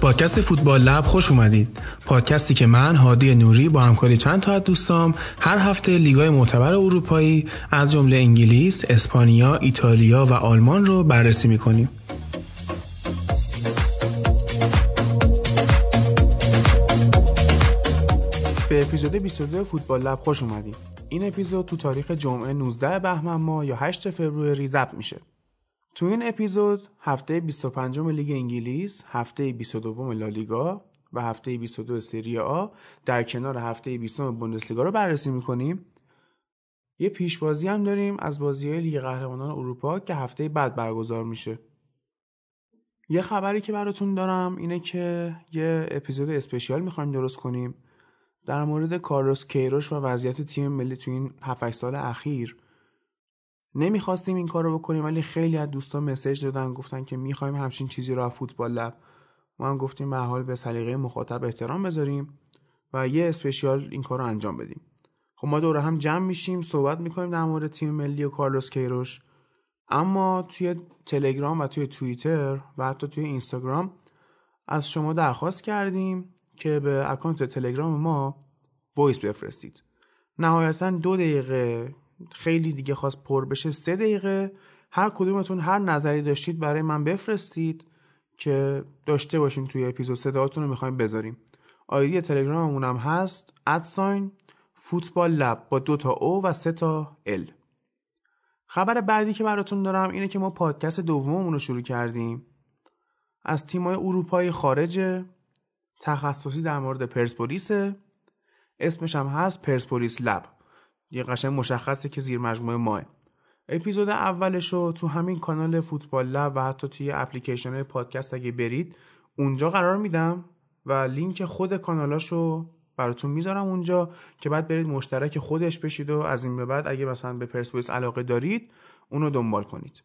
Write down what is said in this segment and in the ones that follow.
پادکست فوتبال لب خوش اومدید. پادکستی که من هادی نوری با همکاری چند تا از دوستام هر هفته لیگای معتبر اروپایی از جمله انگلیس، اسپانیا، ایتالیا و آلمان رو بررسی می‌کنیم. به اپیزود 22 فوتبال لب خوش اومدید. این اپیزود تو تاریخ جمعه 19 بهمن ماه یا 8 فوریه ضبط میشه. تو این اپیزود هفته 25 لیگ انگلیس، هفته 22 لالیگا و هفته 22 سری آ در کنار هفته 20 بوندسلیگا رو بررسی می‌کنیم. یه پیشبازی هم داریم از بازی های لیگ قهرمانان اروپا که هفته بعد برگزار میشه. یه خبری که براتون دارم اینه که یه اپیزود اسپشیال می‌خوایم درست کنیم در مورد کارلوس کیروش و وضعیت تیم ملی تو این 7 سال اخیر نمی‌خواستیم این کار رو بکنیم ولی خیلی از دوستان مسیج دادن گفتن که می‌خوایم همچین چیزی رو از فوتبال لب. ما هم گفتیم به حال به سلیقه مخاطب احترام بذاریم و یه اسپشیال این کار رو انجام بدیم. خب ما دور هم جمع میشیم صحبت می‌کنیم در مورد تیم ملی و کارلوس کیروش. اما توی تلگرام و توی توییتر و حتی توی اینستاگرام از شما درخواست کردیم که به اکانت تلگرام ما voice بفرستید. نهایتا دو دقیقه خیلی دیگه خواست پر بشه. سه دقیقه هر کدومتون هر نظری داشتید برای من بفرستید که داشته باشیم توی اپیزود. صداتون رو می‌خوایم بذاریم. آیدی تلگراممون هم هست. at sign football lab با دو تا او و سه تا ال. خبر بعدی که براتون دارم اینه که ما پادکست دوممون رو شروع کردیم. از تیمای اروپایی خارجه تخصصی در مورد پرسپولیسه اسمش هم هست پرسپولیس لب. یه قشنگ مشخصه که زیر مجموعه ماه. اپیزود اولش رو تو همین کانال فوتبال لب و حتی توی اپلیکیشن های پادکست اگه برید اونجا قرار میدم و لینک خود کانالاشو براتون می‌ذارم اونجا که بعد برید مشترک خودش بشید و از این به بعد اگه مثلا به پرسپولیس علاقه دارید اونو دنبال کنید.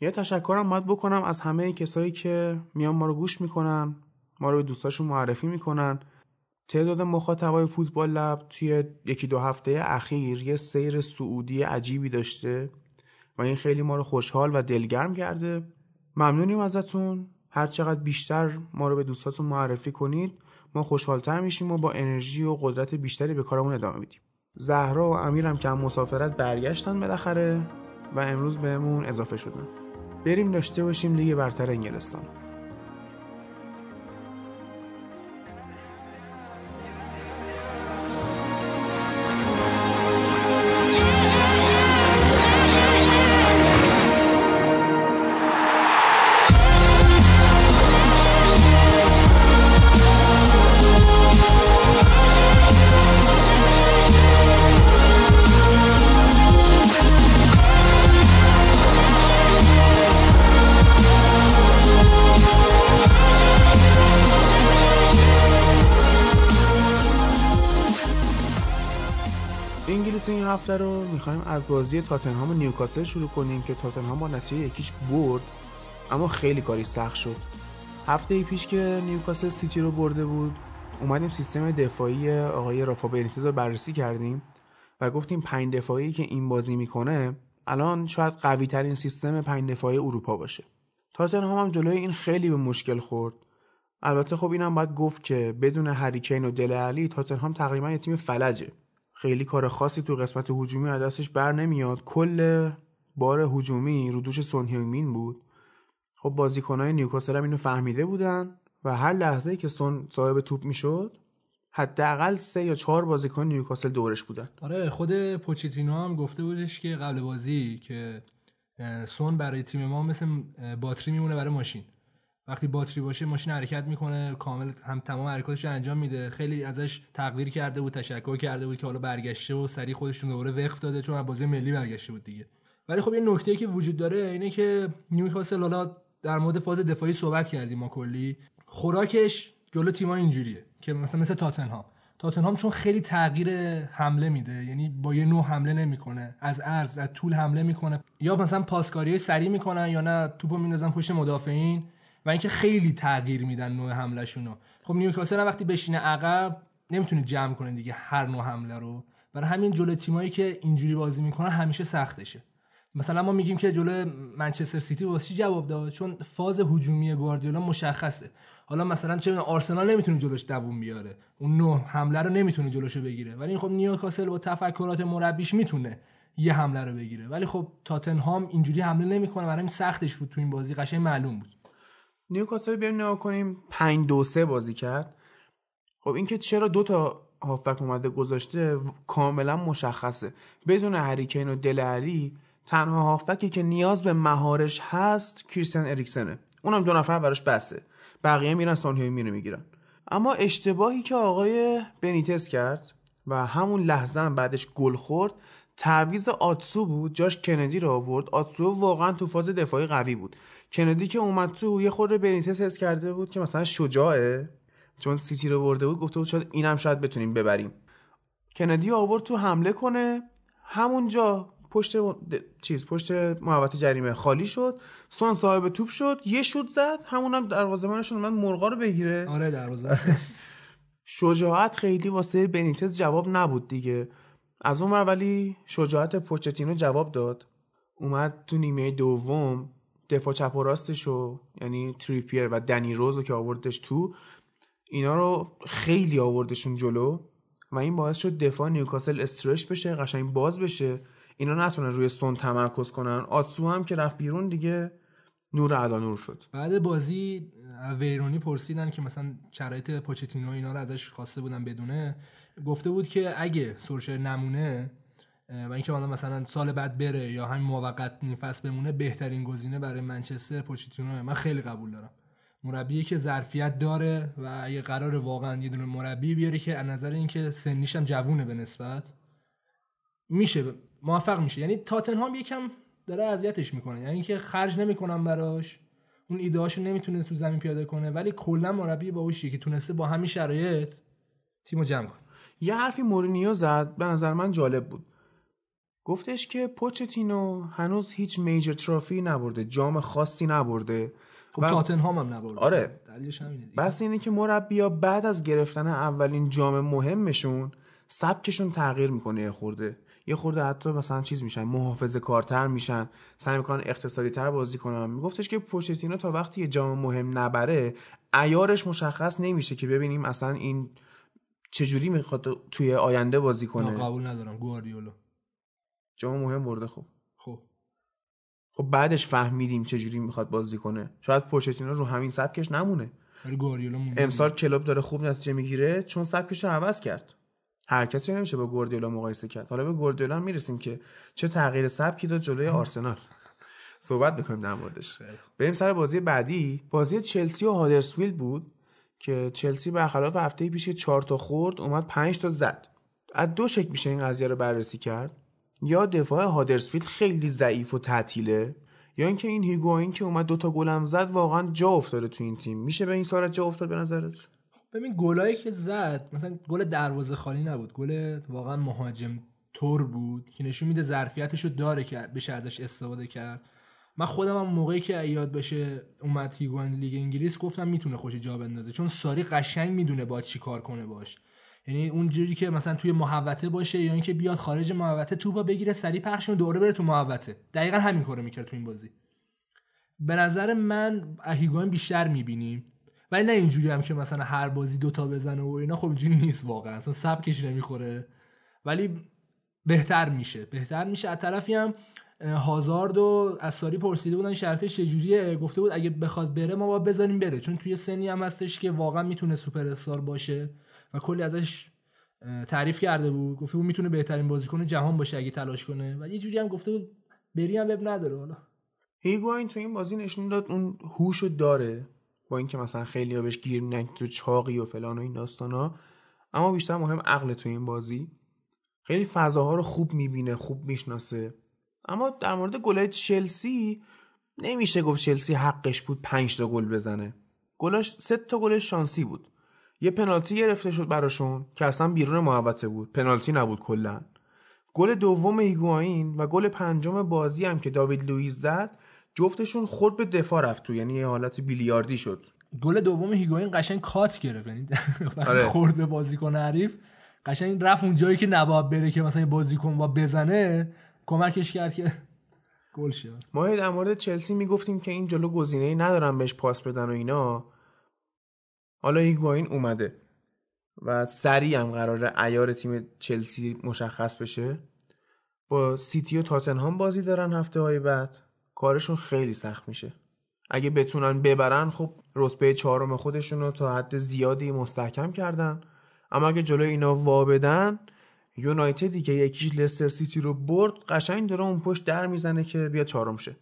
یه تشکرم باید بکنم از همه کسایی که میان ما رو گوش می‌کنن ما رو به دوستاشون معرفی می‌کنن. تعداد مخاطبای فوتبال لب توی یکی دو هفته اخیر یه سیر سعودی عجیبی داشته و این خیلی ما رو خوشحال و دلگرم کرده. ممنونیم ازتون. هر چقدر بیشتر ما رو به دوستاتون معرفی کنید ما خوشحالتر میشیم و با انرژی و قدرت بیشتری به کارمون ادامه میدیم. زهرا و امیرم که هم مسافرت برگشتن بالاخره و امروز بهمون اضافه شدن. بریم داشته باشیم لیگ برتر انگلستان. هفته رو می‌خوایم از بازی تاتنهام و نیوکاسل شروع کنیم که تاتنهام با نتیجه یکیش برد اما خیلی کاری سخت شد. هفته ای پیش که نیوکاسل سیتی رو برده بود اومدیم سیستم دفاعی آقای رافا بنیتز رو بررسی کردیم و گفتیم پنج دفاعی که این بازی می‌کنه الان شاید قوی ترین سیستم پنج دفاعی اروپا باشه. تاتنهام هم جلوی این خیلی به مشکل خورد. البته خب اینم باید گفت که بدون هریکین و دل علی تاتنهام تقریبا تیم فلجه. خیلی کار خاصی تو قسمت هجومی از دستش بر نمیاد. کل بار هجومی رو دوش سون بود. خب بازیکنهای نیوکاسل هم اینو فهمیده بودن و هر لحظه که سون صاحب توپ می‌شد حداقل سه یا چهار بازیکن نیوکاسل دورش بودن. آره خود پوچیتینو هم گفته بودش که قبل بازی که سون برای تیم ما مثل باتری میمونه برای ماشین. وقتی باتری باشه ماشین حرکت می‌کنه کامل هم تمام حرکاتش انجام میده. خیلی ازش تقدیر کرده بود تشکر کرده بود که حالا برگشته و سری خودشون دوباره وقف داده چون بازی ملی برگشته بود دیگه. ولی خب یه نکته که وجود داره اینه که نیوکاسل حالا در مورد فاز دفاعی صحبت کردیم ما کلی. خوراکش جلو تیم‌ها اینجوریه که مثلا مثل تاتنهام. تاتنهام چون خیلی تغییر حمله میده یعنی با یه نوع حمله نمی‌کنه. از عرض از طول حمله می‌کنه. یا مثلا پاسکاری سری می‌کنن یا نه توپو میندازن پشت مدافعین. و اینکه خیلی تغییر میدن نوع حملهشون رو خب نیوکاسل وقتی بشینه عقب نمی‌تونه جمع کنه دیگه هر نوع حمله رو. برای همین جلو تیمایی که اینجوری بازی می‌کنن همیشه سختشه. مثلا ما میگیم که جلو منچستر سیتی واسه جواب داد؟ چون فاز هجومی گواردیولا مشخصه. حالا مثلا چه آرسنال نمی‌تونه جلوش دووم بیاره. اون نوع حمله رو نمی‌تونه جلوشو بگیره. ولی خب نیوکاسل با تفکرات مربیش می‌تونه یه حمله رو بگیره. ولی خب تاتنهام اینجوری حمله نمی‌کنه. برای سختش بود تو این بازی. قشنگ معلوم بود. نیوکاسل بیایم نگاه کنیم. 5 2 3 بازی کرد. خب اینکه چرا دو تا هافبک اومده گذاشته کاملا مشخصه. بدون هریکین و دل علی تنها هافبکی که نیاز به مهارش هست کریستیان اریکسنه. اونم دو نفر براش بسه. بقیه میرن سانهیو میره می‌گیرن. اما اشتباهی که آقای بنیتس کرد و همون لحظه هم بعدش گل خورد تعویز آتسو بود. جاش کندی رو آورد. آتسو واقعا تو فاز دفاعی قوی بود. کندی که اومد تو یه خورده بنیتس حس کرده بود که مثلا شجاعه. چون سیتی رو برده بود گفته بود شاید اینم شاید بتونیم ببریم. کندی آورد تو حمله کنه. همونجا پشت چیز پشت محوطه جریمه خالی شد. سون صاحب توپ شد یه شوت زد. همونم دروازه‌بانشون اومد مرغا رو بگیره. آره دروازه شجاعت خیلی واسه بنیتز جواب نبود دیگه. از اون ولی شجاعت پوچتینو جواب داد. اومد تو نیمه دوم. دفاع چپ و راستشو یعنی تریپیر و دنی روزو که آوردش تو اینا رو خیلی آوردشون جلو و این باعث شد دفاع نیوکاسل استرش بشه قشنگ باز بشه. اینا نتونن روی سون تمرکز کنن. آتسو هم که رفت بیرون دیگه نور علا نور شد. بعد بازی ویرونی پرسیدن که مثلا شرایط پوچتینو اینا رو ازش خواسته بودن بدونه. گفته بود که اگه سورشر نمونه و اینکه حالا مثلا سال بعد بره یا همین موقت نیم فصل بمونه بهترین گزینه برای منچستر پوچتینو من خیلی قبول دارم. مربی که ظرفیت داره و اگه قرار واقعا یه دونه مربی بیاره که از نظر اینکه سنیش هم جوونه به نسبت میشه موفق میشه. یعنی تاتنهام یکم داره اذیتش می‌کنه. یعنی اینکه خرج نمی‌کنم براش. اون ایدهاشو نمی‌تونه تو زمین پیاده کنه. ولی کلا مربی باهوشیه که تونسته با همین شرایط تیمو جمع کنه. یه حرفی مورینیو زد. به نظر من جالب بود. گفتش که پوچتینو هنوز هیچ میجر ترافی نبرده جام خاصی نبرده. خب و... تاتنهام هم نبرده. آره. بس اینه که مربیا بعد از گرفتن اولین جام مهمشون سبکشون تغییر می‌کنه یه خورده. یه خورده حتی مثلا چیز میشن محافظه کارتر میشن. سعی می‌کنن اقتصادی تر بازی کنن. میگفتش که پوچتینو تا وقتی یه جام مهم نبره ایارش مشخص نمیشه که ببینیم اصلا این چجوری می‌خواد توی آینده بازی کنه. قبول ندارم. گواردیولا. جام مهم برده خب. خب. خب بعدش فهمیدیم چجوری می‌خواد بازی کنه. شاید پوچتینو رو همین سبکش نمونه. امسال کلوب داره خوب نتیجه می‌گیره چون سبکش رو عوض کرد. هر کسی نمیشه با گوردیولا مقایسه کرد. حالا به گوردیولا می‌رسیم که چه تغییر سبکی داد جلوی آرسنال. صحبت می‌کنیم در موردش. بریم سر بازی بعدی. بازی چلسی و هادرسفیلد بود که چلسی برخلاف هفته پیش 4 تا خورد اومد 5 تا زد. از دو شکل میشه این قضیه رو بررسی کرد. یا دفاع هادرسفیلد خیلی ضعیف و تعطیله؟ یا اینکه این هیگوین که اومد دوتا گلم زد واقعا جا افتاده تو این تیم. میشه به این صورت جا افتاد به نظرت؟ ببین گلایی که زد مثلا گل دروازه خالی نبود. گل واقعا مهاجم تور بود که نشون میده ظرفیتش رو داره که بشه ازش استفاده کرد. من خودم هم موقعی که یاد بشه اومد هیگوان لیگ انگلیس گفتم می‌تونه خوش جا بندازه. چون ساری قشنگ می‌دونه با چی کار کنه باش. یعنی اون جوری که مثلا توی محوطه باشه یا اینکه بیاد خارج محوطه توپا بگیره سری پخش دوره بره تو محوطه. دقیقا همین کارو می‌کرد تو این بازی. به نظر من هیگوان بیشتر می‌بینیم. ولی نه اینجوری هم که مثلا هر بازی دوتا بزنه و اینا خب اینجوری نیست واقعا. اصلا سبکش نمی‌خوره. ولی بهتر میشه. بهتر میشه. از طرفی هم هازارد و اساری پرسیده بودن شرطش چجوریه گفته بود اگه بخواد بره ما با بذاریم بره. چون توی سنی هم هستش که واقعا می‌تونه سوپر استار باشه. و کلی ازش تعریف کرده بود. گفته بود می‌تونه بهترین بازیکن جهان باشه اگه تلاش کنه. و یه جوری هم گفته بود بری هم وب نداره حالا. هیگواین تو این بازی نشون داد اون هوشو داره با اینکه مثلا خیلی ها بهش گیر میدن تو چاقی و فلان و این داستانا اما بیشتر مهم عقل تو این بازی. خیلی فضاها رو خوب می‌بینه خوب می‌شناسه. اما در مورد گلای چلسی نمیشه گفت چلسی حقش بود پنج تا گل بزنه. گلاش سه تا گل شانسی بود. یه پنالتی گرفته شد براشون که اصلا بیرون محوطه بود. پنالتی نبود کلا. گل دوم هیگواین و گل پنجم بازی هم که داوید لوئیس زد جفتشون خود به دفاع رفت تو یعنی یه حالت بیلیاردی شد. گل دوم هیگوین قشنگ کات گرفت یعنی آره. خورد به بازیکن حریف قشنگ رفت اون جایی که نباید بره که مثلا بازیکن با بزنه کمکش کرد که گل شد. ما در مورد چلسی می‌گفتیم که این جلو گزینه‌ای ندارن بهش پاس بدن و اینا. حالا هیگواین اومده و سریع هم قراره ایار تیم چلسی مشخص بشه. با سیتی و تاتنهام بازی دارن هفته های بعد. کارشون خیلی سخت میشه. اگه بتونن ببرن خب رتبه چهارم خودشون رو تا حد زیادی مستحکم کردن. اما اگه جلوی اینا وا بدن یونایتدی که یکیش لستر سیتی رو برد قشنگ داره اون پشت در می‌زنه که بیا چهارم شه.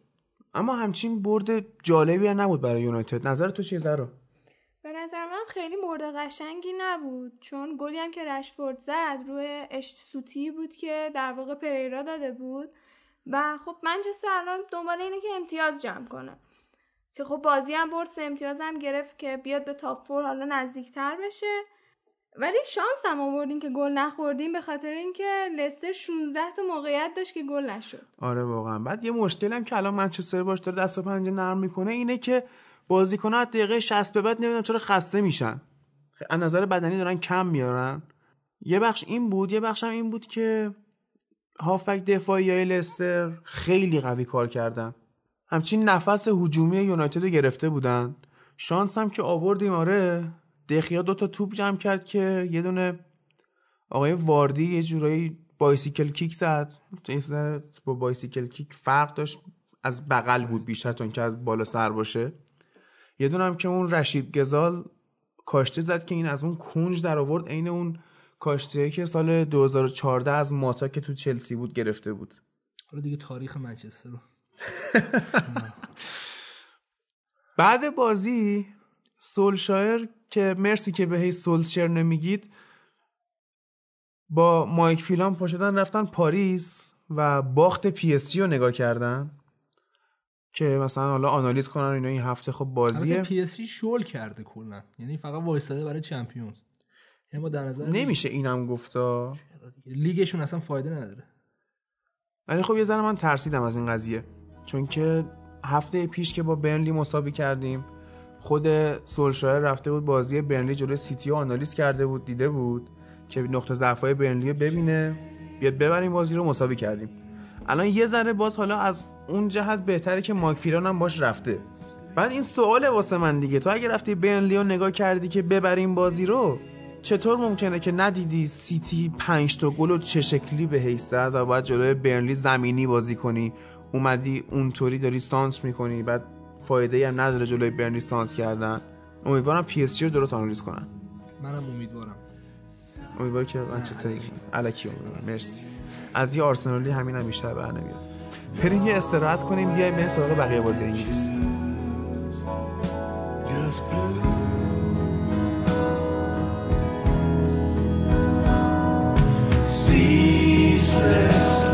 اما همچین برد جالبی نبود برای یونایتد. نظر تو چیه زرا؟ نظر من خیلی برد قشنگی نبود. چون گلی هم که رشفورد زد روی اشت سوتی بود که در واقع پریرا داده بود. و خب منچستر الان دنبال اینه که امتیاز جمع کنه که خب بازی هم برد سه امتیاز هم گرفت که بیاد به تاپ فور حالا نزدیکتر بشه. ولی شانس هم آوردین که گل نخوردیم به خاطر اینکه لستر 16 تا موقعیت داشت که گل نشد. آره واقعا. بعد یه مشکل هم که الان منچستر باش داره دست و پنجه نرم می‌کنه اینه که بازیکن‌ها از دقیقه 60 به بعد نمی‌دونم چرا خسته میشن. از نظر بدنی دارن کم میارن. یه بخش این بود یه بخش هم این بود که هافک دفاعی های لستر خیلی قوی کار کردن. همچین نفس هجومی یونایتد گرفته بودن. شانس هم که آوردیم آره. دخیا دو تا توپ جمع کرد که یه دونه آقای واردی یه جورایی بایسیکل کیک زد. با بایسیکل کیک فرق داشت. از بغل بود بیشتر تا اینکه از بالا سر باشه. یه دونه هم که اون رشید گزال کاشته زد که این از اون کنج در آورد عین اون کاشته که سال 2014 از ماتا که تو چلسی بود گرفته بود. حالا دیگه تاریخ منچستر رو. بعد بازی سولشایر که مرسی که به هی سولشر نمیگید با مایک فیلان پاشدن رفتن پاریس و باخت پی اس جی رو نگاه کردن. که مثلا حالا آنالیز کنن اینا این هفته خب بازیه. پی اس جی ول کرده کلا. یعنی فقط وایساده برای Champions. یعنی ما در نظر نمیشه اینم گفتا. لیگشون اصلا فایده نداره. ولی خب یه ذره من ترسیدم از این قضیه. چون که هفته پیش که با برنلی مساوی کردیم خود سولشایر رفته بود بازی برنلی جلوی سیتی رو آنالیز کرده بود دیده بود که نقطه ضعفای برنلی ببینه بیاد ببریم بازی رو مساوی کردیم. الان یه ذره باز حالا از اون جهت بهتره که مایک فیلان هم باش رفته. بعد این سوال واسه من دیگه. تو اگه رفتی برنلی رو نگاه کردی که ببریم بازی رو چطور ممکنه که ندیدی سیتی پنج تا گل و چه شکلی به حیث و باید جلوی برنلی زمینی بازی کنی؟ اومدی اونطوری داری سانتر می‌کنی بعد فایده هم نداره جلوی برنلی سانتر کردن. امیدوارم پی اس جی رو درست آنالیز کنن. منم امیدوارم. امیدوار که منچستر الکی مرسی. از یه آرسنالی همین هم بیشتر بر نمیاد. بریم یه استراحت کنیم بیایم به سراغ بقیه بازی انگلیس. Ceaseless.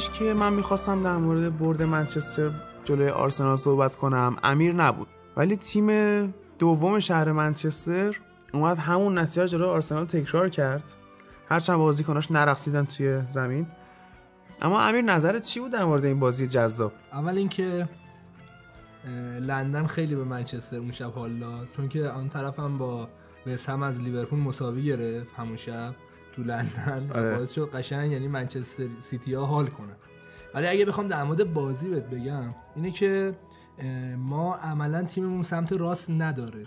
پیش که من می‌خواستم در مورد برد منچستر جلوی آرسنال صحبت کنم. امیر نبود. ولی تیم دوم شهر منچستر اومد همون نتیجه جلوی آرسنال تکرار کرد. هرچند بازیکناش نرقصیدن توی زمین. اما امیر نظرت چی بود در مورد این بازی جذاب؟ اول اینکه لندن خیلی به منچستر اون شب حال داد. چون که آن طرف هم با وست هم از لیورپول مساوی گرفت همون شب. تو لندن آره. باعث شد قشنگ یعنی منچستر سیتی ها حال کنن. ولی اگه بخوام در مورد بازی بهت بگم اینه که ما عملا تیممون سمت راست نداره.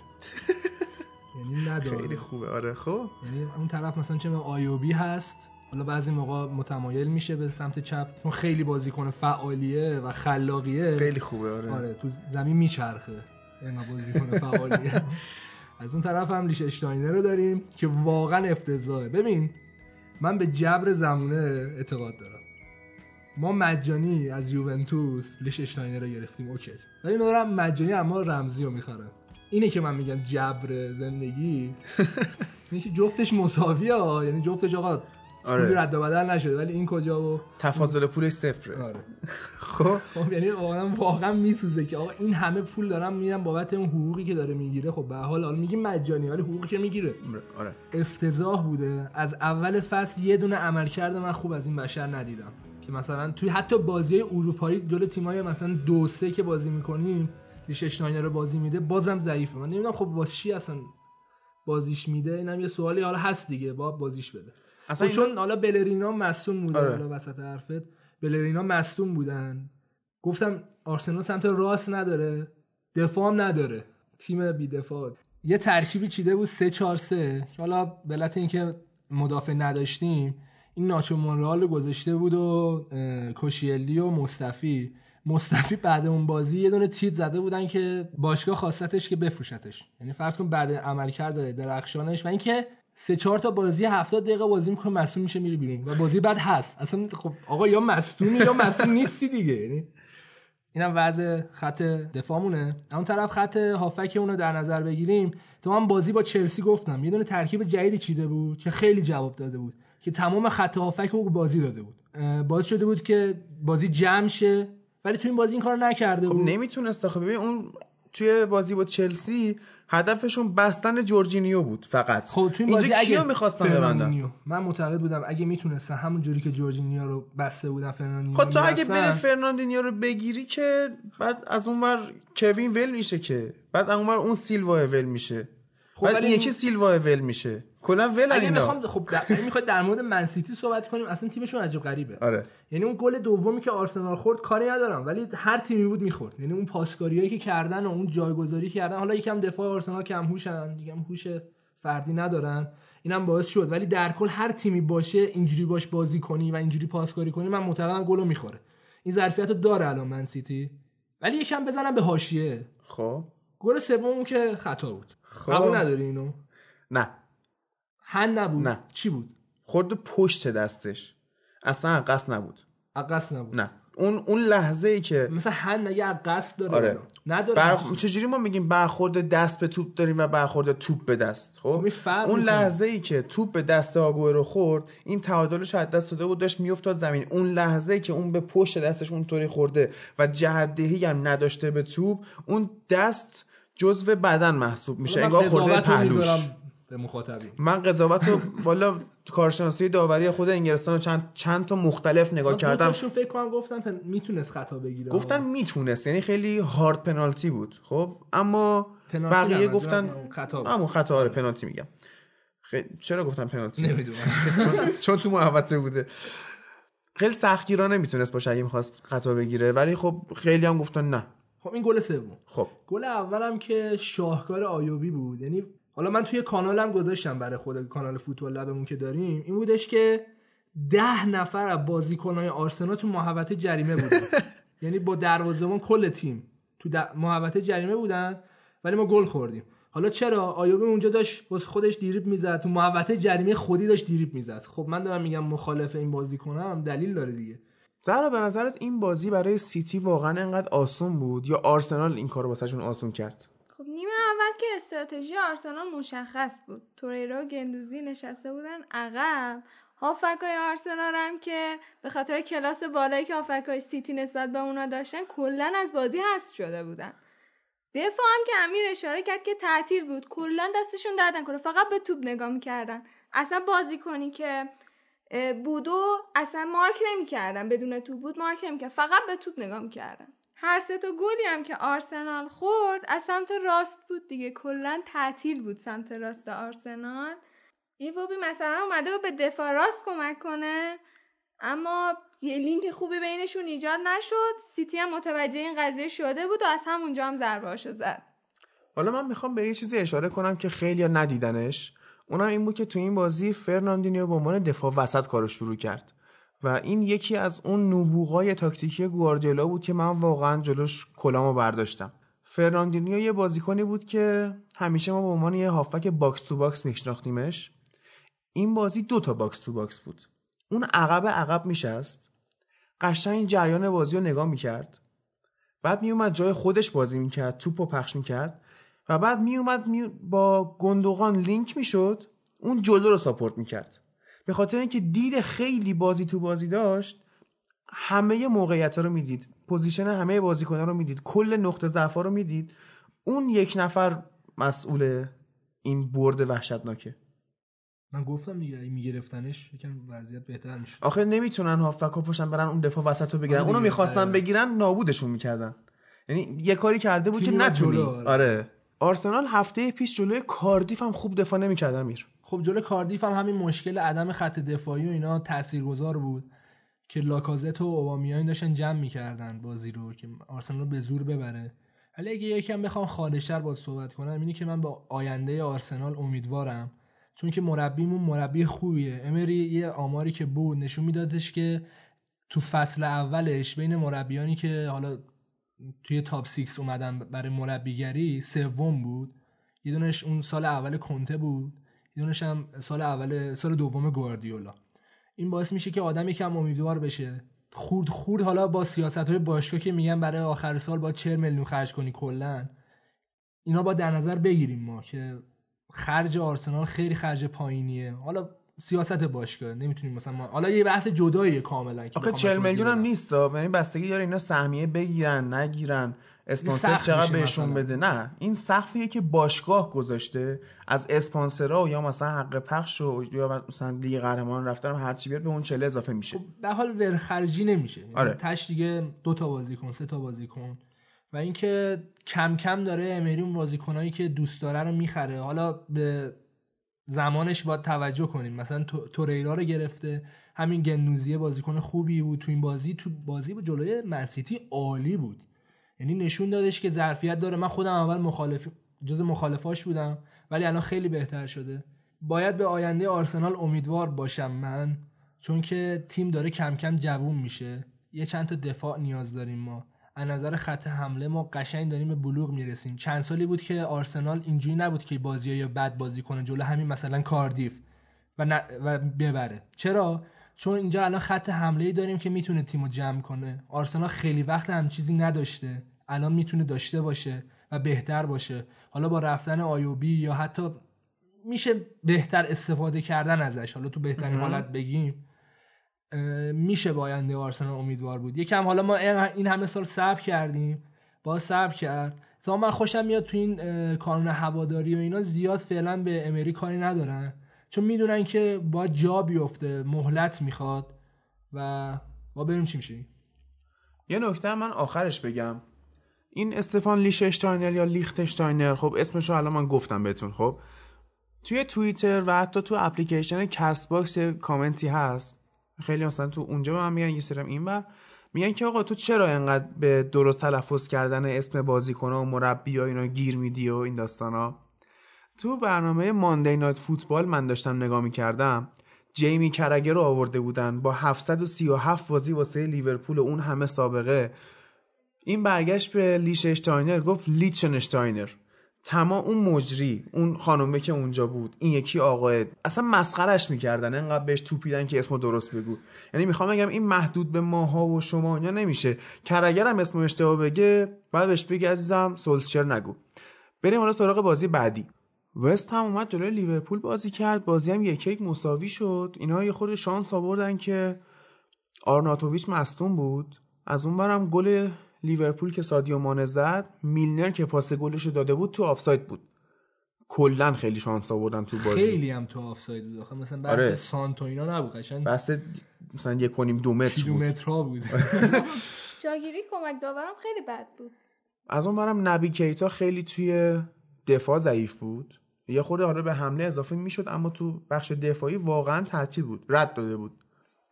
یعنی نداره. خیلی خوبه. آره خب. یعنی اون طرف مثلا چه آیوبی هست. حالا بعضی موقع متمایل میشه به سمت چپ. چون خیلی بازیکن فعالیه و خلاقیه. خیلی خوبه آره, آره تو زمین میچرخه. اینقدر بازیکن فعالیه. از اون طرف هم لیش اشتاینر رو داریم که واقعا افتضاحه. ببین من به جبر زمونه اعتقاد دارم. ما مجانی از یوونتوس لیش اشتاینر رو گرفتیم اوکی. ولی دارم مجانی اما رمزی رو می‌خرم. اینه که من میگم جبر زندگی. اینه که جفتش مساویه یعنی جفتش آقا آره. رد و بدل نشده ولی این کجا و تفاضل پولش صفره. آره. خب. خب یعنی آدم واقعا میسوزه که آقا این همه پول دارم میرم بابت اون حقوقی که داره می‌گیره. خب به حال حالا میگیم مجانی ولی حقوقی که می‌گیره. آره. افتضاح بوده. از اول فصل یه دونه عملکرد من خوب از این بشر ندیدم. که مثلا توی حتی بازی اروپایی جلو تیمای مثلا دو سه که بازی می‌کنیم لیش اشتاینر رو بازی میده بازم ضعیفه. من نمی‌دونم خب واسه چی اصلا بازیش میده؟ اینم یه سوالی حالا هست دیگه. با بازیش بده. اصلا خب چون حالا بلرینا مصدوم بودن آره. حالا وسط حرفت. بلرینا مصدوم بودن. گفتم آرسنال سمت راست نداره. دفاع هم نداره. تیم بی دفاع. یه ترکیبی چیده بود 3 4 3 که حالا به علت اینکه مدافع نداشتیم این ناچو مونرال گذاشته بود و کوشیلی و مصطفی. مصطفی بعد اون بازی یه دونه تیت زده بودن که باشگاه خواستتش که بفروشتش. یعنی فرض کن بعد عملکرد درخشانش و اینکه سه چهار تا بازی 70 دقیقه بازی می‌کنه مصدوم میشه میره بیرون. و بازی بعد هست. اصلا خب آقا یا مصدومی یا مصدوم نیستی دیگه. یعنی اینم وضع خط دفاعمونه. اون طرف خط هافبک اونو در نظر بگیریم. تو من بازی با چلسی گفتم. یه دونه ترکیب جدیدی چیده بود که خیلی جواب داده بود. که تمام خط هافبک رو بازی داده بود. باعث شده بود که بازی جمع شه. ولی تو این بازی این کار نکرده خب بود. نمی‌تونست. آخه ببین اون توی بازی با چلسی هدفشون بستن جورجینیو بود فقط. خب تو این اینجا بازی اگه کیو می‌خواستن ببندن؟ من معتقد بودم اگه می‌تونستن همون جوری که جورجینیو رو بسته بودن فرناندینیو خب تو اگه بری فرناندینیو رو بگیری که بعد از اونور کوین ول میشه که. بعد از اونور اون سیلوا ول میشه. خب ولی این یکی سیلوا ول میشه. کلا ول اگه می‌خوام خب در... اگه می‌خواد در مورد منسیتی صحبت کنیم اصلا تیمشون عجیب غریبه. آره. یعنی اون گل دومی که آرسنال خورد کاری ندارم ولی هر تیمی بود می‌خورد. یعنی اون پاسکاریایی که کردن و اون جایگذاری کردن حالا یکم دفاع آرسنال کم هوشن یکم هوش فردی ندارن. اینم باعث شد. ولی در کل هر تیمی باشه اینجوری باش بازی کنی و اینجوری پاسکاری کنی من معتقدم گلو می‌خوره. این ظرفیت رو داره الان من سیتی. ولی یکم بزنم به حاشیه. خب. گل سوم که خطا بود. قبول نداری اینو؟ نه. هن نبود. نه. چی بود؟ خورد پشت دستش. اصلا قصد نبود. عقص نبود. نه. اون اون لحظه ای که مثلا هن از قصد داره آره. نداره. بر... چجوری ما میگیم برخورد دست به توپ داریم و برخورد توپ به دست؟ خب؟ فرق اون. لحظه ای که توپ به دست آگوه رو خورد این تعادلش از دست داده بود داشت میافتاد زمین. اون لحظه ای که اون به پشت دستش اونطوری خورده و جهتدهی هم نداشته به توپ اون دست جزو بدن محسوب میشه. انگار خورده پهلوش. به مخاطبین. من قضاوت رو والا کارشناسی داوری خود انگلستان رو چند چند تا مختلف نگاه کردم. فکر کنم گفتن پن... می‌تونست خطا بگیره. گفتن می‌تونست. یعنی خیلی هارد پنالتی بود. خب؟ اما بقیه گفتن خطا بود. همون خطا آره پنالتی میگم. خیلی چرا گفتم پنالتی نمی‌دونم. چون تو محوطه بوده. خیلی سختگیرانه می‌تونست باشه اگه می‌خواست خطا بگیره. ولی خب خیلی هم گفتن نه. خب این گل سوم. خب. گل اولم که شاهکار آیوبی بود. یعنی حالا من توی کانالم گذاشتم برای خود کانال فوتبال لبمون که داریم. این بودش که ده نفر از بازیکنهای آرسنال تو محوطه جریمه بودن. یعنی با دروازه‌بان کل تیم تو محوطه جریمه بودن ولی ما گل خوردیم. حالا چرا؟ آیوبی اونجا داشت واسه خودش دیریب می‌زد. تو محوطه جریمه خودی داشت دیریب می‌زد. خب من دارم میگم مخالف این بازیکنم دلیل داره دیگه. زهرا به نظرت این بازی برای سیتی واقعا انقدر آسون بود یا آرسنال این کارو واسهشون آسون کرد؟ خب نیمه اول که استراتژی آرسنال مشخص بود. توریرا و گندوزی نشسته بودن عقب. هافکای آرسنال هم که به خاطر کلاس بالایی که هافکای سیتی نسبت به اونا داشتن کلا از بازی هست شده بودن. دفاع هم که امیر اشاره کرد که تعطیل بود. کلا دستشون دردن کنه فقط به توپ نگاه می‌کردن. اصلا بازی کنی که بودو اصلا مارک نمی‌کردن بدون توپ بود مارک نمی‌کردن فقط به توپ نگاه می‌کردن هر سه تا گلی هم که آرسنال خورد از سمت راست بود دیگه. کلا تعطیل بود سمت راست آرسنال. ایوبی مثلا اومده و به دفاع راست کمک کنه. اما یه لینک خوبی بینشون ایجاد نشد. سیتی هم متوجه این قضیه شده بود و از همونجا هم ضربه زد. حالا من می‌خوام به یه چیزی اشاره کنم که خیلی ندیدنش. اونم این بود که تو این بازی فرناندینیو به عنوان دفاع وسط کارو شروع کرد. و این یکی از اون نبوغای تاکتیکی گواردیولا بود که من واقعا جلوش کلاهمو برداشتم. فرناندینیو یه بازیکنی بود که همیشه ما به عنوان یه هافبک box to box میشناختیمش. این بازی دو تا box to box بود. اون عقب عقب میشست. قشنگ جریان بازی رو نگاه می‌کرد. بعد میومد جای خودش بازی می‌کرد توپ و پخش می‌کرد. و بعد میومد می... با گندوغان لینک می‌شد اون جلو رو support می‌کرد. به خاطر اینکه دید خیلی بازی تو بازی داشت همه موقعیت ها رو می‌دید. position همه بازیکنان رو می‌دید. کل نقطه ضعف رو می‌دید. اون یک نفر مسئول این برد وحشتناکه. من گفتم دیگه اگه میگرفتنش یکم وضعیت بهتر می‌شد. آخه نمی‌تونن هافبک پشتن برن اون دفاع وسط رو بگیرن. آره اونو می‌خواستن آره. بگیرن نابودشون می‌کردن. یعنی یه کاری کرده بود که نتونی. آره. آرسنال هفته پیش جلوی کاردیف هم خوب دفاع نمی‌کرد امیر. خب جلوی کاردیف هم همین مشکل عدم خط دفاعی و اینا تاثیرگذار بود که لاکازت و اوبامیان داشتن جمع می‌کردن بازی رو که آرسنال به زور ببره. ولی اگه یکم بخوام خالص‌تر باز صحبت کنم اینی که من با آینده آرسنال امیدوارم چون که مربیمون مربی خوبیه. امری یه آماری که بود نشون میدادش که تو فصل اولش بین مربیانی که حالا توی top six اومدن برای مربیگری سوم بود. یه دونش اون سال اول کنته بود. یه دونش هم سال اول سال دوم گواردیولا. این باعث میشه که آدم یکم امیدوار بشه خورد خورد حالا با سیاست های باشگاه که میگن برای آخر سال با 40 میلیون خرج کنی کلا. اینا با در نظر بگیریم ما که خرج آرسنال خیلی خرج پایینیه. حالا سیاست باشگاه نمی‌تونیم مثلا ما... حالا یه بحث جداییه کاملا آخه 40 میلیون هم نیست یعنی بستگی داره اینا سهمیه بگیرن نگیرن. اسپانسر چقدر بهشون بده؟ نه. این سقفیه که باشگاه گذاشته از اسپانسرها یا مثلا حق پخش و یا مثلا لیگ قهرمان رفتن هر چی بیاد به اون 40 اضافه میشه. خب در حال ورخرجی نمیشه. یعنی آره. تاش دیگه دو تا بازیکن سه تا بازیکن. و اینکه کم کم داره امری اون بازیکنایی که دوست داره رو می‌خره. حالا به زمانش باید توجه کنیم. مثلا توریرا رو گرفته همین گنوزی بازیکن خوبی بود. تو این بازی تو بازی با جلوی منسیتی عالی بود. یعنی نشون دادش که ظرفیت داره. من خودم اول مخالف جز مخالفاش بودم ولی الان خیلی بهتر شده. باید به آینده آرسنال امیدوار باشم من چون که تیم داره کم کم جوون میشه. یه چند تا دفاع نیاز داریم ما. از نظر خط حمله ما قشنگ داریم به بلوغ می‌رسیم. چند سالی بود که آرسنال اینجوری نبود که بازی یا بد بازی کنه جلو همین مثلا کاردیف و, و ببره. چرا؟ چون اینجا الان خط حمله ای داریم که می‌تونه تیمو جمع کنه. آرسنال خیلی وقت هم چیزی نداشته. الان می‌تونه داشته باشه و بهتر باشه. حالا با رفتن آیوبی یا حتی میشه بهتر استفاده کردن ازش. حالا تو بهترین حالت بگیم. میشه به آینده آرسنال امیدوار بود. یکم حالا ما این همه سال صبر کردیم. باید صبر کرد. تا من خوشم میاد تو این کانون هواداری و اینا زیاد فعلا به امری کاری ندارن. چون می‌دونن که باید جا بیفته مهلت می‌خواد و با بریم چی میشه یه نکته من آخرش بگم. این استفان لیششتاینر یا لیختشتاینر خب اسمش رو الان من گفتم بهتون خب. توی توییتر و حتی تو اپلیکیشن Castbox کامنتی هست. خیلی مثلا تو اونجا به من میگن یه سرم این بر میگن که آقا تو چرا انقدر به درست تلفظ کردن اسم بازیکن و مربی و اینا گیر میدی و این داستانا؟ تو برنامه ماندی نایت فوتبال من داشتم نگاه می‌کردم جیمی کرگر رو آورده بودن با 737 بازی واسه لیورپول اون همه سابقه. این برگشت به لیش اشتاینر گفت لیچن اشتاینر تمام اون مجری اون خانومه که اونجا بود این یکی آقاه اصلا مسخرش می‌کردن انقدر بهش توپیدن که اسمو درست بگو. یعنی می‌خوام بگم این محدود به ماها و شما اینا نمیشه. کرگر هم اسمو اشتباه بگه بعد بهش بگی عزیزم سولسچر نگو. بریم حالا سراغ بازی بعدی. وست هم اومد جلوی لیورپول بازی کرد. بازی هم یک یک مساوی شد. اینا یه خورده شانس آوردن که آرناتوویچ مصدوم بود. از اون ورم گل لیورپول که سادیو مانه زد میلنر که پاس گلش داده بود تو آفساید بود. کلا خیلی شانس آوردن تو بازی. خیلی هم تو آفساید بود. آخه مثلا بحث آره. سانتو اینا نبود قشنگ. بس مثلا یک کنیم دو متر بود. بود. جاگیری کمک داورم خیلی بد بود. از اون برم نبی کیتا خیلی توی دفاع ضعیف بود. یه خورده حالا به حمله اضافه می‌شد اما تو بخش دفاعی واقعا تعطیل بود. رد داده بود.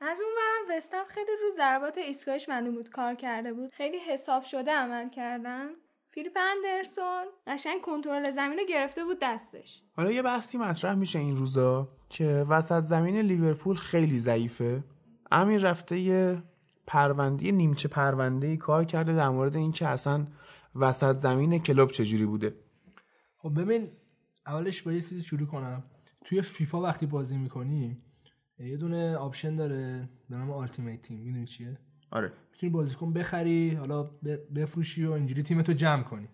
از اون وستم خیلی رو ضربات ایستگاهش معلوم بود کار کرده بود. خیلی حساب شده عمل کردن. فیلیپ اندرسون قشنگ کنترل زمین رو گرفته بود دستش. حالا یه بحثی مطرح میشه این روزا که وسط زمین لیورپول خیلی ضعیفه. امیر رفته یه پرونده یه نیمچه پرونده ای کار کرده در مورد اینکه اصلا وسط زمین کلوپ چجوری بوده. خب ببین اولش با یه چیزی شروع کنم. توی فیفا وقتی بازی می‌کنی یه دونه option داره به نام Ultimate Team می‌دونی چیه؟ آره. می‌تونی بازیکن بخری حالا بفروشی و اینجوری تیمتو جمع کنی.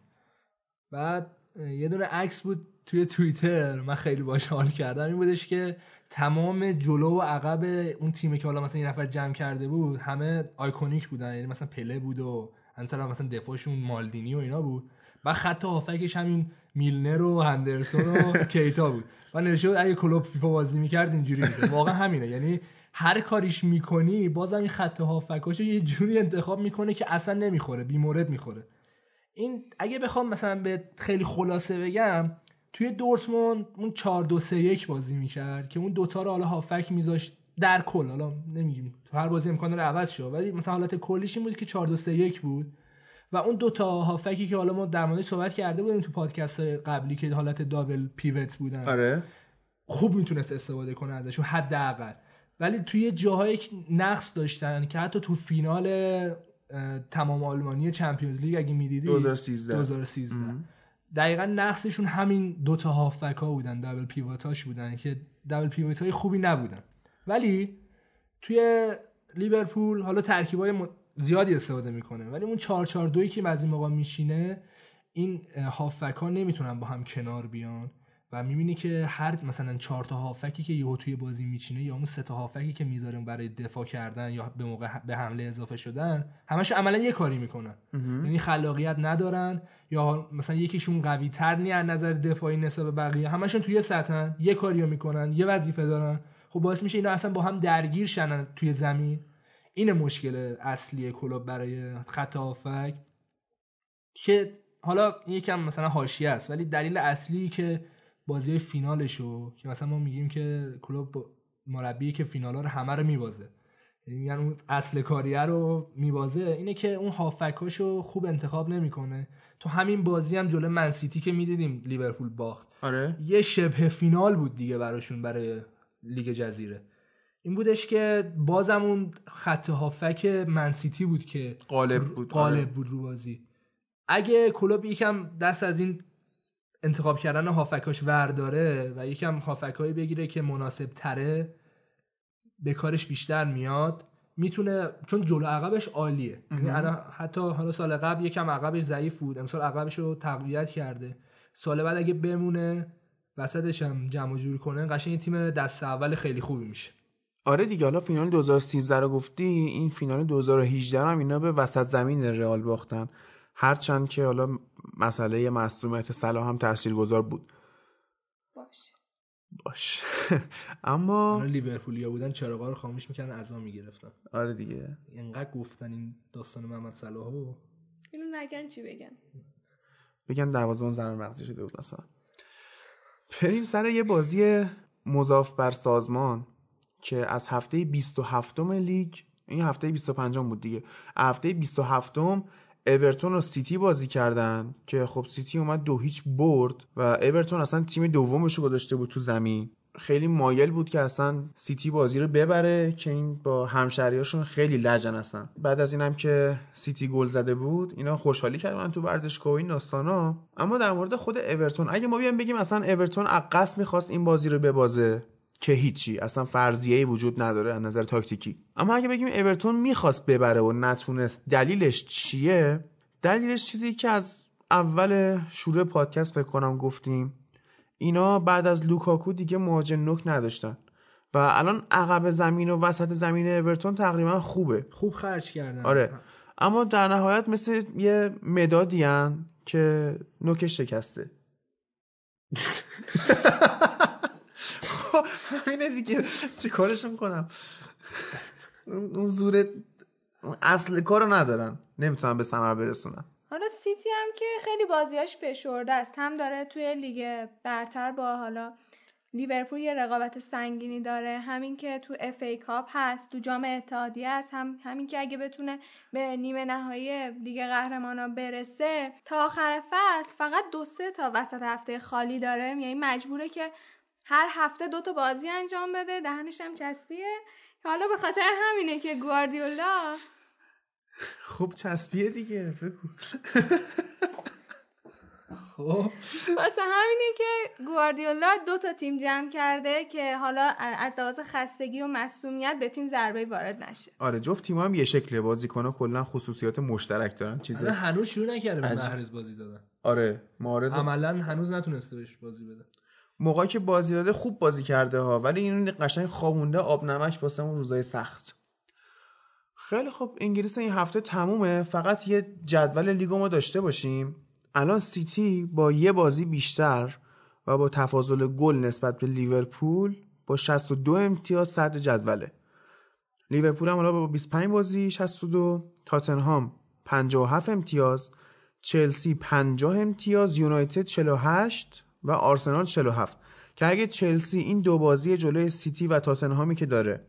بعد یه دونه عکس بود توی توییتر من خیلی باش حال کردم. این بودش که تمام جلو و عقب اون تیمی که حالا مثلا این نفر جمع کرده بود همه آیکونیک بودن. یعنی مثلا پله بود و همینطور هم مثلا دفاعشون مالدینی و اینا بود. و خط هافکش همین میلنر و هندرسون و کیتا بود. و نوشته اگه کلوب فیفا بازی می‌کرد اینجوری میشه واقعا همینه. یعنی هر کاریش می‌کنی بازم این خط هافکاشو یه جوری انتخاب می‌کنه که اصلا نمی‌خوره بیمورد می‌خوره. این اگه بخوام مثلا به خیلی خلاصه بگم توی دورتموند اون 4 2 3 1 بازی می‌کرد که اون دوتا رو حالا هافک میذاشت در کل. حالا نمیگیم تو هر بازی امکان داره عوض شه ولی مثلا حالت کلیش این بود که 4 2 3 1 بود. و اون دوتا هافکی که حالا ما در موردش صحبت کرده بودیم تو پادکست قبلی که حالت دابل پیوت بودن. آره. خوب می‌تونست استفاده کنه ازشون حداقل. ولی توی جاهایی که نقص داشتن که حتی تو فینال تمام آلمانی چمپیونز لیگ اگه می‌دیدی 2013 2013 دقیقا نقصشون همین دوتا هافک ها بودن دبل پیوتاش بودن که دبل پیوت های خوبی نبودن. ولی توی لیورپول حالا ترکیب های زیادی استفاده می‌کنه. ولی اون 4 4 2 که از این موقع میشینه این هافک ها نمی‌تونن با هم کنار بیان و می‌بینی که هر مثلا چهار تا هافکی که یهو توی بازی میچینه یا اون سه تا هافکی که می‌ذارن برای دفاع کردن یا به موقع به حمله اضافه شدن همش عملا یه کاری می‌کنن. یعنی خلاقیت ندارن یا مثلا یکیشون قوی تر نی از نظر دفاعی نسبت به بقیه. همشون توی سطحن یه کاریو می‌کنن یه وظیفه دارن. خب باعث میشه اینا اصلا با هم درگیر شنن توی زمین. این مشکل اصلی کلوب برای خط هافک که حالا این یکم مثلا حاشیه است ولی دلیل اصلی که بازی فینالشو که مثلا ما میگیم که کلوب مربی که فینالا رو همه رو میبازه یعنی میگن اون اصل کاریه رو میبازه اینه که اون هافکاشو خوب انتخاب نمی‌کنه. تو همین بازی هم جلو منسیتی که می‌دیدیم لیورپول باخت. آره. یه شبه فینال بود دیگه براشون برای لیگ جزیره. این بودش که بازم اون خط هافک منسیتی بود که غالب بود آره. بود رو بازی. اگه کلوب یکم دست از این انتخاب کردن هافکاش ورداره و یکم هافکایی بگیره که مناسب تره به کارش بیشتر میاد می‌تونه چون جلو عقبش عالیه. یعنی حتی حالا سال قبل یکم عقبش ضعیف بود امسال عقبش رو تقویت کرده. سال بعد اگه بمونه وسطش هم جمع جور کنه قشنگ تیم دست اول خیلی خوبی میشه. آره دیگه حالا فینال 2013 رو گفتی این فینال 2018 هم اینا به وسط زمین رئال باختن. هرچند که حالا مسئله مصدومیت صلاح هم تاثیرگذار بود. باشه. باش. اما اونا لیورپولیا بودن چراغا رو خاموش می‌کردن عزا می‌گرفتن. آره دیگه. اینقدر گفتن این داستان محمد صلاحو اینو نگن چی بگن؟ بگن دروازه‌بان زمین مغزی شده بود مثلا. بریم سر یه بازی مضاف بر سازمان. که از هفته 27 لیگ این هفته 25 بود دیگه. هفته 27 اورتون و سیتی بازی کردن که خب سیتی اومد دو هیچ برد و اورتون اصلا تیم دومش رو گذاشته بود تو زمین. خیلی مایل بود که اصلا سیتی بازی رو ببره که این با همشهریاشون خیلی لج هستن. بعد از اینم که سیتی گل زده بود اینا خوشحالی کردن تو ورزشگاه و این داستانا. اما در مورد خود اورتون اگه ما بیایم بگیم اصلا اورتون عقص می‌خواست این بازی رو ببازه که هیچی. اصلا فرضیه وجود نداره از نظر تاکتیکی. اما اگه بگیم اورتون می‌خواست ببره و نتونست دلیلش چیه؟ دلیلش چیزی که از اول شروع پادکست فکر کنم گفتیم. اینا بعد از لوکاکو دیگه مهاجم نوک نداشتن. و الان عقب زمین و وسط زمین اورتون تقریبا خوبه. خوب خرج کردن. آره. اما در نهایت مثل یه مدادی که نوکش شکسته. همینه دیگه چه کارشون کنم؟ اون زور اصل کارو ندارن. نمی‌تونن به ثمر برسونن. حالا سیتی هم که خیلی بازیاش فشرده است. هم داره توی لیگ برتر با حالا لیورپول یه رقابت سنگینی داره. همین که تو FA Cup هست تو جام اتحادیه هست. هم همین که اگه بتونه به نیمه نهایی لیگ قهرمانا برسه تا آخر فصل فقط دو سه تا وسط هفته خالی داره. یعنی مجبوره که هر هفته دو تا بازی انجام بده. دهنش هم چسبیه. حالا به خاطر همینه که گواردیولا خوب چسبیه دیگه بگو. خب. واسه همینه که گواردیولا دو تا تیم جمع کرده که حالا از لحاظ خستگی و مصومیت به تیم ضربه وارد نشه. آره جفت تیم هم یه شکله بازیکن‌ها کلا خصوصیات مشترک دارن. چیزی هنوز شروع نکرده به محرز بازی دادن. آره معارض عملا هنوز نتونسته بهش بازی بده. موقعی که بازی داده خوب بازی کرده ها ولی این قشنگ خوابونده آب نمک واسه اون روزای سخت. خیلی خوب انگلیس این هفته تمومه. فقط یه جدول لیگو ما داشته باشیم. الان سیتی با یه بازی بیشتر و با تفاضل گل نسبت به لیورپول با 62 امتیاز صدر جدوله. لیورپول هم حالا با 25 بازی 62 تاتنهام 57 امتیاز. چلسی 50 امتیاز. یونایتد 48 و آرسنال 47 که اگه چلسی این دو بازی جلوی سیتی و تاتنهامی که داره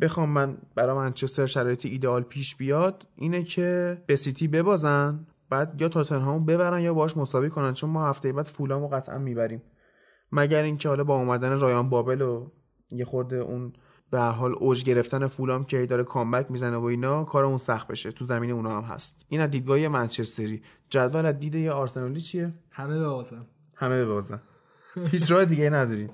بخوام من برای منچستر شرایط ایدئال پیش بیاد اینه که به سیتی ببازن بعد یا تاتنهام ببرن یا باش مساوی کنن چون ما هفته بعد فولامو قطعا می‌بریم. مگر اینکه حالا با اومدن رایان بابل و یه خورده اون به حال اوج گرفتن فولام که داره کامبک می‌زنه و اینا کار اون سخت بشه. تو زمین اونا هم هست. این از دیدگاه منچستری. جدول از دید یه آرسنالی چیه؟ همه ببازن. همه ببازن هیچ راه دیگه نداریم.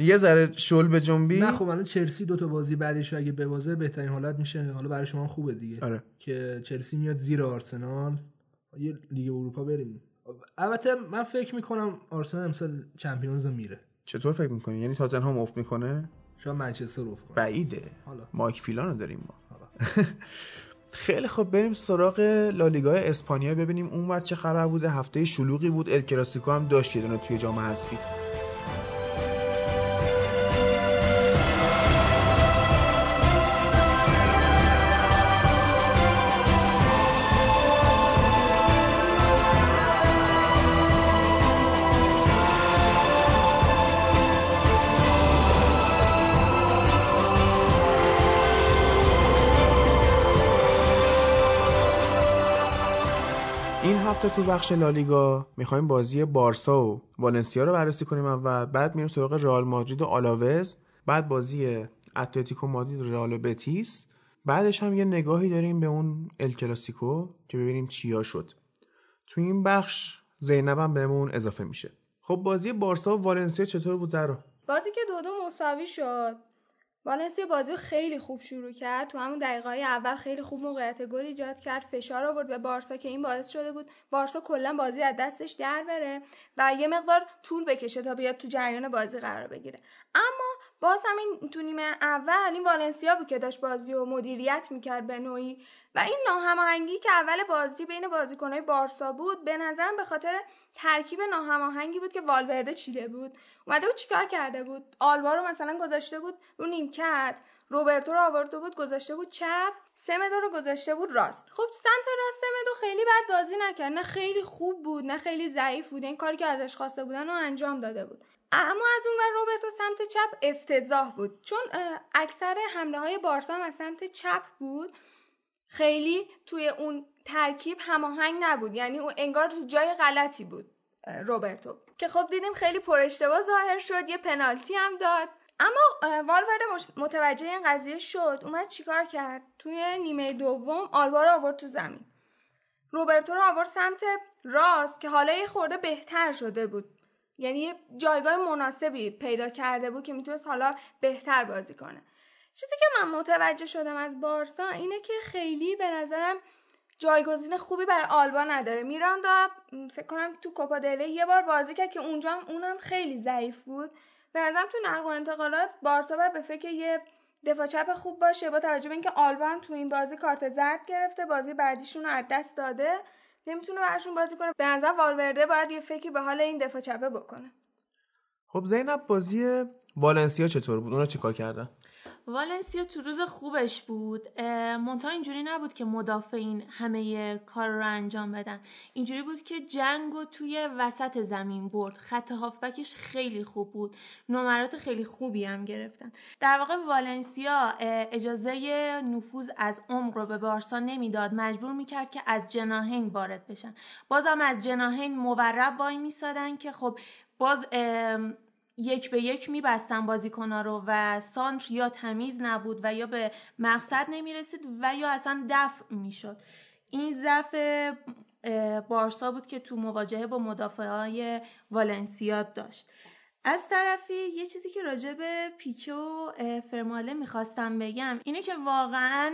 یه ذره شل به جنبی. نه خب الان چلسی دو تا بازی بعدش اگه ببازه بهترین حالت میشه. حالا برای شما خوبه دیگه. آره. که چلسی میاد زیر آرسنال. یه لیگ اروپا بریم. البته من فکر می‌کنم آرسنال امسال چمپیونز میره. چطور فکر می‌کنی؟ یعنی تاتنهام افت می‌کنه؟ شاید منچستر افت کنه. بعیده. حالا. مایک فیلانو داریم ما. خیلی خب بریم سراغ لالیگا اسپانیا ببینیم اون چه خبر بوده. هفته شلوغی بود. ال کلاسیکو هم داشت یه توی جام حذفی. هفته تو بخش لالیگا می‌خوایم بازی بارسا و والنسیا رو بررسی کنیم و بعد میریم سراغ رئال مادرید و آلاوز بعد بازی اتلتیکو مادرید و رئال بتیس بعدش هم یه نگاهی داریم به اون ال کلاسیکو که ببینیم چیا شد. تو این بخش زینبم بهمون اضافه میشه. خب بازی بارسا و والنسیا چطور بود زرا بازی که دو دو مساوی شد. والنسیا بازی خیلی خوب شروع کرد. تو همون دقیقه اول خیلی خوب موقعیت گل ایجاد کرد. فشار آورد به بارسا که این باعث شده بود بارسا کلا بازی از دستش در بره و یه مقدار طول بکشه تا بیاد تو جریان بازی قرار بگیره. اما باز همین تو نیمه اول این والنسیا بود که داشت بازی و مدیریت می‌کرد به نوعی. و این ناهماهنگی که اول بازی بین بازیکنهای بارسا بود به نظرم به خاطر ترکیب ناهماهنگی بود که والورده چیده بود. اومده بود چیکار کرده بود؟ آلوا رو مثلا گذاشته بود رو نیمکت روبرتو رو آورده بود گذاشته بود چپ سمدو رو گذاشته بود راست. خب سمت راست سمدو خیلی بد بازی نکرد. نه خیلی خوب بود نه خیلی ضعیف بود. این کاری که ازش خواسته بودن رو انجام داده بود. اما از اون ور روبرتو سمت چپ افتضاح بود. چون اکثر حمله های بارسا هم از سمت چپ بود. خیلی توی اون ترکیب هماهنگ نبود. یعنی اون انگار تو جای غلطی بود روبرتو. که خب دیدیم خیلی پر اشتباه ظاهر شد. یه پنالتی هم داد. اما والورده متوجه این قضیه شد. اومد چیکار کرد؟ توی نیمه دوم آلبا رو آورد تو زمین. روبرتو رو آورد سمت راست که حالا یه خورده بهتر شده بود. یعنی جایگاه مناسبی پیدا کرده بود که می‌تونست حالا بهتر بازی کنه. چیزی که من متوجه شدم از بارسا اینه که خیلی به نظرم جایگزین خوبی برای آلبا نداره. میراندا فکر کنم تو کوپا یه بار بازی کرد که اونجا اونم خیلی ضعیف بود. به نظرم تو نقل و انتقالات بارسا باید به فکر یه دفاع چپ خوب باشه با توجه به اینکه آلبا تو این بازی کارت زرد گرفته بازی بعدیشون رو از دست داده. نمی‌تونه براشون بازی کنه. به نظر والورده باید یه فکری به حال این دفاع چپه بکنه. خب زینب بازی والنسیا چطور بود؟ اونا چیکار کردن؟ والنسیا تو روز خوبش بود. مونتا اینجوری نبود که مدافعین همه کار رو انجام بدن. اینجوری بود که جنگ و توی وسط زمین برد. خط هافبکش خیلی خوب بود. نمرات خیلی خوبی هم گرفتن. در واقع والنسیا اجازه نفوذ از عمق رو به بارسا نمی‌داد. مجبور می‌کرد که از جناهین وارد بشن. بازم از جناهین مورب وای میسادن که خب باز یک به یک میبستن بازیکنها رو و سانتر یا تمیز نبود و یا به مقصد نمی‌رسید و یا اصلا دفع می‌شد. این ضعف بارسا بود که تو مواجهه با مدافع های والنسیا داشت. از طرفی یه چیزی که راجع به پیکه و فرماله می‌خواستم بگم اینه که واقعا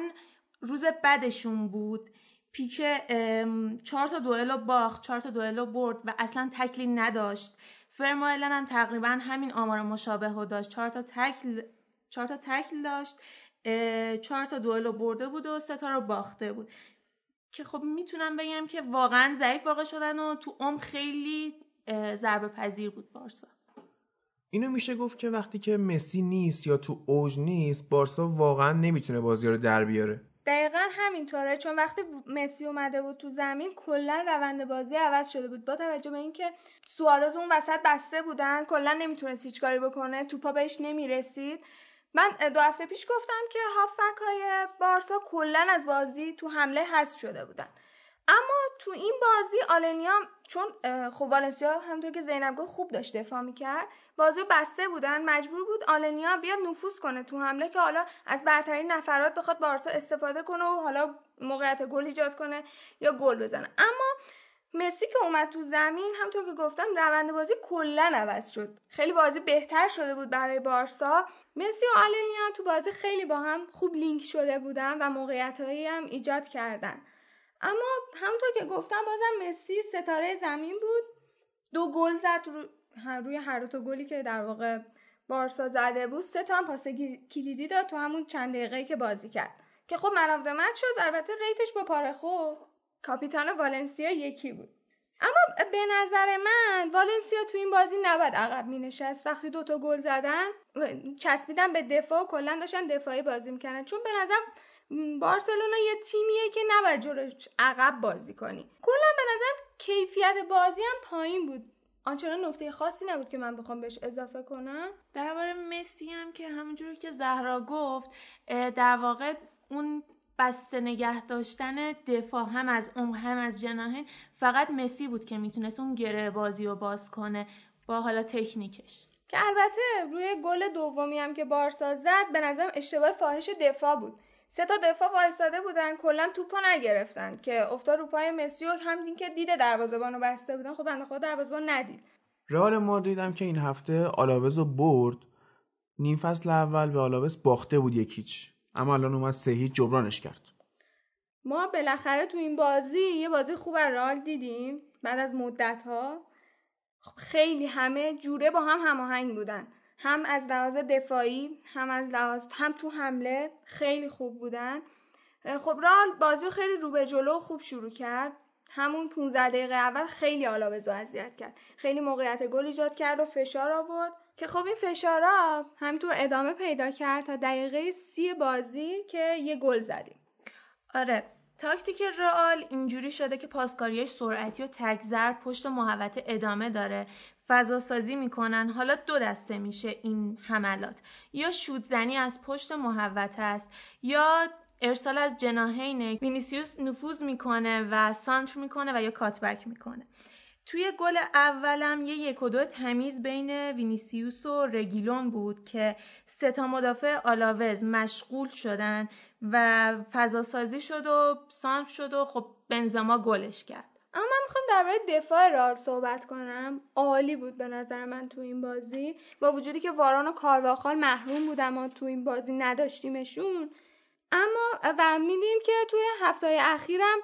روز بدشون بود. پیکه چهار تا دوئل باخت چهار تا دوئل برد و اصلا تکلی نداشت. فرمایلن هم تقریبا همین آمار مشابه رو داشت. چهار تا تکل چهار تا تکل داشت چهار تا دوئل برده بود و سه تا رو باخته بود. که خب می‌تونم بگم که واقعا ضعیف واقع شدن و تو عمق خیلی ضربه پذیر بود بارسا. اینو میشه گفت که وقتی که مسی نیست یا تو اوج نیست بارسا واقعا نمی‌تونه بازی رو در بیاره. دقیقا همینطوره چون وقتی مسی اومده بود تو زمین کلا روند بازی عوض شده بود. با توجه به اینکه سوارز اون وسط بسته بودن کلا نمی‌تونست هیچ کاری بکنه توپا بهش نمی‌رسید. من دو هفته پیش گفتم که هافک های بارسا کلا از بازی تو حمله حذف شده بودن. اما تو این بازی آلنیا چون خب والنسیا همونطور که زینب گفت خوب داشت دفاع می‌کرد. بازی بسته بودن مجبور بود آلنیا بیاد نفوذ کنه تو حمله که حالا از برترین نفرات بخواد بارسا استفاده کنه و حالا موقعیت گل ایجاد کنه یا گل بزنه. اما مسی که اومد تو زمین همطور که گفتم روند بازی کلا عوض شد. خیلی بازی بهتر شده بود برای بارسا. مسی و آلنیا تو بازی خیلی با هم خوب لینک شده بودن و موقعیت هم ایجاد کردن. اما همونطور که گفتم بازم مسی ستاره زمین بود. دو گل زد. روی هر دو گلی که در واقع بارسا زده بود سه تا هم پاس کلیدی داد تو همون چند دقیقه که بازی کرد. که خب من شد البته ریتش با پارخو کاپیتان والنسیا یکی بود. اما به نظر من والنسیا تو این بازی نباید عقب می نشست وقتی دوتا گل زدن چسبیدن به دفاع و کلا داشتن دفاعی بازی می‌کردن. چون به نظر بارسلونا یه تیمیه که نباید جلوش عقب بازی کنی. کلا به نظرم کیفیت بازی هم پایین بود. آنچنان نکته خاصی نبود که من بخوام بهش اضافه کنم. درباره مسی هم که همونجوری که زهرا گفت در واقع اون بسته نگه داشتن دفاع هم از اون هم از جناهین فقط مسی بود که می‌تونست اون گره بازی رو باز کنه با حالا تکنیکش. که البته روی گل دومی هم که بارسا زد به نظرم اشتباه فاحش دفاع بود. سه تا دفاع وایساده بودن کلا توپو نگرفتن که افتاد رو پای مسی و همین که دید دروازه‌بانو بسته بودن. خب بنده خدا دروازه‌بان ندید. رئال مادرید هم که این هفته آلاوز رو برد نیم فصل اول به آلاوز باخته بود یکیچ. اما الان اومد سه جبرانش کرد. ما بالاخره تو این بازی یه بازی خوب رئال دیدیم بعد از مدت ها خیلی همه جوره با هم هماهنگ بودن. هم از لحاظ دفاعی هم از لحاظ هم تو حمله خیلی خوب بودن. خب رال بازی خیلی رو به جلو خوب شروع کرد. همون 15 دقیقه اول خیلی آلاوزو اذیت کرد. خیلی موقعیت گل ایجاد کرد و فشار آورد. که خب این فشارا همینطور ادامه پیدا کرد تا دقیقه سی بازی که یه گل زدیم. آره تاکتیک رئال اینجوری شده که پاسکاریای سرعتی و تگذر پشت محوطه ادامه داره. فضا سازی می‌کنن. حالا دو دسته میشه این حملات. یا شودزنی از پشت محوطه است یا ارسال از جناحین وینیسیوس نفوذ می‌کنه و سانتر می‌کنه و یا cutback می‌کنه. توی گل اولم یه یک و دو تمیز بین وینیسیوس و رگیلون بود که سه تا مدافع آلاوز مشغول شدن و فضا سازی شد و سانتر شد و خب بنزما گلش کرد. اما من می‌خوام درباره دفاع رئال صحبت کنم. عالی بود به نظر من تو این بازی. با وجودی که واران و کارواخال محروم بودن ما تو این بازی نداشتیمشون. اما و میدیم که توی هفته اخیرم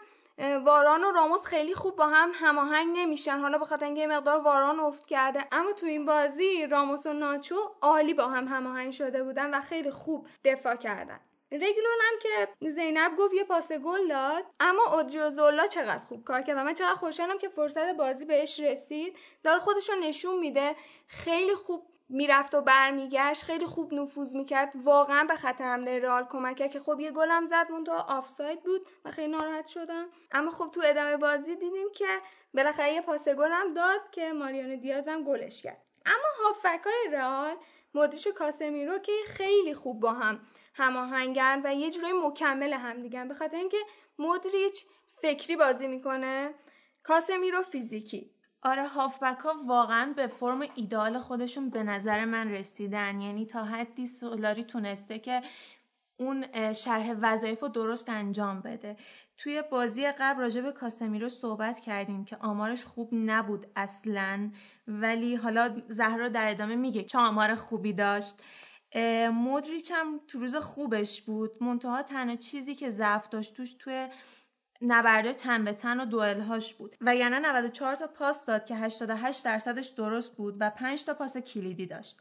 واران و راموس خیلی خوب با هم هماهنگ نمیشن. حالا به خاطر اینکه مقدار واران افت کرده. اما تو این بازی راموس و ناچو عالی با هم هماهنگ شده بودن و خیلی خوب دفاع کردن. رگلون هم که زینب گفت یه پاس گل داد اما اودریوزولا چقدر خوب کار کرد و من چقدر خوشحالم که فرصت بازی بهش رسید. داره خودش رو نشون میده. خیلی خوب می‌رفت و برمیگشت خیلی خوب نفوذ می‌کرد. واقعا به خط حمله رئال کمک کرد که خب یه گلم زد منتها آفساید بود و خیلی ناراحت شدم. اما خب تو ادامه بازی دیدیم که بالاخره یه پاس گلم داد که ماریانو هم گلش کرد. اما هافکای رئال مدریش کاسمیرو که خیلی خوب با هم هماهنگن و یه جورای مکمل هم دیگن به خاطر اینکه مدریچ فکری بازی می‌کنه کاسمیرو فیزیکی. آره هافبک ها واقعا به فرم ایدال خودشون به نظر من رسیدن. یعنی تا حدی سولاری تونسته که اون شرح وظایف رو درست انجام بده. توی بازی قبل راجع به کاسمیرو صحبت کردیم که آمارش خوب نبود اصلا. ولی حالا زهرا در ادامه میگه چه آمار خوبی داشت. مدریچ هم تو روز خوبش بود. منتها تنها چیزی که ضعف داشت توش توی نبرده تن به تن و دوئلهاش بود. و یعنی 94 تا پاس داد که 88 درصدش درست بود و 5 تا پاس کلیدی داشت.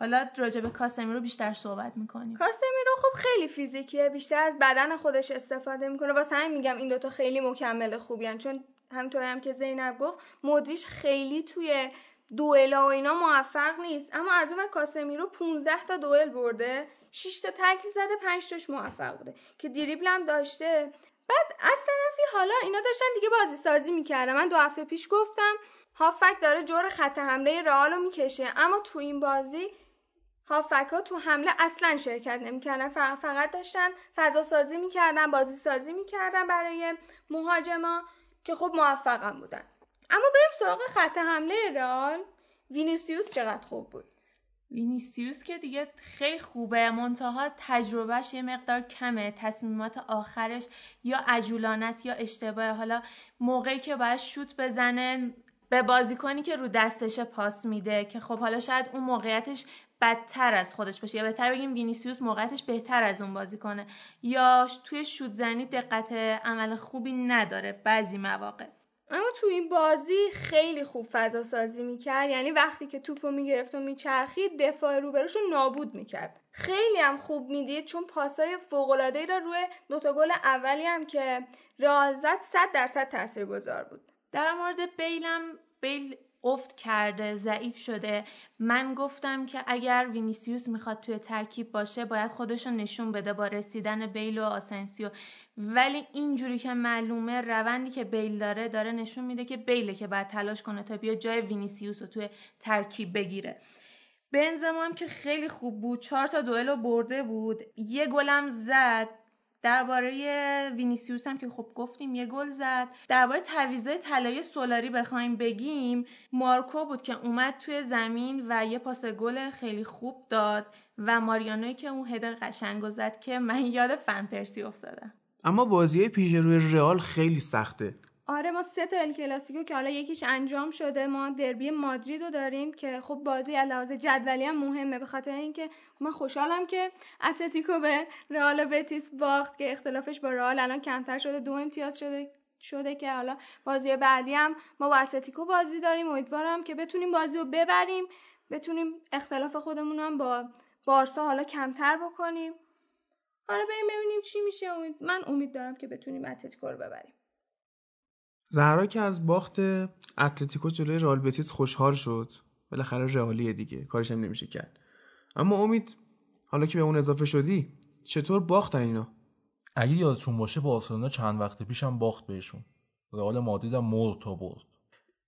حالا راجع به کاسمیرو بیشتر صحبت می‌کنیم. کاسمیرو خب خیلی فیزیکیه. بیشتر از بدن خودش استفاده می‌کنه. واسه همین میگم این دوتا خیلی مکمل خوبیان چون همینطوری هم که زینب گفت مدریش خیلی توی دوئلا و اینا موفق نیست. اما از اون کاسمیرو 15 تا دوئل برده. 6 تا تکل زده 5 تاش موفق بوده. که دریبل هم داشته. بعد از طرفی حالا اینا داشتن دیگه بازی سازی می‌کردن. من دو هفته پیش گفتم هافک داره جور خط حمله رئال می‌کشه. اما تو این بازی هافبک ها تو حمله اصلا شرکت نمی‌کردن. فقط داشتن فضا سازی می‌کردن بازی سازی می‌کردن برای مهاجما که خب موفقم بودن. اما بریم سراغ خط حمله رئال وینیسیوس چقدر خوب بود؟ وینیسیوس که دیگه خیلی خوبه. منتها تجربهش یه مقدار کمه. تصمیمات آخرش یا عجولانه است یا اشتباه حالا موقعی که باید شوت بزنه به بازیکنی که رو دستش پاس میده که خب حالا شاید اون موقعیتش بدتر از خودش باشه. یا بهتر بگیم وینیسیوس موقعیتش بهتر از اون بازی کنه یا توی شوت زنی دقت عمل خوبی نداره بعضی مواقع. اما تو این بازی خیلی خوب فضا سازی می‌کرد. یعنی وقتی که توپو می‌گرفت و میچرخید دفاع روبروش رو نابود می‌کرد. خیلی هم خوب می‌دید چون پاسای فوقالعاده را روی دوتا گل اولی هم که رئال زد صد درصد تاثیرگذار بود. در مورد بیلم بیل افت کرده ضعیف شده. من گفتم که اگر وینیسیوس می‌خواد توی ترکیب باشه باید خودش نشون بده با رسیدن بیل و آسنسیو. ولی اینجوری که معلومه روندی که بیل داره داره نشون میده که بیله که باید تلاش کنه تا بیاد جای وینیسیوس رو توی ترکیب بگیره. بنزما هم که خیلی خوب بود چهار تا دوئل رو برده بود یه گلم زد. درباره وینیسیوس هم که خب گفتیم یه گل زد. درباره تعویضه طلایی سولاری بخوایم بگیم مارکو بود که اومد توی زمین و یه پاس گل خیلی خوب داد و ماریانوی که اون هد قشنگ زد که من یاد فن پرسی افتادم. اما بازی پیش روی رئال خیلی سخته. آره ما سه تا ال کلاسیکو که حالا یکیش انجام شده ما دربی مادرید رو داریم که خب بازی علاوه جدولی هم مهمه به خاطر اینکه من خوشحالم که اتلتیکو به رئال بتیس باخت که اختلافش با رئال الان کمتر شده دو امتیاز شده شده که حالا بازی بعدی هم ما با اتلتیکو بازی داریم. امیدوارم که بتونیم بازی رو ببریم بتونیم اختلاف خودمون هم با بارسا حالا کمتر بکنیم. حالا بریم ببینیم چی میشه. من امید دارم که بتونیم اتلتیکو رو ببریم. زهرا که از باخت اتلتیکو جلوی رئال بتیس خوشحال شد. بالاخره رئالیه دیگه. کارش هم نمیشه کرد. اما امید حالا که به اون اضافه شدی چطور باختن اینا اگه یادتون باشه بارسلونا چند وقت پیشم باخت بهشون. رئال مادرید هم مرد تا برد.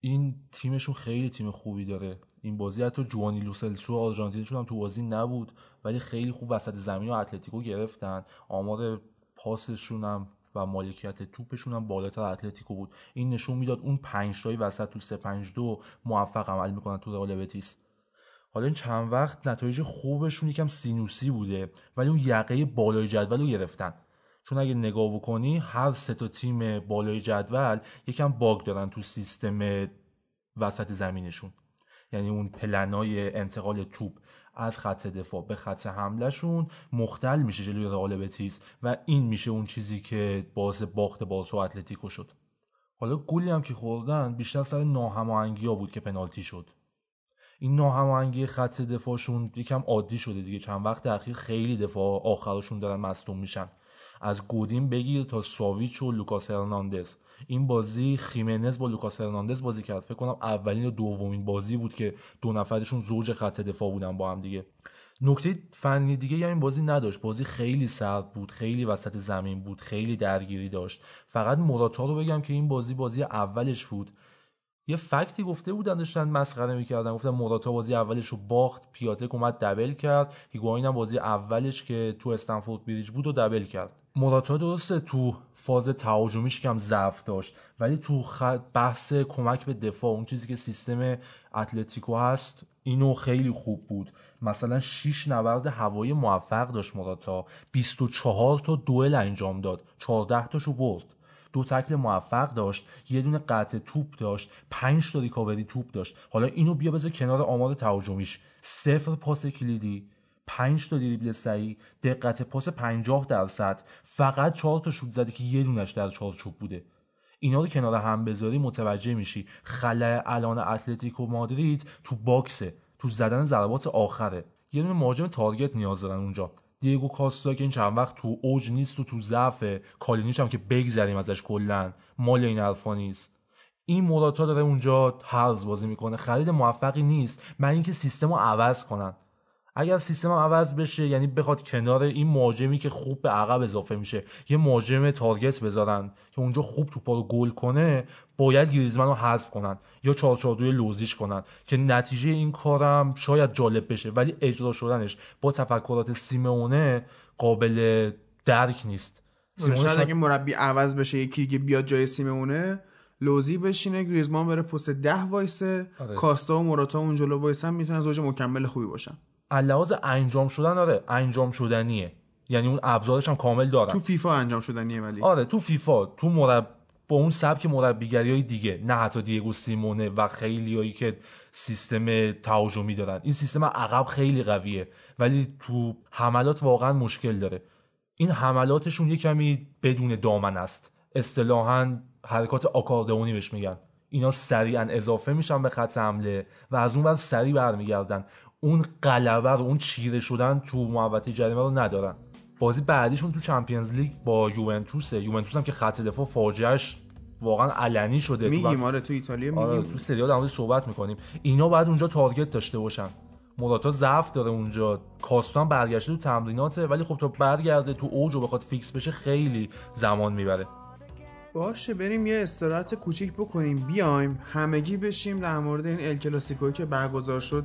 این تیمشون خیلی تیم خوبی داره. این بازی حتی جوانی لوسلسو آرژانتینشون هم تو بازی نبود ولی خیلی خوب وسط زمین و اتلتیکو گرفتن. آمار پاسشون هم و مالکیت توپشون هم بالاتر اتلتیکو بود. این نشون می‌داد اون پنج تای وسط تو 3 5 2 موفق عمل می‌کنن تو رئال بتیس. حالا این چند وقت نتایج خوبشون یکم سینوسی بوده ولی اون یقه بالای جدول رو گرفتن. چون اگه نگاه بکنی هر سه تا تیم بالای جدول یکم باگ دارن تو سیستم وسط زمینشون. یعنی اون پلنای انتقال توپ از خط دفاع به خط حملهشون مختل میشه جلوی رئال بتیس و این میشه اون چیزی که باعث باخت بارسا و اتلتیکو شد. حالا گلی هم که خوردن بیشتر سر ناهماهنگی بود که پنالتی شد. این ناهماهنگی خط دفاعشون یکم عادی شده دیگه. چند وقت اخیر خیلی دفاع آخرشون دارن مصدوم میشن. از گودین بگیر تا ساویچ و لوکاس هرناندز. این بازی خیمنز با لوکاس هرناندز بازی کرد. فکر کنم اولین و دومین بازی بود که دو نفرشون زوج خط دفاع بودن با هم دیگه. نکته فنی دیگه یا این بازی نداشت. بازی خیلی سرد بود خیلی وسط زمین بود خیلی درگیری داشت. فقط موراتا رو بگم که این بازی بازی اولش بود. یه فکتی گفته بودن داشتن مسخره می‌کردن. گفتن موراتا بازی اولش رو باخت پیاتک اومد دبل کرد. هیگواین هم بازی اولش که تو استنفورد بریج بود و دبل کرد. موراتا درسته تو فاز تهاجمیش کم ضعف داشت ولی تو بحث کمک به دفاع اون چیزی که سیستم اتلتیکو هست اینو خیلی خوب بود. مثلا 6 نبرد هوایی موفق داشت موراتا 24 تا دوئل انجام داد 14 تاشو برد. دو تکل موفق داشت یه دونه قطع توپ داشت پنج تا ریکاوری توپ داشت. حالا اینو بیا بذار کنار آمار تهاجمیش. صفر پاس کلیدی. پنج تا دریبل سعی دقت پاس 50 درصد فقط چهار تا شوت زده که یه دونش در چارچوب بوده. اینا رو کنار هم بذاری متوجه میشی. خلع الان اتلتیکو مادرید تو باکسه تو زدن ضربات آخره. یه دونه مهاجم تارگت نیاز دارن اونجا. دیگو کاستا که این چند وقت تو اوج نیست و تو ضعف کالینیش هم که بگذریم ازش کلا. مال این حرفا نیست. این موراتا داره اونجا حرز بازی می‌کنه. خرید موفقی نیست. من اینکه سیستم رو عوض کنن. اگر سیستم عوض بشه یعنی بخواد کنار این مهاجمی که خوب به عقب اضافه میشه یه مهاجم تارگت بذارن که اونجا خوب توپا رو گل کنه باید گریزمن رو حذف کنن یا 442 لوزیش کنن که نتیجه این کارم شاید جالب بشه ولی اجرا شدنش با تفکرات سیمونه قابل درک نیست شاید اگه مربی عوض بشه یکی که بیاد جای سیمونه لوزی بشینه گریزمان بره پست ده وایسه آره. کاستا و موراتا اون جلو وایسن می‌تونن زوج مکمل خوبی باشن لحاظ انجام شدن آره انجام شدنیه. یعنی اون ابزارش هم کامل دارن. تو فیفا انجام شدنیه ولی. آره تو فیفا تو مرب با اون سبک مربیگری های دیگه نه حتی دیگو سیمونه و خیلی هایی که سیستم تهاجمی دارن. این سیستم عقب خیلی قویه ولی تو حملات واقعا مشکل داره. این حملاتشون یه کمی بدون دامن است. اصطلاحا حرکات آکاردئونی بهش میگن. اینا سریعا اضافه میشن به خط حمله و از اون بعد سریع برمیگردن. اون غلبه رو اون چیره شدن تو محوطه جریمه رو ندارن. بازی بعدیشون تو چمپیونز لیگ با یوونتوسه. یوونتوس هم که خط دفاع فاجعهش واقعا علنی شده. میگیم آره تو ایتالیا آره تو سری در صحبت می‌کنیم. اینا باید اونجا تارگت داشته باشن. موراتا ضعف داره اونجا. کاستان برگشته تو تمریناته ولی خب تا برگرده تو اوج و بخواد فیکس بشه خیلی زمان می‌بره. باشه بریم یه استراحت کوچیک بکنیم. بیایم همگی بشیم در مورد این ال کلاسیکویی که برگزار شد.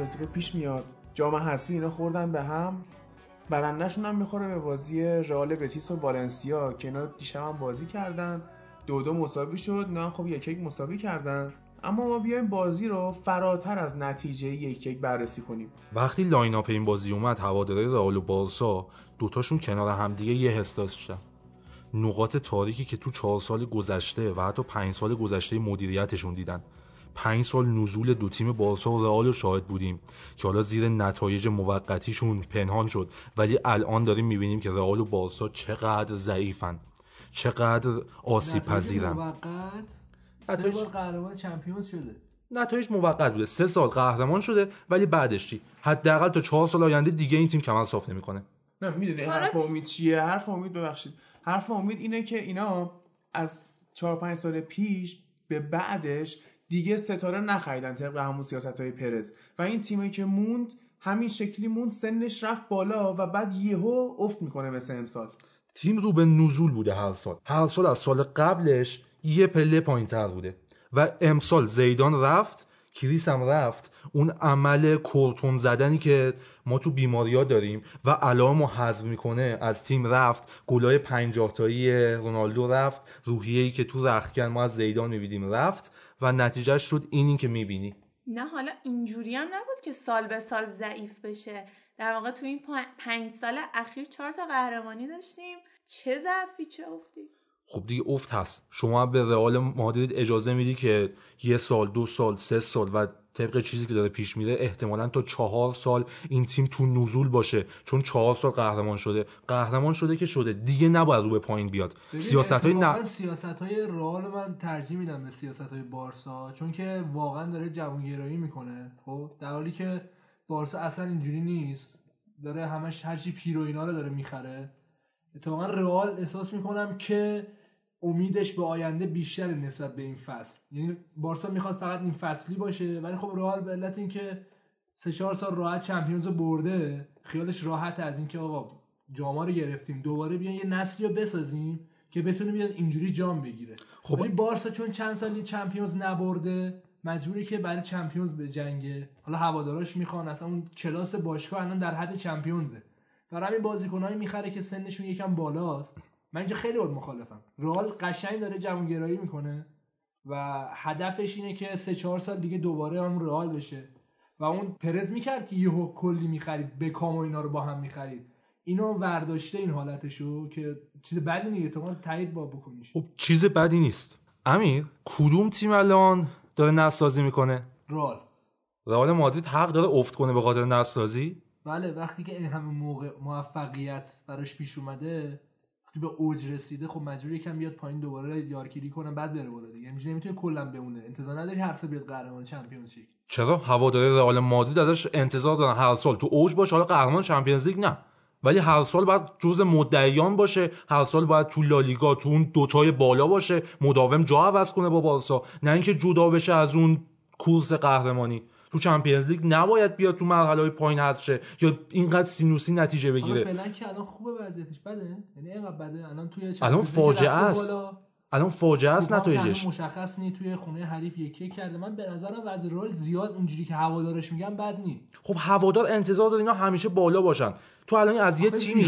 کلاسیکو پیش میاد. جام حذفی اینا خوردن به هم. برندهشون هم می‌خوره به بازی رئال بتیس و والنسیا. که اینا دیشب هم بازی کردن. دو دو مساوی شد. نه خب یک یک مساوی کردن. اما ما بیایم بازی رو فراتر از نتیجه یک یک بررسی کنیم. وقتی لاین اپ این بازی اومد هواداره رئال و بارسا دوتاشون کنار همدیگه یه حس داشتن. نقاط تاریکی که تو چهار سال گذشته و حتی پنج سال گذشته مدیریتشون دیدن. پنج سال نزول دو تیم بارسا و رئال رو شاهد بودیم که حالا زیر نتایج موقتیشون پنهان شد. ولی الان داریم می‌بینیم که رئال و بارسا چقدر ضعیفن چقدر آسیب پذیرن. موقت؟ سه نتایج- بار قهرمان چمپیونز شده. نتایج موقت بوده. سه سال قهرمان شده ولی بعدش چی؟ حداقل تا چهار سال آینده دیگه این تیم کمر صاف نمی‌کنه. نه می‌دونی حرف امید چیه؟ حرف امید ببخشید. حرف امید اینه که اینا از چهار پنج سال پیش به بعدش دیگه ستاره نخریدن طبق همون سیاست های پرز. و این تیمی که موند همین شکلی موند سنش رفت بالا و بعد یهو افت می‌کنه مثل امسال. تیم رو به نزول بوده هر سال. هر سال از سال قبلش یه پله پایین تر بوده. و امسال زیدان رفت کریس هم رفت. اون عمل کورتون زدنی که ما تو بیماریا داریم و علامو حذف می‌کنه از تیم رفت. گلای پنجاه تایی رونالدو رفت. روحیه‌ای که تو رختکن ما از زیدان می‌بینیم رفت. و نتیجهش شد اینی که می‌بینی. نه حالا اینجوری هم نبود که سال به سال ضعیف بشه. در واقع تو این پنج سال اخیر چهار تا قهرمانی داشتیم. چه ضعفی چه افتی؟ خب دیگه افت هست. شما به رئال مادرید اجازه میدی که یه سال دو سال سه سال و طبق چیزی که داره پیش میره احتمالا تا چهار سال این تیم تو نزول باشه. چون چهار سال قهرمان شده. قهرمان شده که شده. دیگه نباید رو به پایین بیاد. سیاست های نه. سیاست های رئال من ترجیح میدم به سیاست های بارسا. چون که واقعا داره جوانگرایی می‌کنه. خب؟ در حالی که بارسا اصلا اینجوری نیست. داره همش هرچی پیرو اینا رو داره می‌خره. اتفاقا رئال احساس می‌کنم که امیدش به آینده بیشتر نسبت به این فصل. یعنی بارسا می‌خواد فقط این فصلی باشه ولی خب رئال به علت اینکه سه چهار سال راحت چمپیونز رو برده خیالش راحت از اینکه آقا جاما رو گرفتیم دوباره بیان یه نسلی رو بسازیم که بتونه بیاد اینجوری جام بگیره. خب- ولی بارسا چون چند سالی چمپیونز نبرده مجبوره که برای چمپیونز به جنگه حالا هواداراش می‌خوان اصلا اون کلاس باشگاه الان در حد چمپیونزه. برای همین بازیکنایی می‌خره که سنشون یکم بالاست. من اینجا خیلی باید مخالفم. رئال قشنگ داره جوانگرایی می‌کنه و هدفش اینه که سه چهار سال دیگه دوباره همون رئال بشه. و اون پرز می‌کرد که یهو کلی می‌خرید بکام و اینا رو با هم می‌خرید. اینو ورداشته این حالتشو که چیز بدی نیست. تو تایید با بکنیش. خب چیز بدی نیست. امیر کدوم تیم الان داره نسازی می‌کنه؟ رال رئال مادرید حق داره افت کنه به خاطر نسازی؟ بله وقتی که این همه موقع موفقیت براش پیش اومده به اوج رسیده خب مجبور یکم بیاد پایین دوباره یارگیری کنه بعد بره بالا دیگه. یعنی نمی‌تونه کلا بمونه. انتظار نداری هر سال بیاد قهرمان چمپیونز شی چرا؟ هواداری رئال مادرید ازش انتظار دارن. هر سال تو اوج باشه حالا قهرمان چمپیونز لیگ نه. ولی هر سال باید جز مدعیان باشه. هر سال باید تو لالیگا تو اون دوتای بالا باشه. مداوم جا عوض کنه با بارسا. نه اینکه جدا بشه از اون کورس قهرمانی. تو چمپیونز لیگ نباید بیاد تو مرحله های پایین حذف شه یا اینقدر سینوسی نتیجه بگیره. فعلا که الان خوبه وضعیتش بده؟ یعنی اینقدر بده؟ الان توی الان فاجعه است. الان فاجعه است نتایجش. مشخص نی توی خونه حریف یکی کرده. من به نظرم وضع رول زیاد اونجوری که هوادارش میگن بد نی خب هوادار انتظار داره اینا همیشه بالا باشن. تو الان از یه تیمی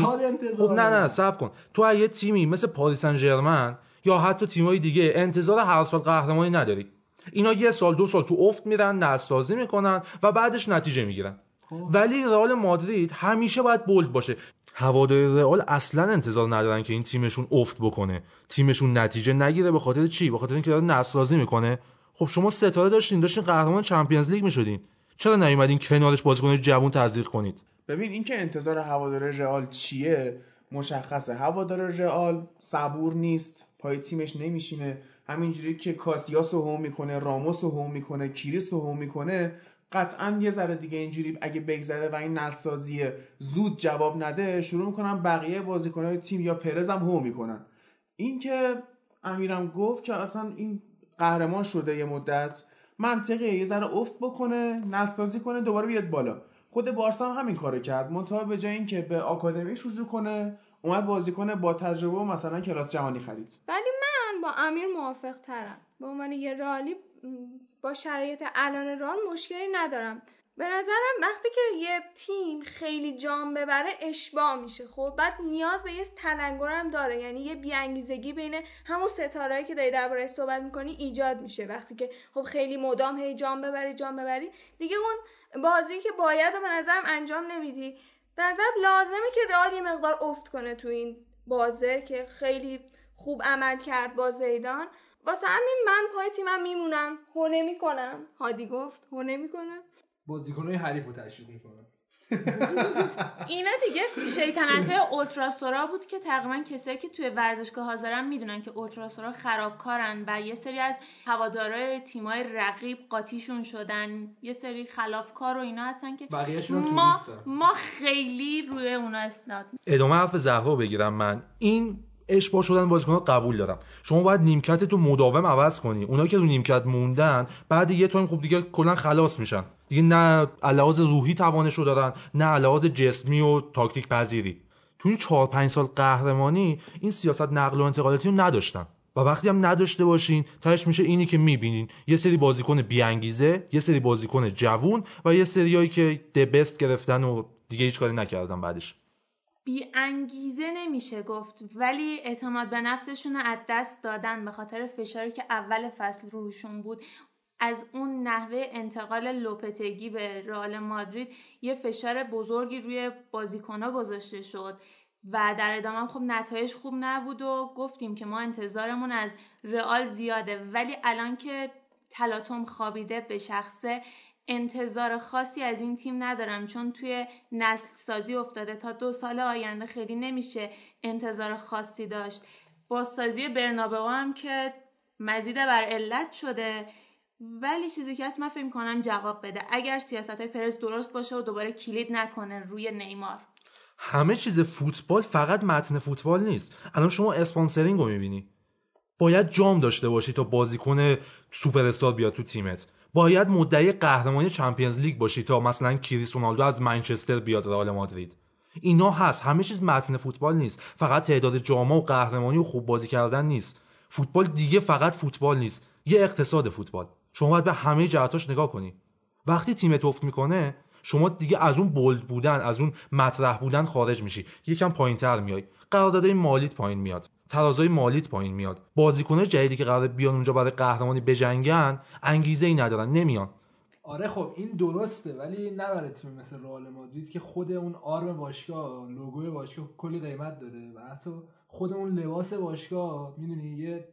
خب نه نه. صبر کن. تو از یه تیمی مثل پاریس سن ژرمن یا حتی تیمای دیگه انتظار هر سال قهرمانی نداری. اینا یه سال دو سال تو افت میرن نسازی می‌کنن و بعدش نتیجه می‌گیرن. خب. ولی رئال مادرید همیشه باید بولد باشه. هواداری رئال اصلا انتظار ندارن که این تیمشون افت بکنه. تیمشون نتیجه نگیره به خاطر چی؟ به خاطر اینکه داره نسازی می‌کنه. خب شما ستاره داشتین داشتین قهرمان چمپیونز لیگ می‌شدین. چرا نیومدین کنارش بازیکن جوون تزریق کنید؟ ببین اینکه انتظار هوادار رئال چیه؟ مشخصه. هوادار رئال صبور نیست. پای تیمش نمیشینه. همینجوری که کاسیاس رو هم می‌کنه راموس رو هم می‌کنه کریس رو هم می‌کنه قطعا یه ذره دیگه اینجوری اگه بگذره و این نسازی زود جواب نده شروع می‌کنن بقیه بازیکنهای تیم یا پرز هم هم می‌کنن. این که امیرم گفت که اصلا این قهرمان شده یه مدت منطقه یه ذره افت بکنه نسازی کنه دوباره بیاد بالا. خود بارسا هم همین کارو کرد. منتها به جای اینکه به آکادمیش رجوع کنه اومد بازیکن با تجربه و مثلا کلاس جهانی خرید. ولی با امیر موافق ترم به عنوان یه رالی با شرایط الان رال مشکلی ندارم. به نظرم وقتی که یه تیم خیلی جام ببره اشباع میشه. خب بعد نیاز به یه تلنگر هم داره. یعنی یه بیانگیزگی بین همون ستارهایی که داری درباره صحبت می‌کنی ایجاد میشه. وقتی که خب خیلی مدام هی جام ببری جام ببری دیگه اون بازی که باید و به نظرم انجام نمیدی. به نظرم لازمه که رئال یه مقدار افت کنه تو این بازه که خیلی خوب عمل کرد با زیدان. واسه همین من پای تیمم میمونم. هو نمی‌کنم هادی گفت هو نمی‌کنم بازیکنهای حریف رو تشویق می‌کنم. اینا دیگه شیطنت اولتراسورا بود که تقریبا کسایی که توی ورزشگاه حاضرن می‌دونن که اولتراسورا خرابکارن و یه سری از هوادارای تیمای رقیب قاطیشون شدن. یه سری خلافکار و اینا هستن که ما ما خیلی روی اونا اسناد ادامه حرف زهرا بگیرم من. این اشباع شدن بازیکن قبول دارم. شما باید نیمکت تو مداوم عوض کنی. اونایی که تو نیمکت موندن بعد یه تایم خوب دیگه کلا خلاص میشن. دیگه نه لحاظ روحی توانش رو دارن نه لحاظ جسمی و تاکتیک پذیری. تو این 4 5 سال قهرمانی این سیاست نقل و انتقالاتی رو نداشتن و وقتی هم نداشته باشین تهش میشه اینی که می‌بینین. یه سری بازیکن بی‌انگیزه یه سری بازیکن جوون و یه سریایی که the best گرفتن و دیگه هیچ کاری نکردن بعدش. بی انگیزه نمیشه گفت ولی اعتماد به نفسشون از دست دادن به خاطر فشاری که اول فصل روشون بود. از اون نحوه انتقال لوپتگی به رئال مادرید یه فشار بزرگی روی بازیکنها گذاشته شد و در ادامه خب نتایج خوب نبود و گفتیم که ما انتظارمون از رئال زیاده. ولی الان که تلاطم خوابیده به شخصه انتظار خاصی از این تیم ندارم چون توی نسل سازی افتاده تا دو سال آینده خیلی نمیشه انتظار خاصی داشت. بازسازی برنابهو هم که مزید بر علت شده ولی چیزی که هست من فکر کنم جواب بده. اگر سیاست های پرز درست باشه و دوباره کلید نکنه روی نیمار. همه چیز فوتبال فقط متن فوتبال نیست. الان شما اسپانسرینگ رو می‌بینی. باید جام داشته باشی تا بازیکن سوپر استار بیاد تو تیمت. باید مدعی قهرمانی Champions League باشی تا مثلا کریس رونالدو از منچستر بیاد رئال مادرید. اینا هست. همه چیز متن فوتبال نیست. فقط تعداد جام و قهرمانی و خوب بازی کردن نیست. فوتبال دیگه فقط فوتبال نیست. یه اقتصاد فوتبال. شما باید به همه جهتاش نگاه کنی. وقتی تیمت افت می‌کنه شما دیگه از اون bold بودن از اون مطرح بودن خارج میشی. یکم پایینتر میای. قراردادهای مالیت پایین میاد. ترازای مالیت پایین میاد. بازیکنای جدیدی که قرار بیان اونجا برای قهرمانی بجنگن انگیزه ای ندارن نمیان. آره خب این درسته ولی نبره تیم مثل رئال مادرید که خود اون آرم باشگاه لوگوی باشگاه کلی قیمت داره و اصلا خود اون لباس باشگاه می‌دونی یه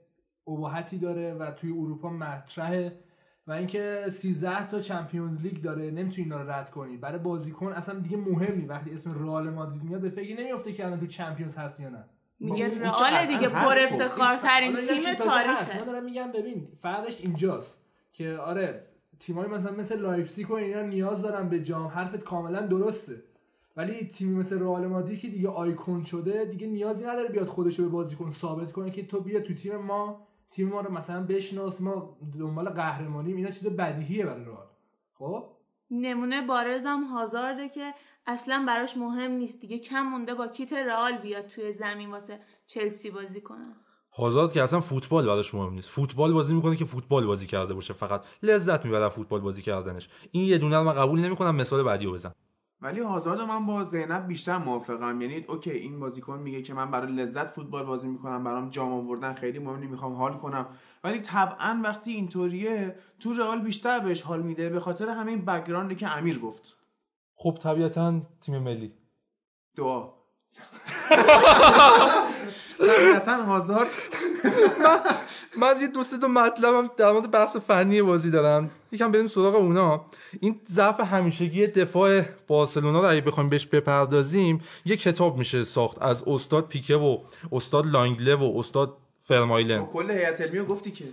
ابهتی داره و توی اروپا مطرحه و اینکه 13 تا چمپیونز لیگ داره نمی‌تونی اینا رو رد کنی. برای بازیکن اصلا دیگه مهمی وقتی اسم رئال مادرید میاد به فکر نمیفته که الان تو چمپیونز هست یا نه. میگه رئال دیگه پر خب. افتخارترین تیم تاریخه. من دارم میگم ببین فرقش اینجاست که آره تیمای مثلا مثل لایپزیگ و اینا نیاز دارن به جام. حرفت کاملا درسته. ولی تیمی مثل رئال مادرید که دیگه آیکون شده دیگه نیازی نداره بیاد خودش رو به بازیکن ثابت کنه که تو بیا تو تیم ما تیم ما رو مثلا بشناس. ما دنبال قهرمانیم. اینا چیز بدیهیه برای رئال. خب؟ نمونه بارزم هازارده که اصلا براش مهم نیست دیگه. کم مونده با کیت رئال بیاد توی زمین واسه چلسی بازی کنه. هازارد که اصلا فوتبال براش مهم نیست. فوتبال بازی می‌کنه که فوتبال بازی کرده باشه. فقط لذت می‌بره فوتبال بازی کردنش. این یه دونه رو من قبول نمی‌کنم مثال بعدی رو بزن. ولی آزاد من با زینب بیشتر موافقم. یعنی okay این بازیکن میگه که من برای لذت فوتبال بازی می‌کنم برام جام آوردن خیلی مهم می‌خوام حال کنم. ولی طبعا وقتی اینطوریه تو رئال بیشتر بهش حال میده به خاطر همین background ی که امیر گفت. خب طبیعتا تیم ملی. دعا. طبیعتا هازارد من, من یه دوست دو مطلبم در مورد بحث فنی بازی دارم. یکم بریم سراغ اونا. این ضعف همیشگی دفاع بارسلونا رو اگه بخوایم بهش بپردازیم یه کتاب میشه ساخت از استاد پیکه و استاد لانگله و استاد فرمایلن. کل هیئت علمی گفتی که.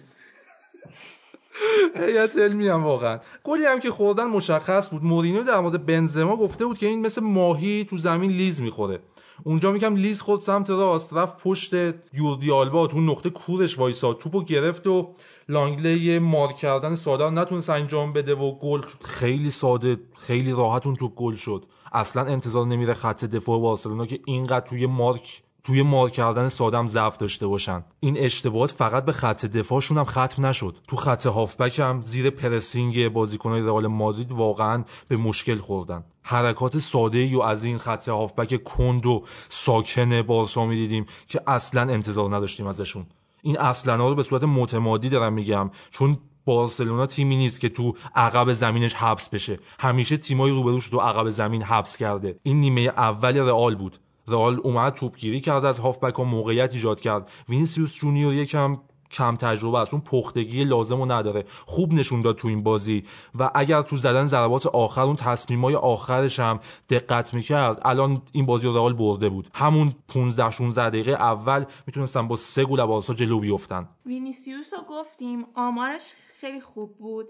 هیئت علمی هم واقعا. گلی هم که خوردن مشخص بود. مورینو در مورد بنزما گفته بود که این مثل ماهی تو زمین لیز می‌خوره. اونجا میگم لیز خورد سمت راست رفت پشت جوردی آلبا تو نقطه کورش وایساد. توپو گرفت و لانگله یه مار کردن ساده نتونست انجام بده و گل خیلی ساده خیلی راحت اون توپ گل شد. اصلا انتظار نمیره خط دفاع بارسلونا که اینقدر توی مارک توی مار کردن سادم ضعف داشته باشن. این اشتباهات فقط به خط دفاعشون هم ختم نشد. تو خط هافبک هم زیر pressing بازیکنهای رئال مادرید واقعا به مشکل خوردن. حرکات ساده و از این خط هافبک کند و ساکن بارسا می‌دیدیم که اصلا انتظار نداشتیم ازشون. این اصلا ها رو به صورت متمادی دارم میگم چون بارسلونا تیمی نیست که تو عقب زمینش حبس بشه. همیشه تیمای روبروش تو عقب زمین حبس کرده. این نیمه اول رئال بود. رئال اومد توپگیری کرد از هافبک ها موقعیت ایجاد کرد. وینیسیوس جونیور یکم کم تجربه است. اون پختگی لازم رو نداره. خوب نشون داد تو این بازی. و اگر تو زدن ضربات آخر اون تصمیمای آخرش هم دقت می‌کرد. الان این بازی رو رئال برده بود. همون 15 16 دقیقه اول می‌تونستن با سه گل بارسا جلو بیفتن. وینیسیوس رو گفتیم. آمارش خیلی خوب بود.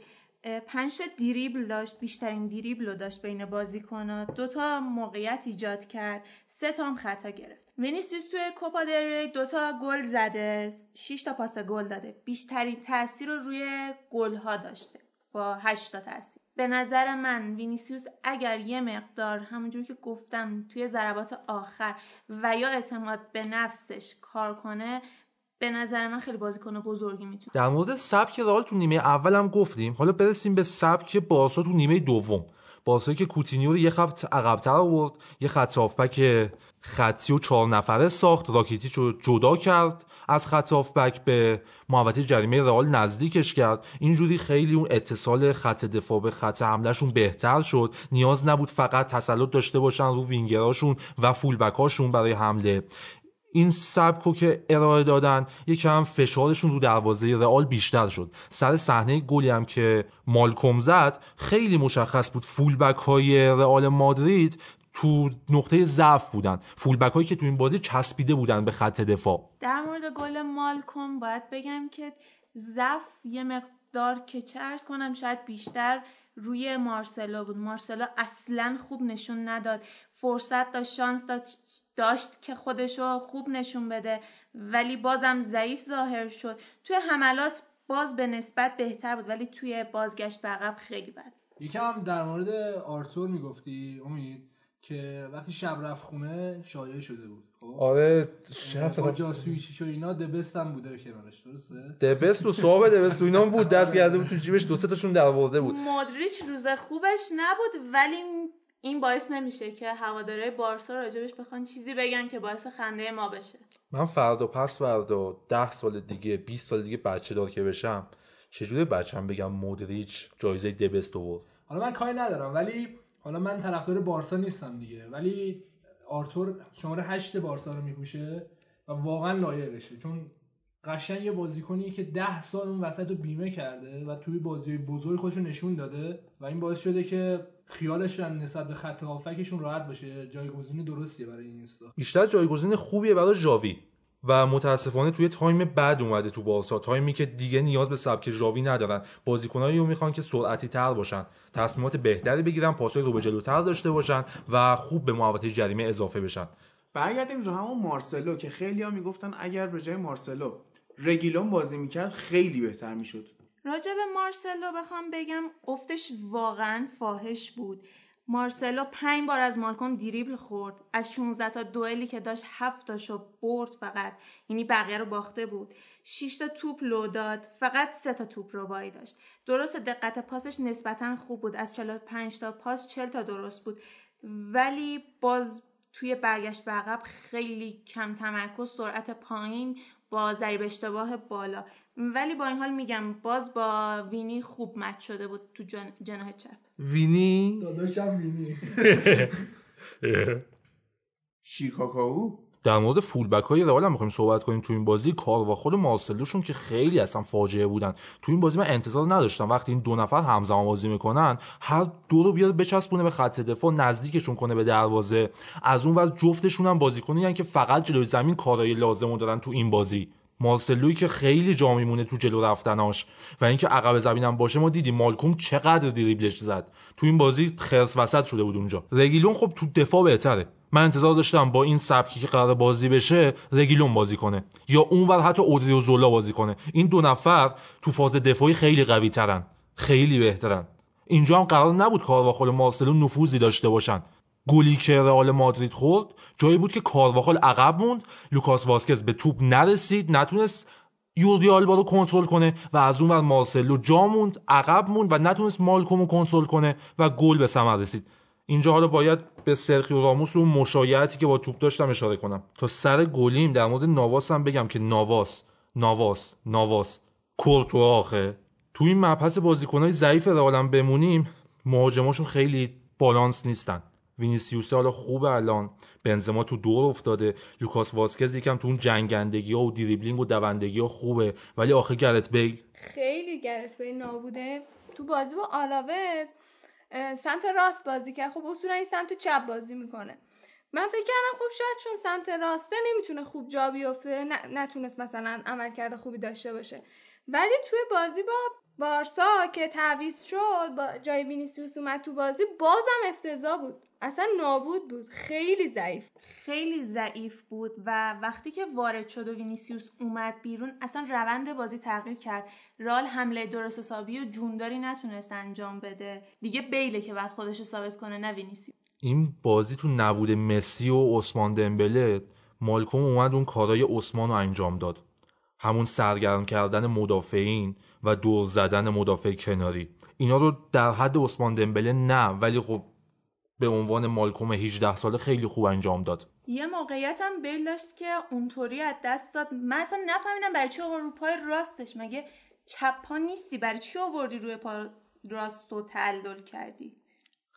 پنج دریبل داشت بیشترین دریبل رو داشت بین بازیکن‌ها. دو تا موقعیت ایجاد کرد. سه تا هم خطا گرفت. وینیسیوس توی کوپا دل ری دوتا گل زده. 6 تا پاس گل داده. بیشترین تاثیر رو روی گل ها داشته. با 8 تا تاثیر به نظر من وینیسیوس اگر یه مقدار همونجور که گفتم توی ضربات آخر و یا اعتماد به نفسش کار کنه به نظر من خیلی بازیکن بزرگی می‌تونه. در مورد سبک رئال تو نیمه اول هم گفتیم. حالا برسیم به سبک بارسا تو نیمه دوم. بارسا که کوتینیو رو یه خط عقبتر آورد یه خط هافبک خطی و چهار نفره ساخت راکیتیچ رو جدا کرد از خط هافبک به محوطه جریمه رئال نزدیکش کرد. اینجوری خیلی اون اتصال خط دفاع به خط حملهشون بهتر شد. نیاز نبود فقط تسلط داشته باشن رو وینگراشون و فولبکاشون برای حمله. این سبکو که ارائه دادن یکم فشارشون رو دروازه رئال بیشتر شد. سر صحنه گلی هم که مالکوم زد خیلی مشخص بود فولبک های رئال مادرید تو نقطه ضعف بودن. فولبک هایی که تو این بازی چسبیده بودن به خط دفاع. در مورد گل مالکوم باید بگم که ضعف یه مقدار که چرز کنم شاید بیشتر روی مارسلو بود. مارسلو اصلا خوب نشون نداد. فرصت داشت شانس داشت که خودشو خوب نشون بده. ولی بازم ضعیف ظاهر شد. توی حملات باز به نسبت بهتر بود ولی توی بازگشت به عقب خیلی بد. یکم هم در مورد آرتور می‌گفتی امید که وقتی شب رفت خونه شایع شده بود خب؟ آره شب با جاسویچی و اینا دبست هم بوده کنارش درسته؟ دبست و صاحب دبست و اینا بود دست کرده بود تو جیبش دو سه تاشون در بود. مودریچ روز خوبش نبود ولی این باعث نمیشه که هواداره بارسا راجبش بخوان چیزی بگن که باعث خنده ما بشه. من فردا پس فردا ده سال دیگه 20 سال دیگه بچه دار که بشم چجوری بچم بگم مودریچ جایزه دبست آورد؟ حالا من کاری ندارم ولی حالا من طرفدار بارسا نیستم دیگه. ولی آرتور شماره هشت بارسا رو میپوشه و واقعا لایقشه چون قشنگ یه بازیکنی که ده سال اون وسط رو بیمه کرده و توی بازی بزرگ خودشو نشون داده و این باعث شده که خیالش نسبت به خط هافبکشون راحت باشه. جایگزین درستیه برای اینیستا بیشتر جایگزین خوبیه برای جاوی و متاسفانه توی تایم بعد اومده تو بارسا. تایمی که دیگه نیاز به سبک ژاوی ندارن. بازیکنایی رو می‌خوان که سرعتی تر باشن تصمیمات بهتری بگیرن پاسای رو به جلوتر داشته باشن و خوب به محوطه جریمه اضافه بشن. برگردیم رو همون مارسلو که خیلی ها می‌گفتن اگر به جای مارسلو رگیلون بازی می‌کرد خیلی بهتر می‌شد. راجع به مارسلو بخوام بگم افتش واقعا فاحش بود. مارسلو پنج بار از مالکوم دریبل خورد. از 16 تا دوئلی که داشت 7 تاشو برد فقط. یعنی بقیه رو باخته بود. 6 تا توپ لو داد فقط 3 تا توپ رو بایی داشت. درست دقت پاسش نسبتا خوب بود. از 45 تا پاس 40 تا درست بود. ولی باز توی برگشت به عقب خیلی کم تمرکز سرعت پایین با ضریب اشتباه بالا. ولی با این حال میگم باز با وینی خوب مچ شده بود تو جن... جناح چپ. وینی؟ داداشم وینی. شیکاکاو؟ در مورد فولبک های رئال هم می‌خوایم صحبت کنیم. تو این بازی کار و خود مارسلوشون که خیلی اصلا فاجعه بودن. تو این بازی من انتظار نداشتم. وقتی این دو نفر همزمان بازی می‌کنن هر دو رو بیاد بچسبونه به خط دفاع نزدیکشون کنه به دروازه. از اون ور جفتشون هم بازیکنی که فقط جلوی زمین کارهای لازم دارن تو این بازی. مارسلوی که خیلی جا میمونه تو جلو رفتناش. و اینکه عقب زمینم باشه ما دیدیم مالکوم چقدر دریبلش زد. تو این بازی خرس وسط شده بود اونجا. رگیلون خب تو دفاع بهتره. من انتظار داشتم با این سبکی که قرار بازی بشه رگیلون بازی کنه. یا اونور حتی اودریو زولا بازی کنه. این دو نفر تو فاز دفاعی خیلی قوی ترن. خیلی بهترن. اینجا هم قرار نبود کارواخال مارسلو نفوذی داشته باشن. گلی که رئال مادرید خورد جایی بود که کارواخال عقب موند. لوکاس واسکز به توپ نرسید نتونست یوردی آلبا رو کنترل کنه و از اون ور مارسلو جا موند عقب موند و نتونست مالکوم رو کنترل کنه و گل به ثمر رسید. اینجا حالا باید به سرخیو راموس و مشایعتی که با توپ داشتم اشاره کنم. تا سر گلیم در مورد نواس هم بگم که نواس نواس نواس. کورتوا آخه. تو این مبحث بازیکنهای ضعیف رئالم بمونیم مهاجماشون خیلی بالانس نیستن. وینیسیوس حالا خوبه الان. بنزما تو دور افتاده. لوکاس واسکز یکم تو اون جنگندگی ها و دریبلینگ و دوندگی ها خوبه. ولی آخه گرت بیل خیلی گرت بیل نابوده. تو بازی با آلاوز سمت راست بازی کرد. خب اصولا این سمت چپ بازی می‌کنه. من فکر کردم خب شاید چون سمت راسته نمی‌تونه خوب جا بیفته نتونست مثلا عملکرد خوبی داشته باشه. ولی توی بازی با بارسا که تعویض شد با جای وینیسیوس اومد تو بازی بازم افتضاح بود. اصلا نابود بود. خیلی ضعیف خیلی ضعیف بود و وقتی که وارد شد و وینیسیوس اومد بیرون اصلا روند بازی تغییر کرد. رئال حمله درست حسابی و جونداری نتونست انجام بده. دیگه بیله که باید خودشو ثابت کنه نه وینیسیوس. این بازی تو نبود مسی و عثمان دمبله مالکوم اومد اون کارای عثمان رو انجام داد. همون سرگرم کردن مدافعین و دور زدن مدافع کناری. اینا رو در حد عثمان دمبله نه ولی خب به عنوان مالکوم 18 ساله خیلی خوب انجام داد. یه موقعیت هم بیل داشت که اونطوری از دست داد. من اصلا نفهمیدم برای چی آورد رو پای راستش. مگه چپ پا نیستی؟ برای چی آوردی روی پا راست و تعلل کردی؟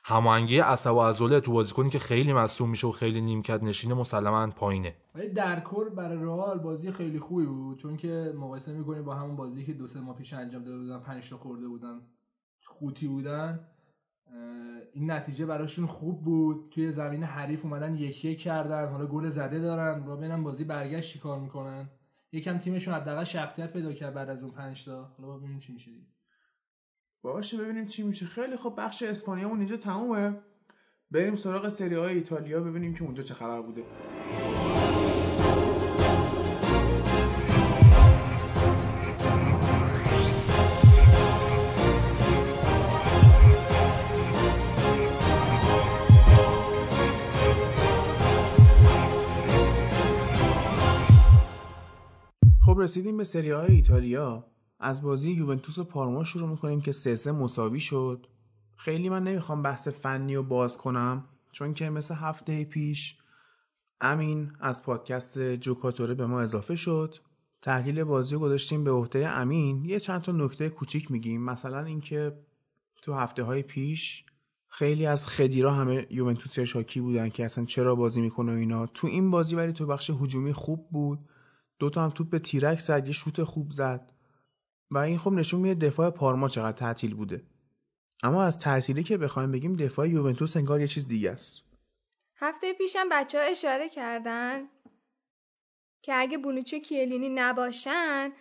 هماهنگی عصب و عضله تو بازیکنی که خیلی مصدوم میشه و خیلی نیمکت نشینه مسلما پایینه. ولی در کل برای رئال بازی خیلی خوبی بود چون که مقایسه می‌کنیم با همون بازی که دو سه ماه پیش انجام داده بودن 5 تا خورده بودن خوتی بودن. این نتیجه براشون خوب بود. توی زمین حریف اومدن یکی یک کردن. حالا گل زده دارن. با ببینم بازی برگشت چیکار می‌کنن. یکم تیمشون حداقل شخصیت پیدا کرد بعد از اون 5 تا. حالا ببینیم چی میشه باشه ببینیم چی میشه. خیلی خب بخش اسپانیامون اینجا تمومه. بریم سراغ سری های ایتالیا ببینیم که اونجا چه خبر بوده. رسیدیم به سری های ایتالیا. از بازی یوونتوس و پارما شروع می‌کنیم که سه سه مساوی شد. خیلی من نمی‌خوام بحث فنی رو باز کنم چون که مثل هفته پیش امین از پادکست جوکاتوره به ما اضافه شد. تحلیل بازی رو گذاشتیم به عهده امین. یه چند تا نکته کوچیک میگیم. مثلا اینکه تو هفته های پیش خیلی از خدیرا همه یوونتوسی شاکی بودن که اصلا چرا بازی می‌کنه اینا. تو این بازی ولی تو بخش هجومی خوب بود. دوتا هم توپ به تیرک زد یه شوت خوب زد. و این خب نشون میده دفاع پارما چقدر تعطیل بوده. اما از تعطیلی که بخوایم بگیم دفاع یوونتوس انگار یه چیز دیگه است. هفته پیشم بچه ها اشاره کردن که اگه بونوچی کیلینی نباشن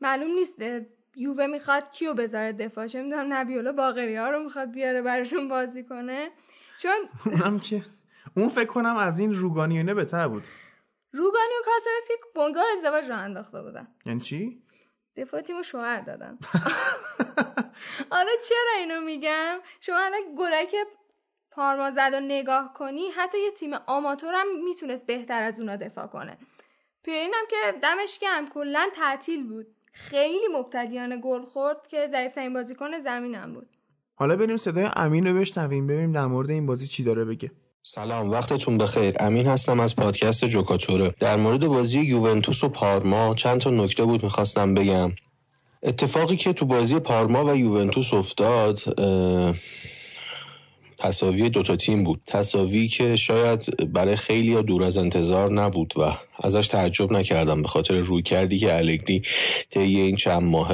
معلوم نیست یووه می‌خواد کیو بذاره دفاع. چه می‌دونم نبیولا باقری ها رو می‌خواد بیاره براشون بازی کنه. چون اونم که اون فکر کنم از این روگانیونه بهتر بود. روگانی و کاسرس که بنگاه ازدواج رو انداخته بودن. یعنی چی؟ دفاع تیمو شوهر دادن. حالا چرا اینو میگم؟ شما الان گلک پارما زد و نگاه کنی حتی یه تیم آماتور هم می‌تونست بهتر از اونا دفاع کنه. پیرین هم که دمش گرم کلا تعطیل بود. خیلی مبتدیانه گل خورد که ضعیفترین بازیکن زمینم بود. حالا بریم صدای امین رو بشنویم ببینیم در مورد این بازی چی داره بگه. سلام وقتتون بخیر. امین هستم از پادکست جوکاتوره. در مورد بازی یوونتوس و پارما چند تا نکته بود می‌خواستم بگم. اتفاقی که تو بازی پارما و یوونتوس افتاد تصاوی دوتا تیم بود. تصاوی که شاید برای خیلی دور از انتظار نبود و ازش تعجب نکردم به خاطر روی کردی که الگری طی این چند ماه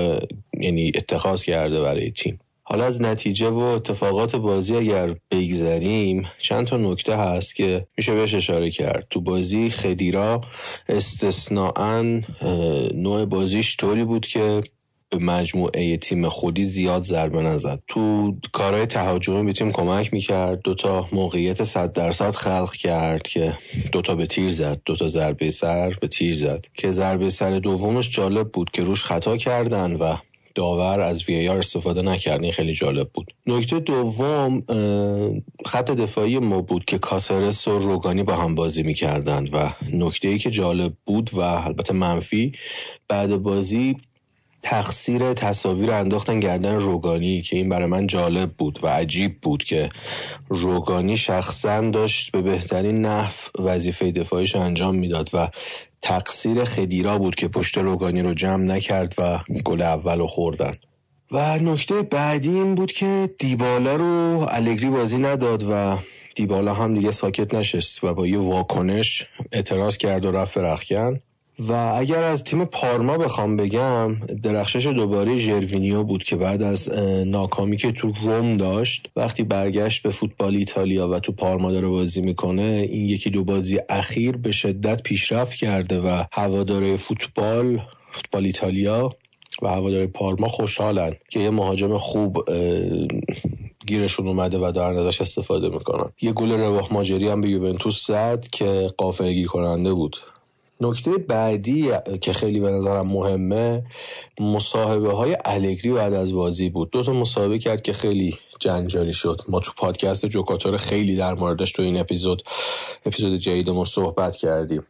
یعنی اتخاذ کرده برای تیم. حالا از نتیجه و اتفاقات بازی اگر بگذریم چند تا نکته هست که میشه بهش اشاره کرد. تو بازی خدیرا استثناعا نوع بازیش طوری بود که به مجموعه تیم خودی زیاد ضربه نزد. تو کارهای تهاجمی به تیم کمک می‌کرد دوتا موقعیت صد درصد خلق کرد که دوتا به تیر زد دوتا ضربه سر به تیر زد. که ضربه سر دومش جالب بود که روش خطا کردن و داور از وی آر استفاده نکرد این خیلی جالب بود. نکته دوم خط دفاعی ما بود که کاسرس و روگانی با هم بازی می‌کردند و نکته ای که جالب بود و البته منفی بعد بازی تقصیر تصاویر انداختن گردن روگانی که این برای من جالب بود و عجیب بود که روگانی شخصا داشت به بهترین نحو وظیفه دفاعیش انجام می‌داد و تقصیر خدیرا بود که پشت روگانی رو جمع نکرد و گل اول رو خوردن. و نکته بعدی این بود که دیبالا رو الگری بازی نداد و دیبالا هم دیگه ساکت نشست و با یه واکنش اعتراض کرد و رفت رخکن. و اگر از تیم پارما بخوام بگم درخشش دوباره ژروینیو بود که بعد از ناکامی که تو روم داشت وقتی برگشت به فوتبال ایتالیا و تو پارما داره بازی می‌کنه این یکی دو بازی اخیر به شدت پیشرفت کرده و هواداره فوتبال فوتبال ایتالیا و هواداره پارما خوشحالن که یه مهاجم خوب گیرشون اومده و دارن ازش استفاده می‌کنن. یه گل رواح ماجری هم به یوونتوس زد که قافلگیر کننده بود. نکته بعدی که خیلی به نظرم مهمه مصاحبه های الگری بعد از بازی بود. دو تا مصاحبه کرد که خیلی جنجالی شد. ما تو پادکست جوکاتور خیلی در موردش تو این اپیزود اپیزود جدیدمون صحبت کردیم.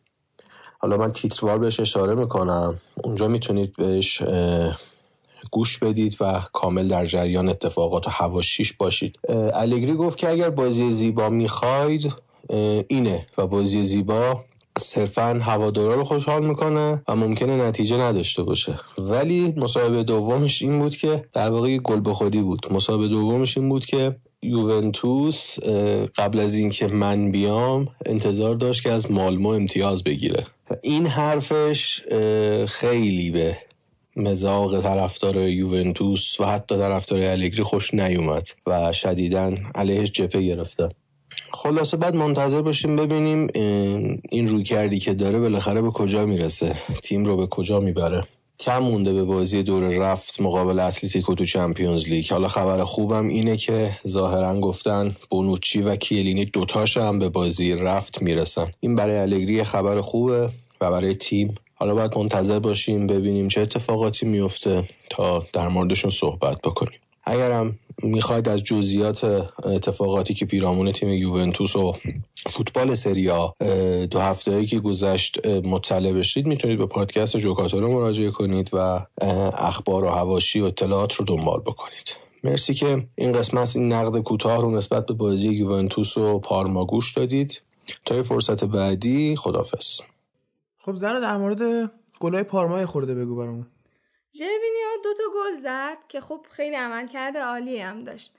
حالا من تیتروار بهش اشاره می‌کنم. اونجا می‌تونید بهش گوش بدید و کامل در جریان اتفاقات و هواشیش باشید. الگری گفت که اگر بازی زیبا می‌خواید اینه و بازی زیبا صرفا هوادارا رو خوشحال می‌کنه و ممکنه نتیجه نداشته باشه. ولی مصاحبه دومش این بود که در واقع گل به خودی بود. مصاحبه دومش این بود که یوونتوس قبل از اینکه من بیام انتظار داشت که از مالمو امتیاز بگیره. این حرفش خیلی به مزاق طرفدار یوونتوس و حتی طرفدار الگری خوش نیومد و شدیدا علیهش جپه گرفتن. خلاصه بعد منتظر باشیم ببینیم این روی کردی که داره بالاخره به کجا می‌رسه؟ تیم رو به کجا می‌بره؟ کم مونده به بازی دور رفت مقابل اتلتیکو تو چمپیونز لیگ. حالا خبر خوبم اینه که ظاهرا گفتن بونوچی و کیلینی دوتاش هم به بازی رفت می‌رسن. این برای الگری خبر خوبه و برای تیم. حالا باید منتظر باشیم ببینیم چه اتفاقاتی میفته تا در موردشون صحبت بکنیم. اگرم می‌خواید از جزئیات اتفاقاتی که پیرامون تیم یوونتوس و فوتبال سریا دو هفته که گذشت مطلع بشید می‌تونید به پادکست جوکاتورو مراجعه کنید و اخبار و هواشی و اطلاعات رو دنبال بکنید. مرسی که این قسمت این نقد کوتاه رو نسبت به بازی یوونتوس و پارما گوش دادید. تا فرصت بعدی خدافظ خب زن در مورد گلای پارما خورده بگو برامون. ژروینیو دو تا گل زد که خب خیلی عمل کرده عالی هم داشت.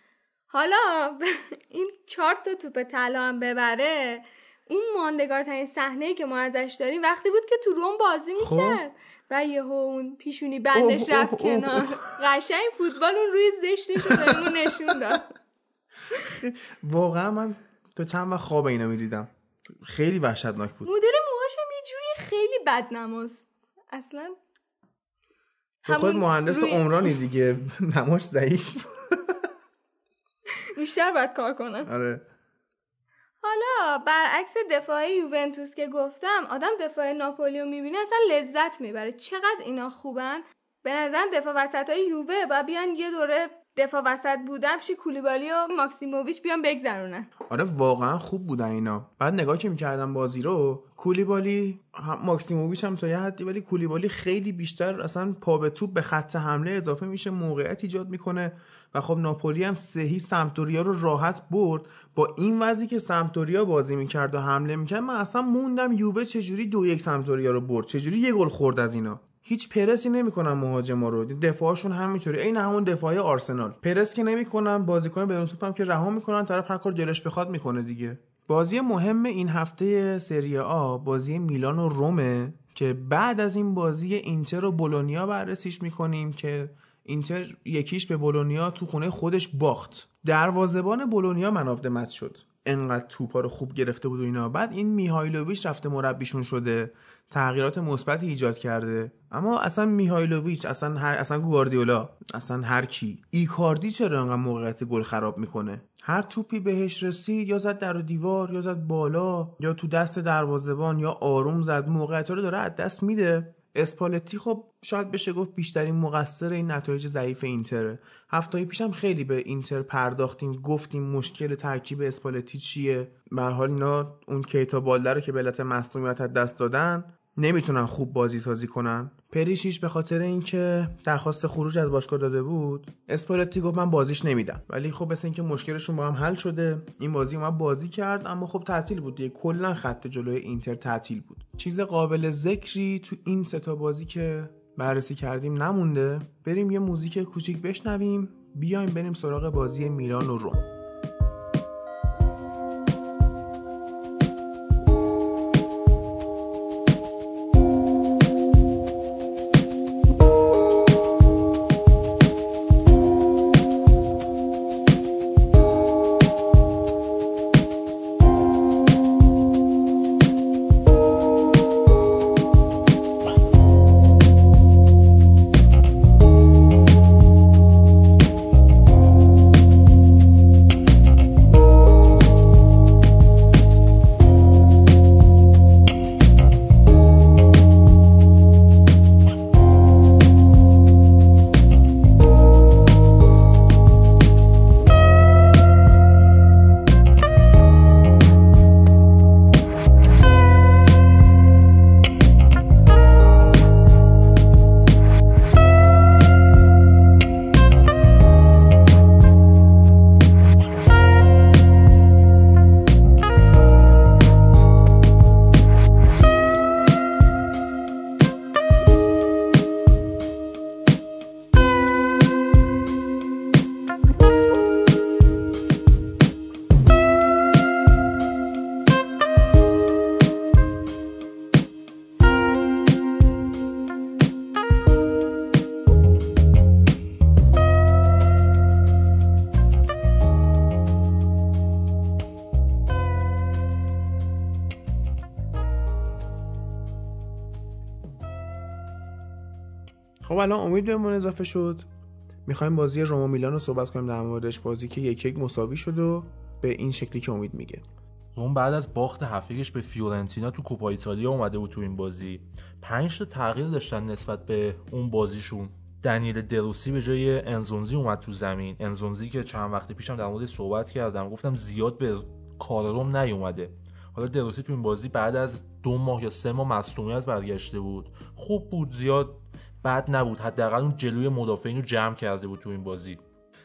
حالا این چهار تا توپ طلا هم ببره اون ماندگارترین صحنه که ما ازش داریم وقتی بود که تو روم بازی می‌کرد و یهو اون پیشونی بندش رفت کنار. قشنگ فوتبال اون روی زشتی که بهمون نشون داد. واقعا من تو چند وقت خواب اینو می‌دیدم. خیلی وحشتناک بود. مدل موهاشم یه جوری خیلی بدنماست. اصلا خود مهندس روی... عمرانی دیگه. نماش ضعیف. بیشتر باید کار کنم. آره. حالا برعکس دفاع یوونتوس که گفتم آدم دفاع ناپولیو می‌بینه اصلا لذت می‌بره. چقدر اینا خوبن؟ به نظر دفاع وسط های یووه با بیان یه دوره دفاع وسط بودم چی کولیبالی و ماکسیموویچ بیان بگذرونن. آره واقعا خوب بودن اینا. بعد نگاه که می‌کردم بازی رو کولیبالی ماکسیموویچ هم تا یه حدی ولی کولیبالی خیلی بیشتر اصلا پا به توپ به خط حمله اضافه میشه موقعیت ایجاد می‌کنه. و خب ناپولی هم سه هیچ سمپدوریا رو راحت برد. با این وضعی که سمپدوریا بازی می‌کرد و حمله می‌کرد من اصلا موندم یووه چجوری دو یک سمپدوریا رو برد. چجوری یه گل خورد از اینا. هیچ پرسی نمی‌کنن مهاجما رو. دفاعشون همینطوری. عین همون دفاعی آرسنال. پرس که نمی‌کنن بازیکن بدون توپ هم که رها می‌کنن طرف هر کار دلش بخواد می‌کنه دیگه. بازی مهم این هفته سری آ بازی میلان و رومه که بعد از این بازی اینتر و بولونیا بررسیش می‌کنیم که اینتر یکیش به بولونیا تو خونه خودش باخت. دروازبان بولونیا منافده مت شد. انقدر توپا رو خوب گرفته بود و اینا. بعد این میهایلوویچ رفته مربیشون شده. تغییرات مثبتی ایجاد کرده. اما اصلا میهایلوویچ اصلا هر اصلا گواردیولا اصلا هر کی. ایکاردی چرا انقدر موقعیت گل خراب می‌کنه؟ هر توپی بهش رسید یا زد در دیوار یا زد بالا یا تو دست دروازبان یا آروم زد موقعیت رو داره از دست میده. اسپالتی خب شاید بشه گفت بیشترین مقصر این نتایج ضعیف اینتره. هفته پیشم خیلی به اینتر پرداختیم گفتیم مشکل ترکیب اسپالتی چیه؟ به حال اینا اون کیتا بالدر رو که به علت مصونیت دست دادن نمی‌تونن خوب بازی سازی کنن پریشیش به خاطر اینکه درخواست خروج از باشگاه داده بود اسپالتی گفت من بازیش نمیدم. ولی خب مثل اینکه مشکلشون با هم حل شده این بازی اومد بازی کرد اما خب تعطیل بود دیگه. کلا خط جلوی اینتر تعطیل بود. چیز قابل ذکری تو این ستا بازی که بررسی کردیم نمونده. بریم یه موزیک کوچیک بشنویم. بیایم بریم سراغ بازی میلان و روم الان امید بهمون اضافه شد. می‌خوایم بازی روما میلان رو صحبت کنیم در موردش. بازی که یک یک مساوی شد و به این شکلی که امید میگه. روم بعد از باخت هفتگیش به فیورنتینا تو کوپا ایتالیا اومده بود تو این بازی. پنج تا تغییر داشتن نسبت به اون بازیشون. دنیل دروسی به جای انزونزی اومد تو زمین. انزونزی که چند وقت پیشم در مورد صحبت کردم. گفتم زیاد به کار روم نیومده. حالا دروسی تو این بازی بعد از دو ماه یا سه ماه مصونیت برگشته بود. خوب بود زیاد بد نبود. حداقل اون جلوی مدافعین رو جمع کرده بود تو این بازی.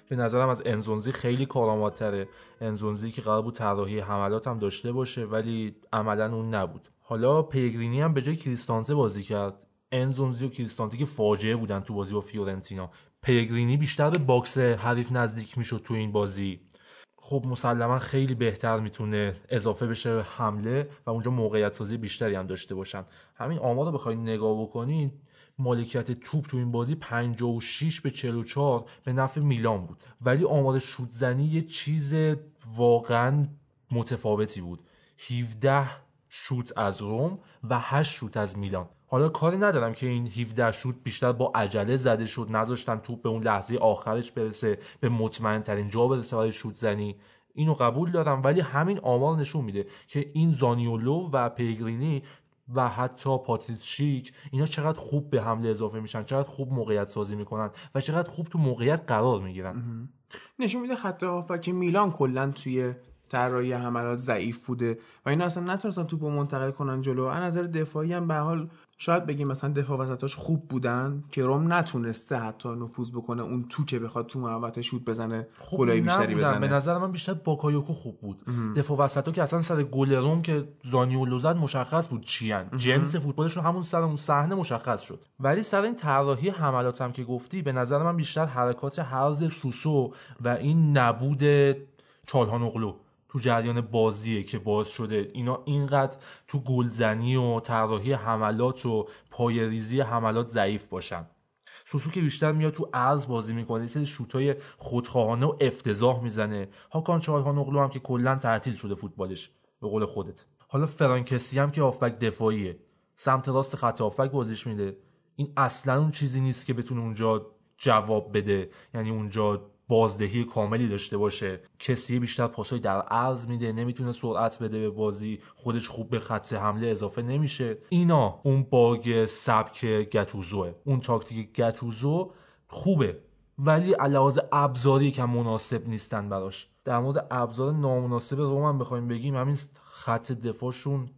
به نظرم از انزونزی خیلی کارآمدتره. انزونزی که قرار بود طراحی حملات هم داشته باشه ولی عملا اون نبود. حالا پیگرینی هم به جای کریستانته بازی کرد. انزونزی و کریستانته که فاجعه بودن تو بازی با فیورنتینا. پیگرینی بیشتر به box حریف نزدیک می‌شد تو این بازی. خب مسلما خیلی بهتر می‌تونه اضافه بشه حمله و اونجا موقعیت سازی بیشتری هم داشته باشن. همین آمار رو بخواید نگاه بکنید مالکیت توپ تو این بازی 56 به 44 به نفع میلان بود. ولی آمار شوت زنی یه چیز واقعا متفاوتی بود. 17 شوت از روم و 8 شوت از میلان. حالا کاری ندارم که این 17 شوت بیشتر با عجله زده شد نذاشتن توپ به اون لحظه آخرش برسه به مطمئن ترین جا برسه برای شوت زنی اینو قبول دارم ولی همین آمار نشون میده که این زانیولو و پیگرینی و حتی پاتریچیک اینا چقدر خوب به حمله اضافه میشن چقدر خوب موقعیت سازی می‌کنن و چقدر خوب تو موقعیت قرار می‌گیرن. نشون میده خط هافبک میلان کلا توی طراحی حملات ضعیف بوده و این اصلا نتونستن توپو منتقل کنن جلو. از نظر دفاعی هم به هر حال شاید بگیم مثلا دفاع وسطاش خوب بودن که رم نتونسته حتی نفوذ بکنه اون تو که بخواد تو محوطه شوت بزنه گلای بیشتری بزنه. به نظر من بیشتر باکایوکو خوب بود. دفاع وسطا که اصلا سر گل روم که زانیولو زد مشخص بود چیان جنس فوتبالشون همون سر اون صحنه مشخص شد. ولی سر این طراحی حملات هم که گفتی به نظر من بیشتر حرکات حرز سوسو و این نبود چالهان اغلو. تو جریان بازیه که باز شده. اینا اینقدر تو گلزنی و طراحی حملات و پایریزی حملات ضعیف باشن. سوسو که بیشتر میاد تو عرض بازی می‌کنه یه سری شوتای خودخواهانه و افتضاح می‌زنه. هاکان اغلو هم که کلا تعطیل شده فوتبالش به قول خودت. حالا فرانکسی هم که آفبک دفاعیه. سمت راست خط آفبک بازیش میده. این اصلا اون چیزی نیست که بتونه اونجا جواب بده. یعنی اونجا بازدهی کاملی داشته باشه. کسی بیشتر پاسای در عرض میده نمی‌تونه سرعت بده به بازی خودش خوب به خط حمله اضافه نمیشه. اینا اون باگ سبک گتوزوه. اون تاکتیک گتوزو خوبه ولی علاوه ابزاری که مناسب نیستن براش. در مورد ابزار نامناسب رومن بخوایم بگیم همین خط دفاعشون.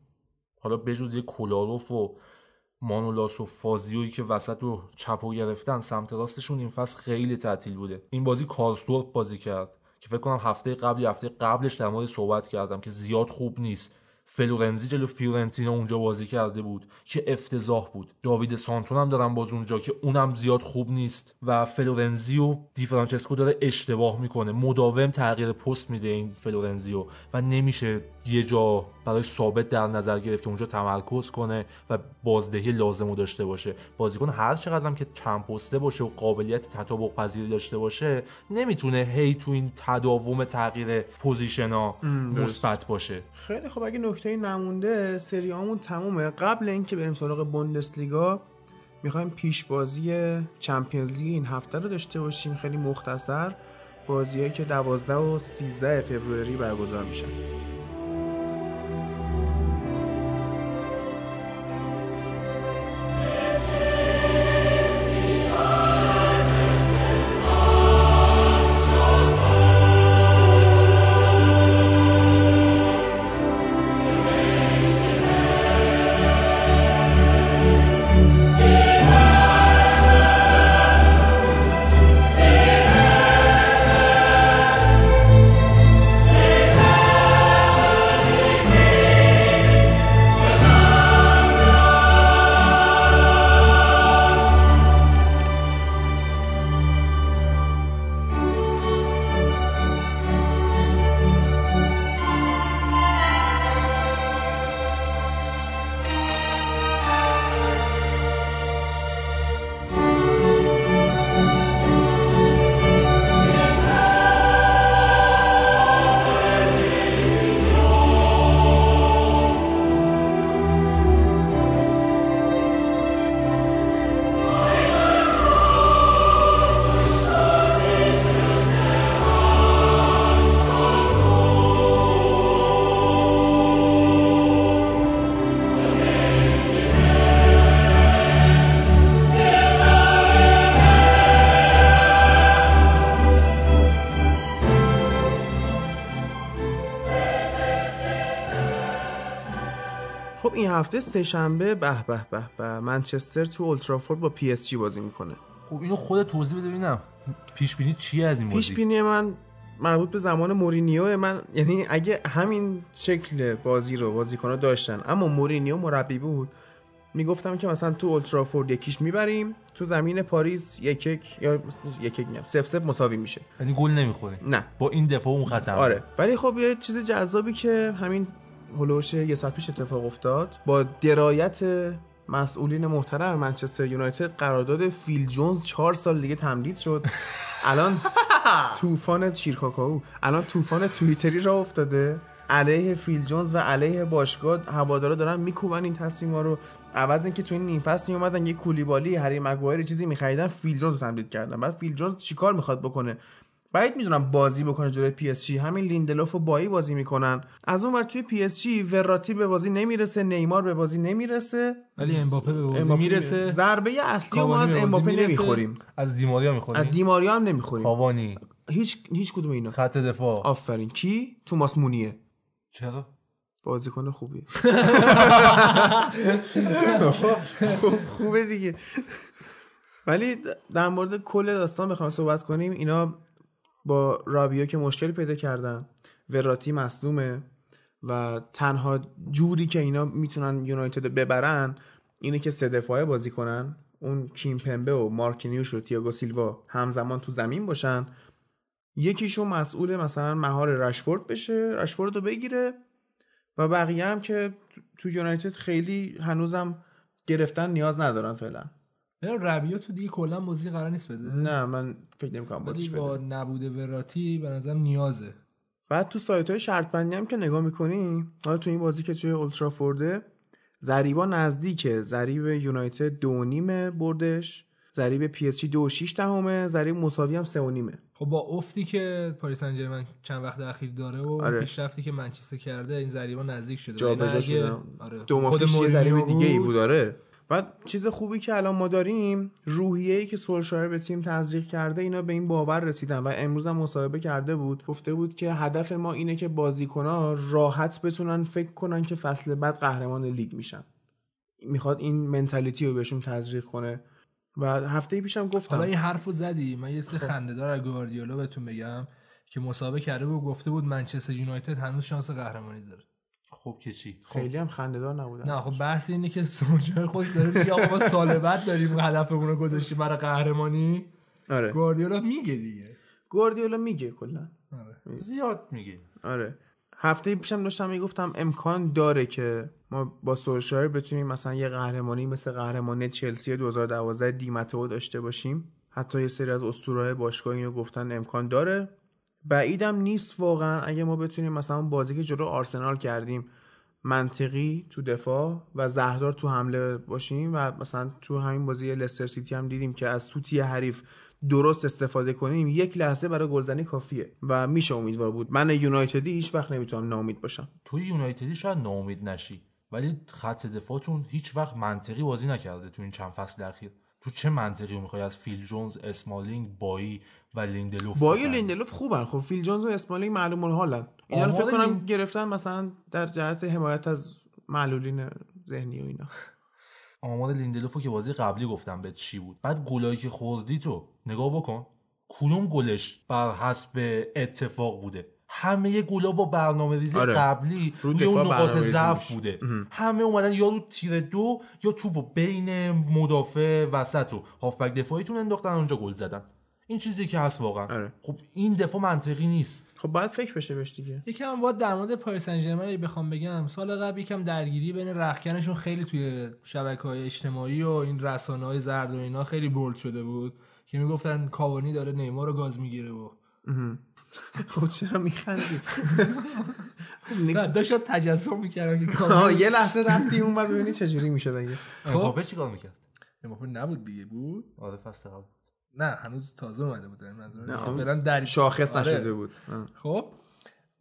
حالا بجز یه کولاروف و مانولاس و فازیویی که وسط رو چپو گرفتن سمت راستشون این فصل خیلی تعطیل بوده. این بازی کارسدورپ بازی کرد که فکر کنم هفته قبل هفته قبلش در مورد صحبت کردم که زیاد خوب نیست. فلورنزی جلو فیورنتینا اونجا بازی کرده بود که افتضاح بود. داوید سانتون هم دارم باز اونجا که اونم زیاد خوب نیست و فلورنزی و دی فرانچسکو داره اشتباه می‌کنه. مداوم تغییر پست میده این فلورنزیو و نمیشه یه جا برای ثابت در نظر گرفت که اونجا تمرکز کنه و بازدهی لازم رو داشته باشه. بازیکن هر چقدر هم که چند پسته باشه و قابلیت تطابق پذیری داشته باشه نمی‌تونه هی تو این تداوم تغییر پوزیشنا مثبت باشه. خیلی خب اگه نکته نمونده سریامون تمومه. قبل اینکه بریم سراغ بوندسلیگا می‌خوایم پیش بازی چمپیونز لیگ این هفته رو داشته باشیم. خیلی مختصر بازیهایی که 12 و 13 فوریه برگزار میشن. هفته سه شنبه به به به به منچستر تو اولدترافورد با پی اس جی بازی می‌کنه. خب اینو خود توضیح بده ببینم. پیش بینی چیه از این بازی؟ پیش بینی من مربوط به زمان مورینیو من یعنی اگه همین شکل بازی رو بازیکن‌ها داشتن اما مورینیو مربی بود می‌گفتم که مثلا تو اولدترافورد یکیش می‌بریم تو زمین پاریس یک یک یا یک یک میگم صفر صفر مساوی میشه. یعنی گل نمی‌خوره. نه. با این دفاع اون خطر آره. ولی خب یه چیز جذابی که همین هلوش یه ساعت پیش اتفاق افتاد. با درایت مسئولین محترم منچستر یونایتد قرارداد فیل جونز چهار سال دیگه تمدید شد. الان طوفان شیرکاکائو الان طوفان توییتری را افتاده. علیه فیل جونز و علیه باشگاه هوادارا دارن میکوبن این تصمیما رو. عوض اینکه چون این نیم فصل اومدن یه کولیبالی هری مگوایر چیزی میخریدن فیل جونز رو تمدید کردن. بعد فیل جونز چیکار می‌خواد بکنه؟ بعید می‌دونم بازی بکنه جلوی پی اس جی. همین لیندلوف و بایی بازی می‌کنن. از اون ور توی پی اس جی وراتی به بازی نمی‌رسه نیمار به بازی نمی‌رسه. ولی امباپه به بازی امباپه می‌رسه. ضربه اصلی ما از امباپه. نمی‌خوریم. از دیماریا می‌خوری از دیماریا هم نمی‌خوریم. کاوانی. هیچ هیچ کدوم اینا. خط دفاع. آفرین. کی؟ توماس مونیه. چرا؟ بازیکن خوبیه. خوب خوبه دیگه. ولی در مورد کل داستان بخوام صحبت کنیم. اینا با رابیا که مشکل پیدا کردن. وراتی مصدومه و تنها جوری که اینا می‌تونن یونایتد ببرن اینه که سه دفاعه بازی کنن. اون کیم پمبه و مارکینیوش و تییاگو سیلوا همزمان تو زمین باشن. یکیشون مسئول مثلا مهار رشفورد بشه رشفورد رو بگیره و بقیه هم که تو- یونایتد خیلی هنوزم گرفتن نیاز ندارن فعلا. ربیو تو دیگه کلا بازی قرار نیست بده. نه من فکر نمی‌کنم بازیش با بده. نبوده وراتی به نظرم نیازه. بعد تو سایت های شرط بندی هم که نگاه می‌کنی حالا تو این بازی که توی اولدترافورده ضریبا نزدیکه. ضریب یونایتد دو نیمه بردش. ضریب پی اس جی 2 و 6 دهمه. ضریب مساوی هم 3 و نیمه. خب با افتی که پاریس سن ژرمن چند وقت اخیر داره و آره. پیشرفتی که منچستر کرده این ضریبا نزدیک شده. جا جا اگه-. آره. دو ماه پیش دیگه ای بود داره بعد چیز خوبی که الان ما داریم روحیه ای که سولشایر به تیم تزریق کرده اینا به این باور رسیدن و امروز هم مصاحبه کرده بود. گفته بود که هدف ما اینه که بازیکن‌ها راحت بتونن فکر کنن که فصل بعد قهرمان لیگ میشن. می‌خواد این منتالیتی رو بهشون تزریق کنه. و هفته پیشم گفتم. حالا این حرفو زدی. من یه سری خنده‌دار از گواردیولا بهتون بگم که مسابقه کرده بود و گفته بود منچستر یونایتد هنوز شانس قهرمانی داره. خب که چی خیلی هم خنده‌دار نبودن نه خب بحث اینه که سولجر خوش داره میگه آقا ما سال بعد داریم هدفمون رو گذاشتیم برای قهرمانی. آره. گواردیولا میگه دیگه. گواردیولا میگه کلا. آره. زیاد میگه. آره. هفته پیشم داشتم می‌گفتم امکان داره که ما با سولشایر بتونیم مثلا یه قهرمانی مثل قهرمانی چلسی 2012 دیمتو داشته باشیم. حتی یه سری از اسطورهای باشگاه اینو گفتن امکان داره. بعیدم نیست واقعا. اگه ما بتونیم مثلا بازی که جلو آرسنال کردیم منطقی تو دفاع و زهردار تو حمله باشیم و مثلا تو همین بازی لستر سیتی هم دیدیم که از سوتی حریف درست استفاده کنیم یک لحظه برای گلزنی کافیه و میشه امیدوار بود. من یونایتدی هیچ وقت نمی‌تونم ناامید باشم. توی یونایتدی شاید ناامید نشی ولی خط دفاعتون هیچ وقت منطقی بازی نکرده تو این چند فصل اخیر. تو چه منطقی می‌خوای از فیل جونز اسمالینگ بایی و لیندلوف بایی و؟ لیندلوف خوبن. خب فیل جونز و اسمالینگ معلوم الحالن اینا رو فکر کنم لین- گرفتن مثلا در جهت حمایت از معلولین ذهنی و اینا. آمار لیندلوفو که بازی قبلی گفتم بهت چی بود؟ بعد گلایی که خوردی تو نگاه بکن. کدوم گلش بر حسب اتفاق بوده؟ همه گلا با برنامه ریزی آره. قبلی رو روی اون نقاط ضعف. بوده. همه اومدن یا رو تیر دو یا توپو بین مدافع وسط و هافبک دفاعیتون انداختن اونجا گل زدن. این چیزی که هست واقعا. آره. خب این دفاع منطقی نیست. خب باید فکر بشه بهش دیگه. یکم باید در مورد پاریس سن بخوام بگم سال قبل یکم درگیری بین رخکنشون خیلی توی شبکه های اجتماعی و این رسانه های زرد و اینا خیلی بولد شده بود که می‌گفتن کاوانی داره نیمار رو گاز می‌گیره و خب چرا میخندی؟ نه داشت تجسم می‌کردم که یه لحظه رفتی اون بر ببینی چجوری می‌شد اگه امباپه چیکار می‌کرد؟ امباپه نبود دیگه بود؟ آره فصل قبل نه هنوز تازه اومده بود در منظور نه، فعلا در شاخص آره. نشده بود. خب؟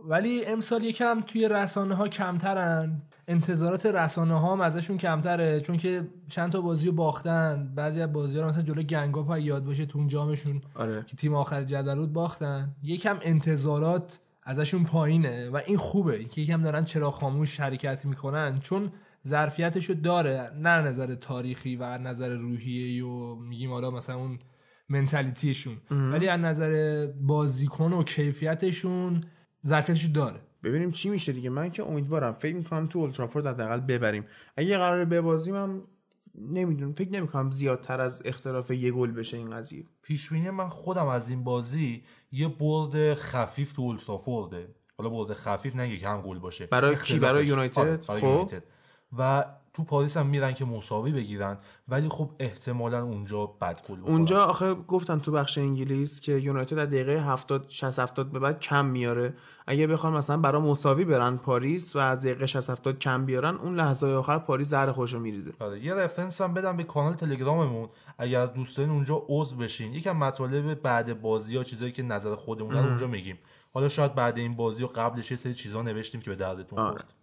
ولی امسال یکم توی رسانه ها کمترن. انتظارات رسانه ها هم ازشون کمتره چون که چند تا بازی رو باختن. بعضی از بازی ها مثلا جلو گنگاپ یاد باشه تو جامشون آره. که تیم آخر جدول بود باختن. یکم انتظارات ازشون پایینه و این خوبه که یکم دارن چرا خاموش حرکت می‌کنن چون ظرفیتشو داره. نه نظر تاریخی و نظر روحیه و میگیم حالا مثلا اون منتالیتیشون ولی از نظر بازیکن و کیفیتشون ظرفیتشو داره ببینیم چی میشه دیگه من که امیدوارم فکر می‌کنم تو اولترافورد حداقل ببریم اگه قرار ببازیم هم نمی‌دونم فکر نمی‌کنم زیادتر از اختلاف یه گل بشه این قضیه پیش بینی من خودم از این بازی یه برد خفیف تو اولترافورده حالا برد خفیف نه که هم گل باشه برای کی؟ برای یونایتد؟ آره، خب. یونایتد. و تو پاریس هم میرن که مساوی بگیرن ولی خب احتمالا اونجا بد گل. اونجا آخه گفتن تو بخش انگلیس که یونایتد از دقیقه 70 60 70 به بعد کم میاره. اگه بخوان مثلا برای مساوی برن پاریس و از دقیقه 60 70 کم بیارن اون لحظه آخر پاریس زهر خودشو میریزه. آره یه reference هم بدم به کانال تلگراممون. اگر دوست دارین اونجا عضو بشین. یکم مطالب بعد بازی ها چیزایی که نظر خودمون رو اونجا میگیم. حالا شاید بعد این بازی و قبلش یه سری چیزا نوشتیم که به دردتون آره. خورد.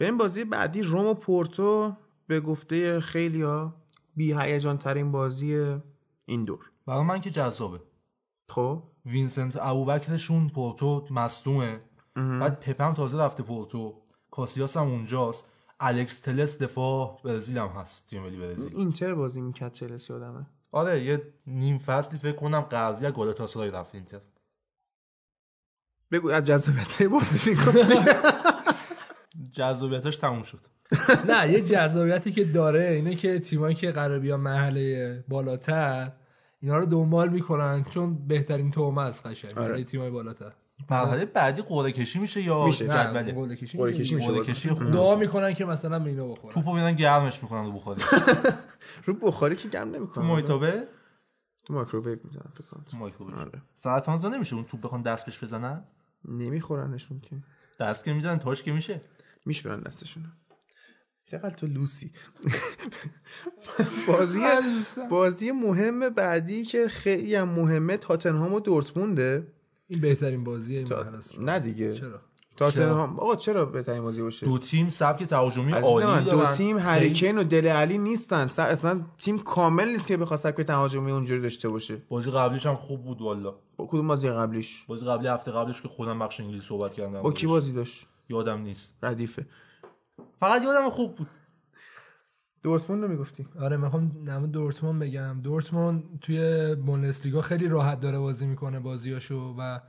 به این بازی بعدی روم و پورتو به گفته خیلیا بی هیجان ترین بازی این دور برای من که جذابه. خب؟ وینسنت ابوبکرشون پورتو مصدومه. بعد پپم تازه رفته پورتو. کاسیاس هم اونجاست. الکس تلس دفاع برزیل هم هست تیم ملی برزیل. اینتر بازی می‌کرد چلسی آدمه. آره یه نیم فصلی فکر کنم قرضی از گالاتاسرای رفت اینتر. بگو از جذابیت بازی می‌کنی. جذابیتش تموم شد. نه یه جذابیتی که داره اینه که تیمایی که قرار بیان مرحله بالاتر اینا رو دنبال می‌کنن چون بهترین تومه است قشنگ برای تیمای بالاتر. مرحله بعدی قرعه کشی میشه یا میشه. نه جدوله قول کشی قرعه میشه. کشی. میشه. دعا می‌کنن که مثلا به اینا بخورن توپو میرن گرمش می‌کنن رو بخاری. رو بخاری که گرم تو نمی‌کنه مایتابه؟ تو مایکروویو می‌زنن تو تو مایکروویو. آره. سرطانزا نمیشه اون توپ بخوان دست بهش بزنن؟ نمیخورنشون که. دست که می‌زنن تاش که میشه. میشورن دستشون چقدر تو لوسی؟ بازی بازی مهم بعدی که خیلی هم مهمه تاتنهام و دورتمونده. این بهترین بازی این تا... نه دیگه. چرا؟ تاتنهام آقا چرا بهترین بازی باشه؟ دو تیم سبک تهاجمی عالی دو دارن. تیم هری کین و دل علی نیستن. س- اصلا تیم کامل نیست که بخواد سبک تهاجمی اونجوری داشته باشه. بازی قبلیش هم خوب بود والا با کدوم بازی قبلیش؟ بازی قبلی هفته قبلش که خودم بخش انگلیسی صحبت کردم. با کی بازی داشت؟ یادم نیست. ردیفه. فقط یادم خوب بود. دورتموند رو می‌گفتی؟ آره می‌خوام نام دورتموند بگم. دورتموند توی بوندسلیگا خیلی راحت داره بازی می‌کنه بازیاشو و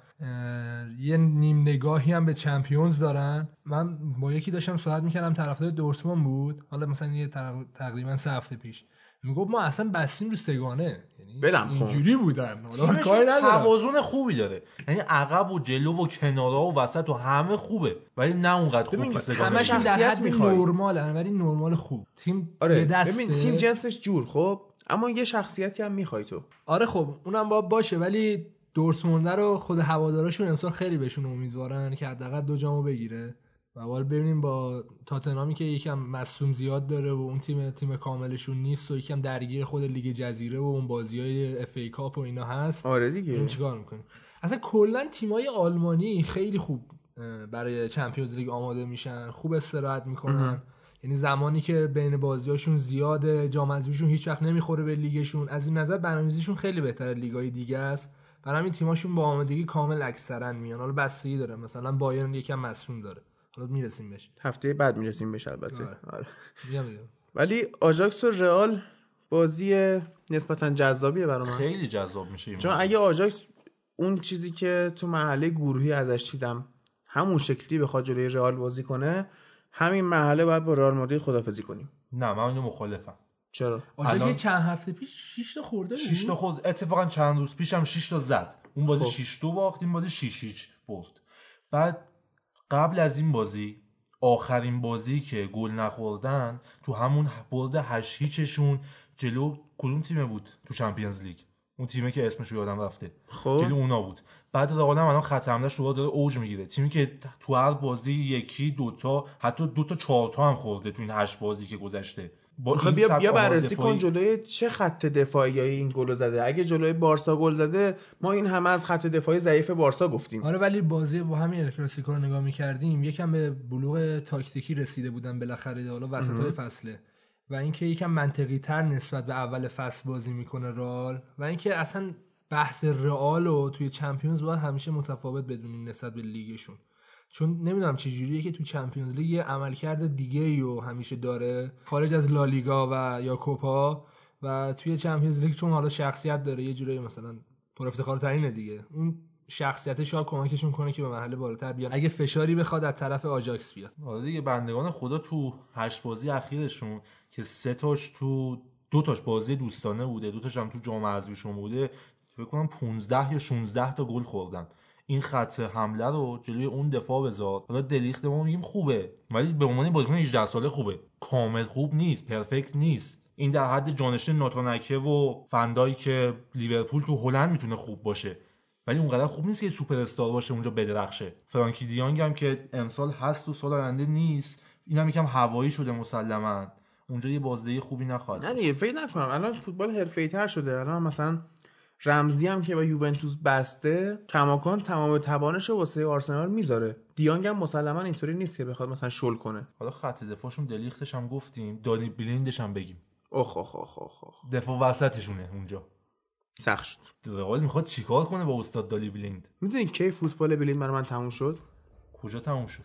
یه نیم نگاهی هم به چمپیونز دارن. من با یکی داشتم صحبت می‌کردم طرفدار دورتموند بود. حالا مثلا یه تق- تقریبا سه هفته پیش. می‌گفت ما اصلا بستیم رو سگانه. یعنی. اینجوری بودن. کاری توازن خوبی داره. یعنی عقب و جلو و کنارا و وسط و همه خوبه. ولی نه اونقدر خوب بشه. در حد. نرمالن ولی نرمال خوب. تیم آره ببین تیم جنسش جور خب؟ اما یه شخصیتی هم می‌خوای تو. آره خب اونم با باشه ولی دورتمونده رو خود هواداراشون امسال خیلی بهشون امیدوارن که حداقل دو جامو بگیره. و حالا ببینیم با تاتنامی که یکم مصدوم زیاد داره و اون تیم تیم کاملشون نیست و یکم درگیر خود لیگ جزیره و اون بازی های FA Cup و اینا هست. آره دیگه. چیکار می‌کنیم. اصلا کلا تیمای آلمانی خیلی خوب برای چمپیونز لیگ آماده میشن خوب استراحت می‌کنن. یعنی زمانی که بین بازیاشون زیاده جام هیچ وقت نمی‌خوره به لیگشون. از این نظر برنامه‌ریزیشون خیلی بهتره لیگای دیگه است. برای همین تیماشون با آمادگی کامل اکثرا میان. حالا بستگی داره. مثلا بایرن یکم مصون داره. حالا می‌رسیم بهش هفته بعد می‌رسیم بهش البته. آره. آره. ولی آژاکس و رئال بازی نسبتا جذابیه برای من. خیلی جذاب میشه چون. اگه آژاکس اون چیزی که تو محله گروهی ازش دیدم همون شکلی بخواد جلوی رئال بازی کنه همین محله باید با رئال مادرید خدافزی کنیم. نه من اینو مخالفم. چرا؟ الان- چند هفته پیش 6 تا خورده بود. 6 تا خود اتفاقا چند روز پیشم 6 تا زد. اون بازی خب. 6 2 باخت این بازی 6 هیچ برد. بعد قبل از این بازی آخرین بازی که گل نخوردن تو همون برد 8 هیچشون جلو کدوم تیمه بود تو چمپیونز لیگ؟ اون تیمه که اسمش رو یادم رفته. خب. جلو اونا بود. بعد رئال هم الان خط حمله‌اش رو داره اوج می‌گیره. تیمی که تو هر بازی یکی دوتا حتی دوتا چهار تا هم خورده تو این هشت بازی که گذشته. با خب بیا بیا بررسی دفاعی- کن جلوی چه خط دفاعی این گل زده. اگه جلوی بارسا گل زده ما این همه از خط دفاعی ضعیف بارسا گفتیم. آره ولی بازی با همین الکلاسیکو رو نگاه می‌کردیم یکم به بلوغ تاکتیکی رسیده بودن بالاخره حالا وسط های فصله. و اینکه یکم منطقی تر نسبت به اول فصل بازی می‌کنه رئال. و اینکه اصلا بحث رئال رو توی Champions باید همیشه متفاوت بدونیم نسبت به لیگشون. چون نمی‌دونم چه جوریه که تو Champions League یه عملکرد دیگه ای رو همیشه داره خارج از لالیگا و یا کوپا و توی Champions League چون حالا شخصیت داره یه جورایی مثلا پر افتخارترینه دیگه. اون شخصیت شاید کمکشون کنه که به مراحل بالاتر بیان. اگه فشاری بخواد از طرف آجاکس بیاد. آره دیگه بندگان خدا تو هشت بازی اخیرشون که سه تاش تو دو تاش بازی دوستانه بوده دو تاش هم تو جام حذفیشون بوده فکر کنم 15 یا 16 تا گل خوردن. این خط حمله رو جلوی اون دفاع بذار. حالا دلیخت ما میگیم خوبه ولی به عنوان بازیکن 18 ساله خوبه. کامل خوب نیست پرفکت نیست. این در حد جانشین ناتانکه و فندایی که لیورپول تو هلند می‌تونه خوب باشه. ولی اونقدر خوب نیست که سوپر استار باشه اونجا بدرخشه. فرانکی دیانگ هم که امسال هست و سال آینده نیست اینم یکم هوایی شده مسلما. اونجا یه بازدهی خوبی نخواهد نه. دیگه فکر نکنم. الان فوتبال حرفه‌ای تر شده. الان مثلا رمزی هم که با یوونتوس بسته کماکان تمام توانش رو واسه آرسنال می‌ذاره. دیانگ هم مسلما اینطوری نیست که بخواد مثلا شل کنه. حالا خط دفاعشون دلیختش هم گفتیم دانی بلیندش هم بگیم. اخ اخ اخ اخ دفاع وسطشونه اونجا. سخت شد. رئال می‌خواد چیکار کنه با استاد دالی بلیند؟ می‌دونی کی فوتبال بلین برای من تموم شد؟ کجا تموم شد؟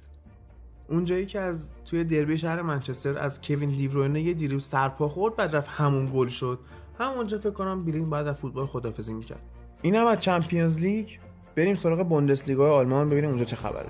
اونجایی که از توی دربی شهر منچستر از کوین دیبروینه یه دیروز سرپا خورد بعد رفت همون گل شد. همونجا فکر کنم بیلین بعد از فوتبال خدافزی می‌کرد. این هم از چمپیونز لیگ؟ بریم سراغ بوندسلیگا آلمان ببینیم اونجا چه خبره.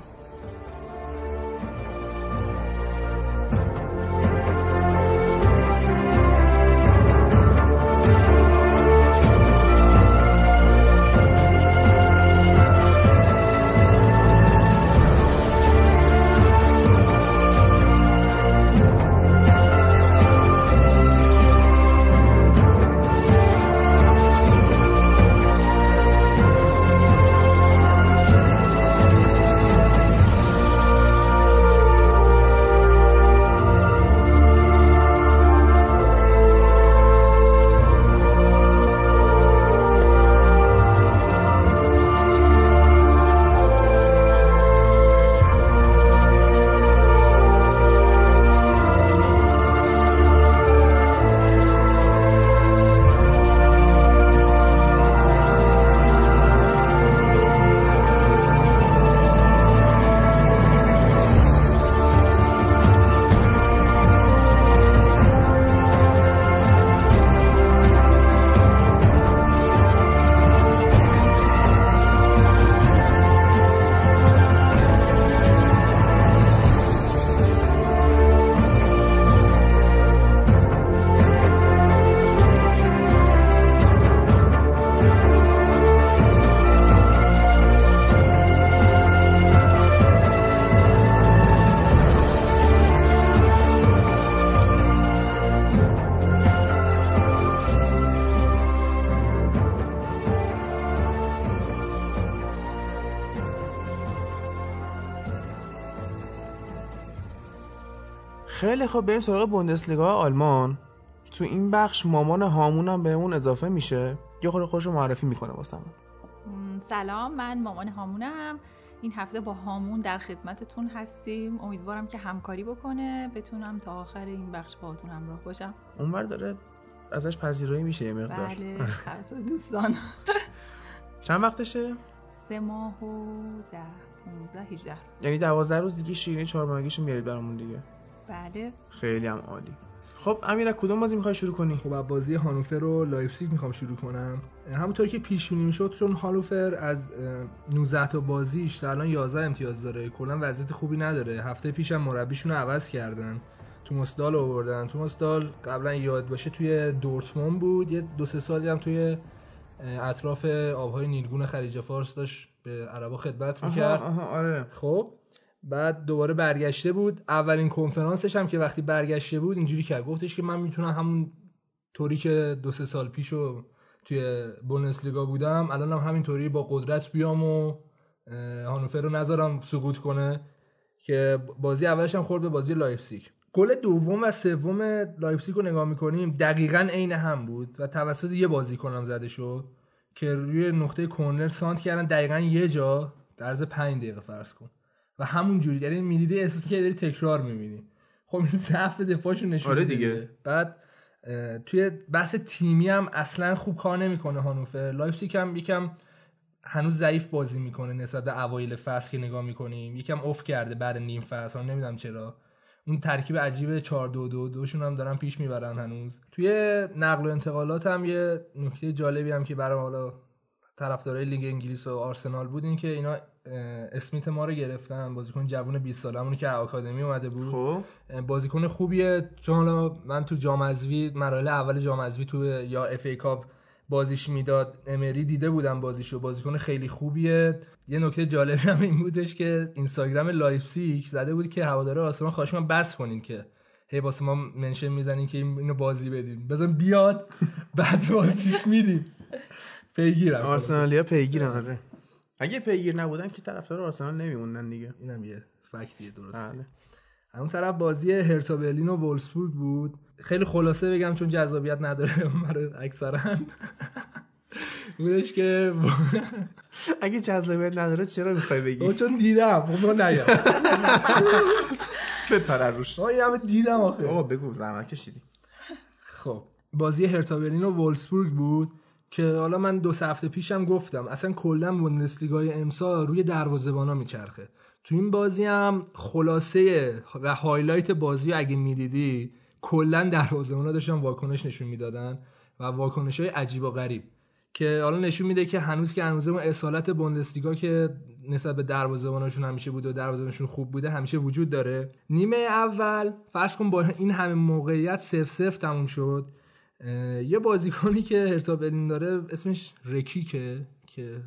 خیلی خب بریم سراغ بوندسلیگا آلمان. تو این بخش مامان هامون هم بهمون اضافه میشه. یه خورده خودش رو معرفی می‌کنه واسمون. سلام من مامان هامونم. این هفته با هامون در خدمتتون هستیم. امیدوارم که همکاری بکنه. بتونم تا آخر این بخش باهاتون همراه باشم. اونور داره ازش پذیرایی میشه یه مقدار. بله دوستان. چند وقتشه؟ سه ماه و ده 15 18 یعنی دوازده روز دیگه شیرینی چهار ماهگیشو میارید برامون دیگه. بله. خیلی هم عالی. خب امیر از کدوم بازی می‌خوای شروع کنی؟ خب از بازی هانوفر و لایپزیگ می‌خوام شروع کنم. همونطور که پیش بینی می‌شد چون هانوفر از اه، 19 تا بازیش تا الان 11 امتیاز داره. کلا وضعیت خوبی نداره. هفته پیشم مربیشون رو عوض کردن. توماس دال آوردن. توماس دال قبلا یاد باشه توی دورتموند بود. یه دو سه سالی هم توی اطراف آبهای نیلگون خلیج فارس داشت به عربا خدمت می‌کرد. آها آره. خب بعد دوباره برگشته بود. اولین کنفرانسش هم که وقتی برگشته بود اینجوری کرد. گفتش که من می‌تونم همون طوری که دو سه سال پیشو توی بوندسلیگا بودم الان هم همینطوری با قدرت بیام و هانوفر رو نذارم سقوط کنه که بازی اولش هم خورد به بازی لایپزیگ. گل دوم و سوم لایپزیگ رو نگاه می‌کنیم دقیقا عین هم بود و توسط یه بازیکنم زده شد که روی نقطه کورنر سانتر کردن. دقیقا یه جا در عرض 5 دقیقه فرض کن. و همون جوری. یعنی می‌دیده احساس که داری تکرار می‌بینی. خب این ضعف دفاعشو نشون آره میده. دیگه. بعد توی بحث تیمی هم اصلا خوب کار نمی‌کنه هانوفر. لایپزیگ هم یکم هنوز ضعیف بازی می‌کنه نسبت به اوایل فصل که نگاه می‌کنیم. یکم افت کرده بعد نیم فصل. نمی‌دونم چرا. اون ترکیب عجیب 4 2 2 دوشون هم دارن پیش می‌برن هنوز. توی نقل و انتقالات هم یه نکته جالبی هم که برای حالا طرفدارای لیگ انگلیس و آرسنال بود این که اینا اسمیت ما رو گرفتن. بازیکن جوون 20 سالمون که آکادمی اومده بود. خب. بازیکن خوبیه. چون حالا من تو جام حذفی مراحل اول جام حذفی تو یا FA Cup بازیش می‌داد امری دیده بودم بازیشو. بازیکن خیلی خوبیه. یه نکته جالبی هم این بودش که اینستاگرام لایپزیگ زده بود که هواداره آرسنال خواهشا بس کنین که هی واسه ما mention می‌زنین که این- اینو بازی بدیم بزن بیاد بعد بازیش میدیم. پیگیرم. آرسنالیا پیگیرن آره. اگه پیگیر نبودن که طرفدار آرسنال نمیموندن دیگه. اینم یه fact یه درسته. بله. اون طرف بازی هرتا برلین و وولسبورگ بود. خیلی خلاصه بگم چون جذابیت نداره برای اکثرا. بودش که اگه جذابیت نداره چرا می‌خوای بگی؟ او چون دیدم خب ما نیام بپر روش. آه، این همه دیدم آخه. بابا بگو زحمت کشیدی. خب بازی هرتا برلین و وولسبورگ بود. که حالا من دو سه هفته پیشم گفتم اصلا کلا بوندسلیگای امسال روی دروازه‌بانا میچرخه. تو این بازی هم خلاصه و هایلایت بازی اگه می‌دیدی کلا دروازه‌بانا داشتن واکنش نشون می‌دادن و واکنش های عجیب و غریب. که حالا نشون میده که هنوز که هنوز اون اصالت بوندسلیگا که نسبت به دروازه‌باناشون همیشه بوده و دروازه‌بانشون خوب بوده همیشه وجود داره. نیمه اول فرض کن با این همه موقعیت سف سف تموم شد. یه بازیکنی که هرتا برلین داره اسمش رکیکه که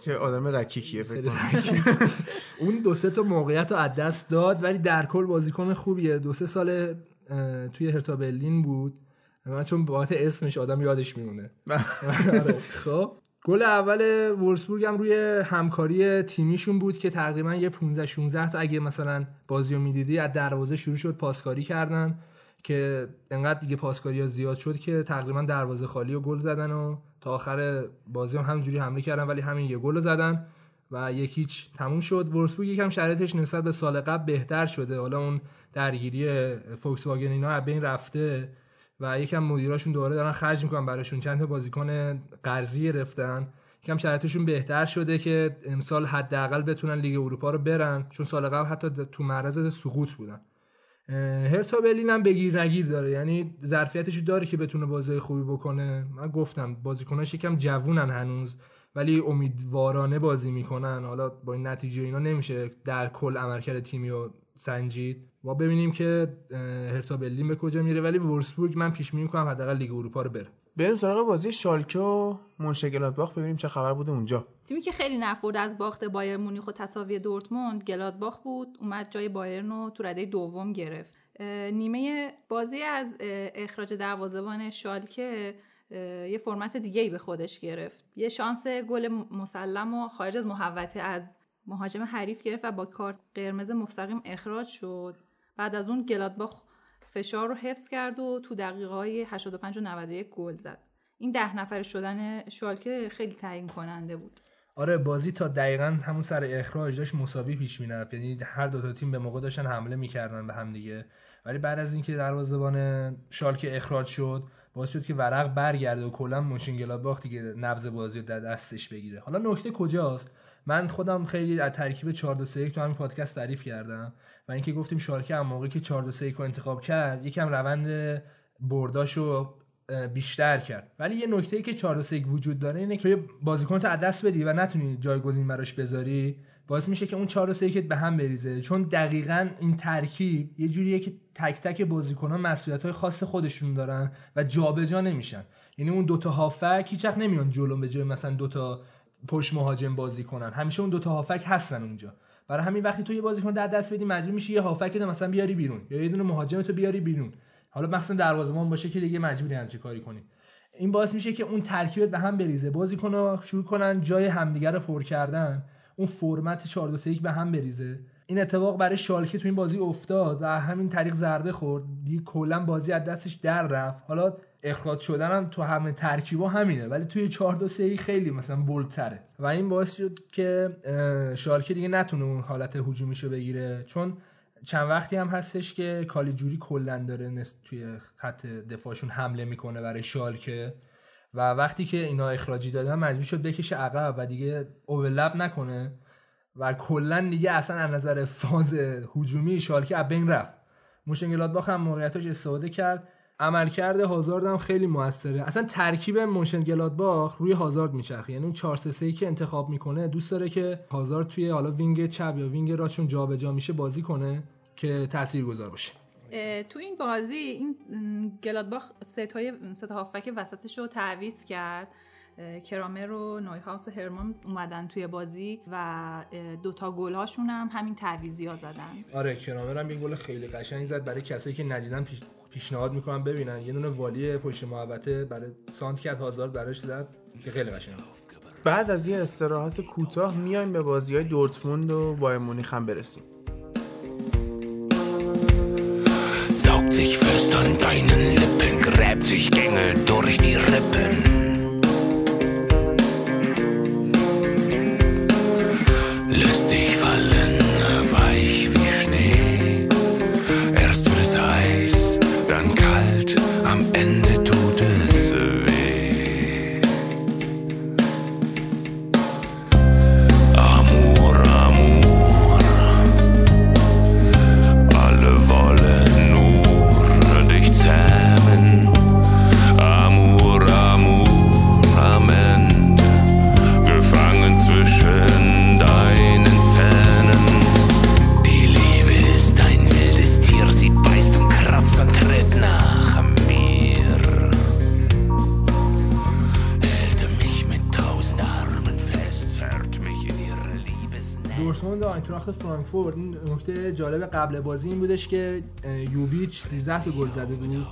که آدم رکیکیه فکر کنم. اون دو سه تا موقعیت رو از دست داد ولی در کل بازیکن خوبیه. دو سه سال توی هرتا برلین بود. من چون بابت اسمش آدم یادش میمونه. آره، خب. گل اول وولسبورگ هم روی همکاری تیمیشون بود که تقریبا یه 15 16 تا اگه مثلا بازی رو می‌دیدی از دروازه شروع شد پاسکاری کردن. که انقدر دیگه پاسکاری ها زیاد شد که تقریبا دروازه خالی و گل زدن و تا آخر بازی هم همینجوری حمله کردن ولی همین یه گل زدن و یکیچ تموم شد. وولسبورگ یکم شرایطش نسبت به سال قبل بهتر شده. حالا اون درگیری فوکس واگن اینا بین رفته و یکم مدیراشون دوباره دارن خرج می‌کنن براشون چند تا بازیکن قرضی گرفتن. یکم شرایطشون بهتر شده که امسال حداقل بتونن لیگ اروپا رو برن چون سال قبل حتی تو معرض سقوط بودن. هرتا برلین هم بگیر نگیر داره. یعنی ظرفیتش داره که بتونه بازی خوبی بکنه. من گفتم بازیکناش یکم جوونن هنوز ولی امیدوارانه بازی می‌کنن. حالا با این نتیجه اینا نمیشه در کل عملکرد تیمی رو سنجید. و ببینیم که هرتا برلین به کجا میره ولی وولسبورگ من پیش بینی می‌کنم حداقل لیگ اروپا رو بره. بریم سراغ بازی شالکه و منشگلادباخ ببینیم چه خبر بوده اونجا. تیمی که خیلی نفورد از باخت بایر مونیخ و تساوی دورتموند گلادباخ بود اومد جای بایرن رو تو رده دوم گرفت. نیمه بازی از اخراج دروازه‌بان شالکه یه فرمت دیگه ای به خودش گرفت. یه شانس گل مسلم و خارج از محوطه از مهاجم حریف گرفت و با کارت قرمز مستقیم اخراج شد. بعد از اون گلادباخ فشار رو حفظ کرد و تو دقیقه های 85 و 91 گل زد. این ده نفر شدن شالکه خیلی تعیین کننده بود. آره بازی تا دقیقا همون سر اخراج داشت مساوی پیش می‌رفت. یعنی هر دو تا تیم به موقع داشتن حمله می‌کردن به هم دیگه. ولی بعد از اینکه دروازه‌بان شالکه اخراج شد باعث شد که ورق برگرده و کلا مونشنگلادباخ دیگه نبض بازی رو در دستش بگیره. حالا نکته کجاست؟ من خودم خیلی از ترکیب 4 2 3 تو همین پادکست تعریف کردم و اینکه گفتیم شالکه هم موقعی که 4 2 3 رو انتخاب کرد یکم روند برداشو بیشتر کرد. ولی یه نکته ای که 4 2 وجود داره اینه که بازیکن تو دست بدی و نتونی جایگزین براش بذاری باعث میشه که اون 4 3 به هم بریزه. چون دقیقا این ترکیب یه جوریه که تک تک بازیکنان مسئولیت های خاص خودشون دارن و جابجا جا نمیشن. یعنی اون دوتا هافک هیچ نمیان جلو به جای مثلا دوتا پشت مهاجم بازی کنن. همیشه اون دوتا هافک هستن اونجا. برای همین وقتی تو یه بازیکن در دست بدی مجبور میشی یه هافک رو مثلا بیاری بیرون. یا یه دونه مهاجم تو بیاری بیرون. حالا مثلا دروازه‌بان باشه که دیگه مجبوری همچی کاری کنی. این باعث میشه که اون ترکیب به هم بریزه. بازیکن‌ها شروع کنن جای همدیگه رو پر کردن. اون فرمت 4 2 3 به هم بریزه. این اتفاق برای شالکه تو این بازی افتاد و همین طریق ضربه خورد. دیگه کلا بازی از دستش در رفت. حالا اخراج شدن هم تو همه ترکیبا همینه ولی توی 4 2 3 خیلی مثلا بولتره و این باعث شد که شالکه دیگه نتونه اون حالت هجومیشو بگیره. چون چند وقتی هم هستش که کالیجوری کلا داره توی خط دفاعشون حمله می‌کنه برای شالکه و وقتی که اینا اخراجی دادن مجبور شد بکشه عقب و دیگه اوورلپ نکنه. و کلا دیگه اصلا از نظر فاز هجومی شالکه از بین رفت. موشنگلادباخ هم موقعیتاش استفاده کرد. عملکرد هازارد هم خیلی موثره. اصلا ترکیب موشنگلادباخ روی هازارد میچرخه. یعنی اون 4 3 که انتخاب می‌کنه دوست داره که هازارد توی حالا wing چپ یا wing راستشون جابجا میشه بازی کنه که تاثیرگذار باشه. تو این بازی این گلادباخ سه تای سه تا هافبک وسطش رو تعویض کرد. کرامر و نویهاوس هرمان اومدن توی بازی و دوتا گل هاشون هم همین تعویزی ها زدن. آره کرامر هم این گل خیلی قشنگ زد برای کسایی که ندیدن پیشنهاد می‌کنم ببینن. یه دونه والی پشت محوطه برای سانت کرد هازار براش زد. که خیلی قشنگ. بعد از یه استراحت کوتاه میایم به بازی های دورتموند و بایر مونیخ هم برسیم. Saugt sich fest an deinen Lippen, gräbt sich Gänge durch die Rippen. فرانکفورت. این نکته جالب قبل بازی این بودش که یوویچ 13 تا گل زده بود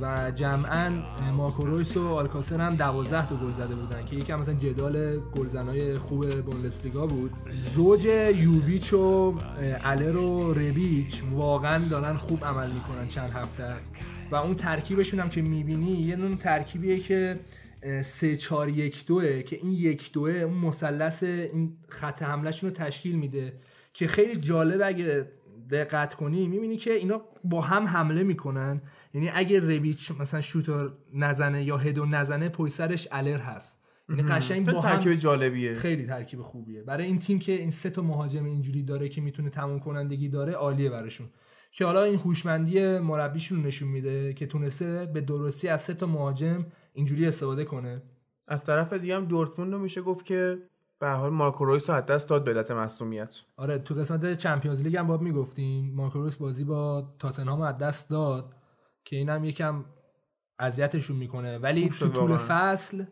و جمعا مارکو رویس و آلکاسر هم 12 تا گل زده بودن که یکم مثلا جدال گلزنای خوب بوندسلیگا بود. زوج یوویچ و الر و ربیچ واقعا دارن خوب عمل می‌کنن چند هفته است. و اون ترکیبشون هم که می‌بینی یه نون ترکیبیه که سه چار یک دوه که این یک دوه اون مثلث این خط حملهشون رو تشکیل میده. که خیلی جالب اگه دقت کنی می‌بینی که اینا با هم حمله می‌کنن. یعنی اگه رویچ مثلا شوتر نزنه یا هدو نزنه پشت سرش الر هست. یعنی قشنگ با هم ترکیب جالبیه. خیلی ترکیب خوبیه. برای این تیم که این سه تا مهاجم اینجوری داره که می‌تونه تموم کنندگی داره عالیه براشون. که حالا این هوشمندی مربیشون نشون میده که تونسته به درستی از سه تا مهاجم اینجوری استفاده کنه. از طرف دیگه هم دورتموند رو میشه گفت که به حال مارکو رویس از دست داد به علت مصدومیت آره تو قسمت Champions League هم باید می‌گفتیم. مارکو رویس بازی با تاتنهام از دست داد که اینم یکم اذیتشون می‌کنه. ولی تو طول فصل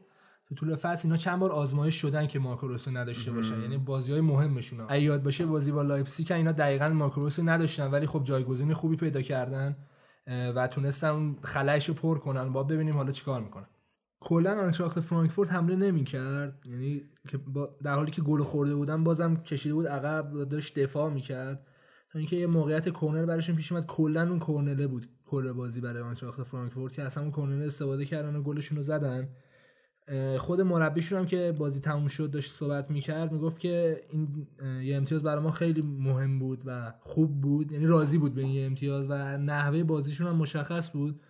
تو طول فصل اینا چند بار آزمایش شدن که مارکو رو نداشته باشن. یعنی بازی های مهمشون اگه یاد باشه بازی با لایپزیگ اینا دقیقا مارکو رو نداشتن ولی خب جایگزین خوبی پیدا کردن. و تونستن اون خلایش رو پر کنن. با ببینیم حالا چیکار می‌کنن. کلا آنتراخت فرانکفورت حمله نمی‌کرد. یعنی که در حالی که گل خورده بودن بازم کشیده بود عقب داشت دفاع می‌کرد. اینکه یه موقعیت کورنر براشون پیش اومد. کلا اون کورنره بود کل بازی برای آنتراخت فرانکفورت که اصلا اون کورنر استفاده کردن و گلشون رو زدن. خود مربیشون هم که بازی تموم شد داشت صحبت می‌کرد می‌گفت که این یه امتیاز برای ما خیلی مهم بود و خوب بود یعنی راضی بود به این یه امتیاز و نحوه بازیشون هم مشخص بود.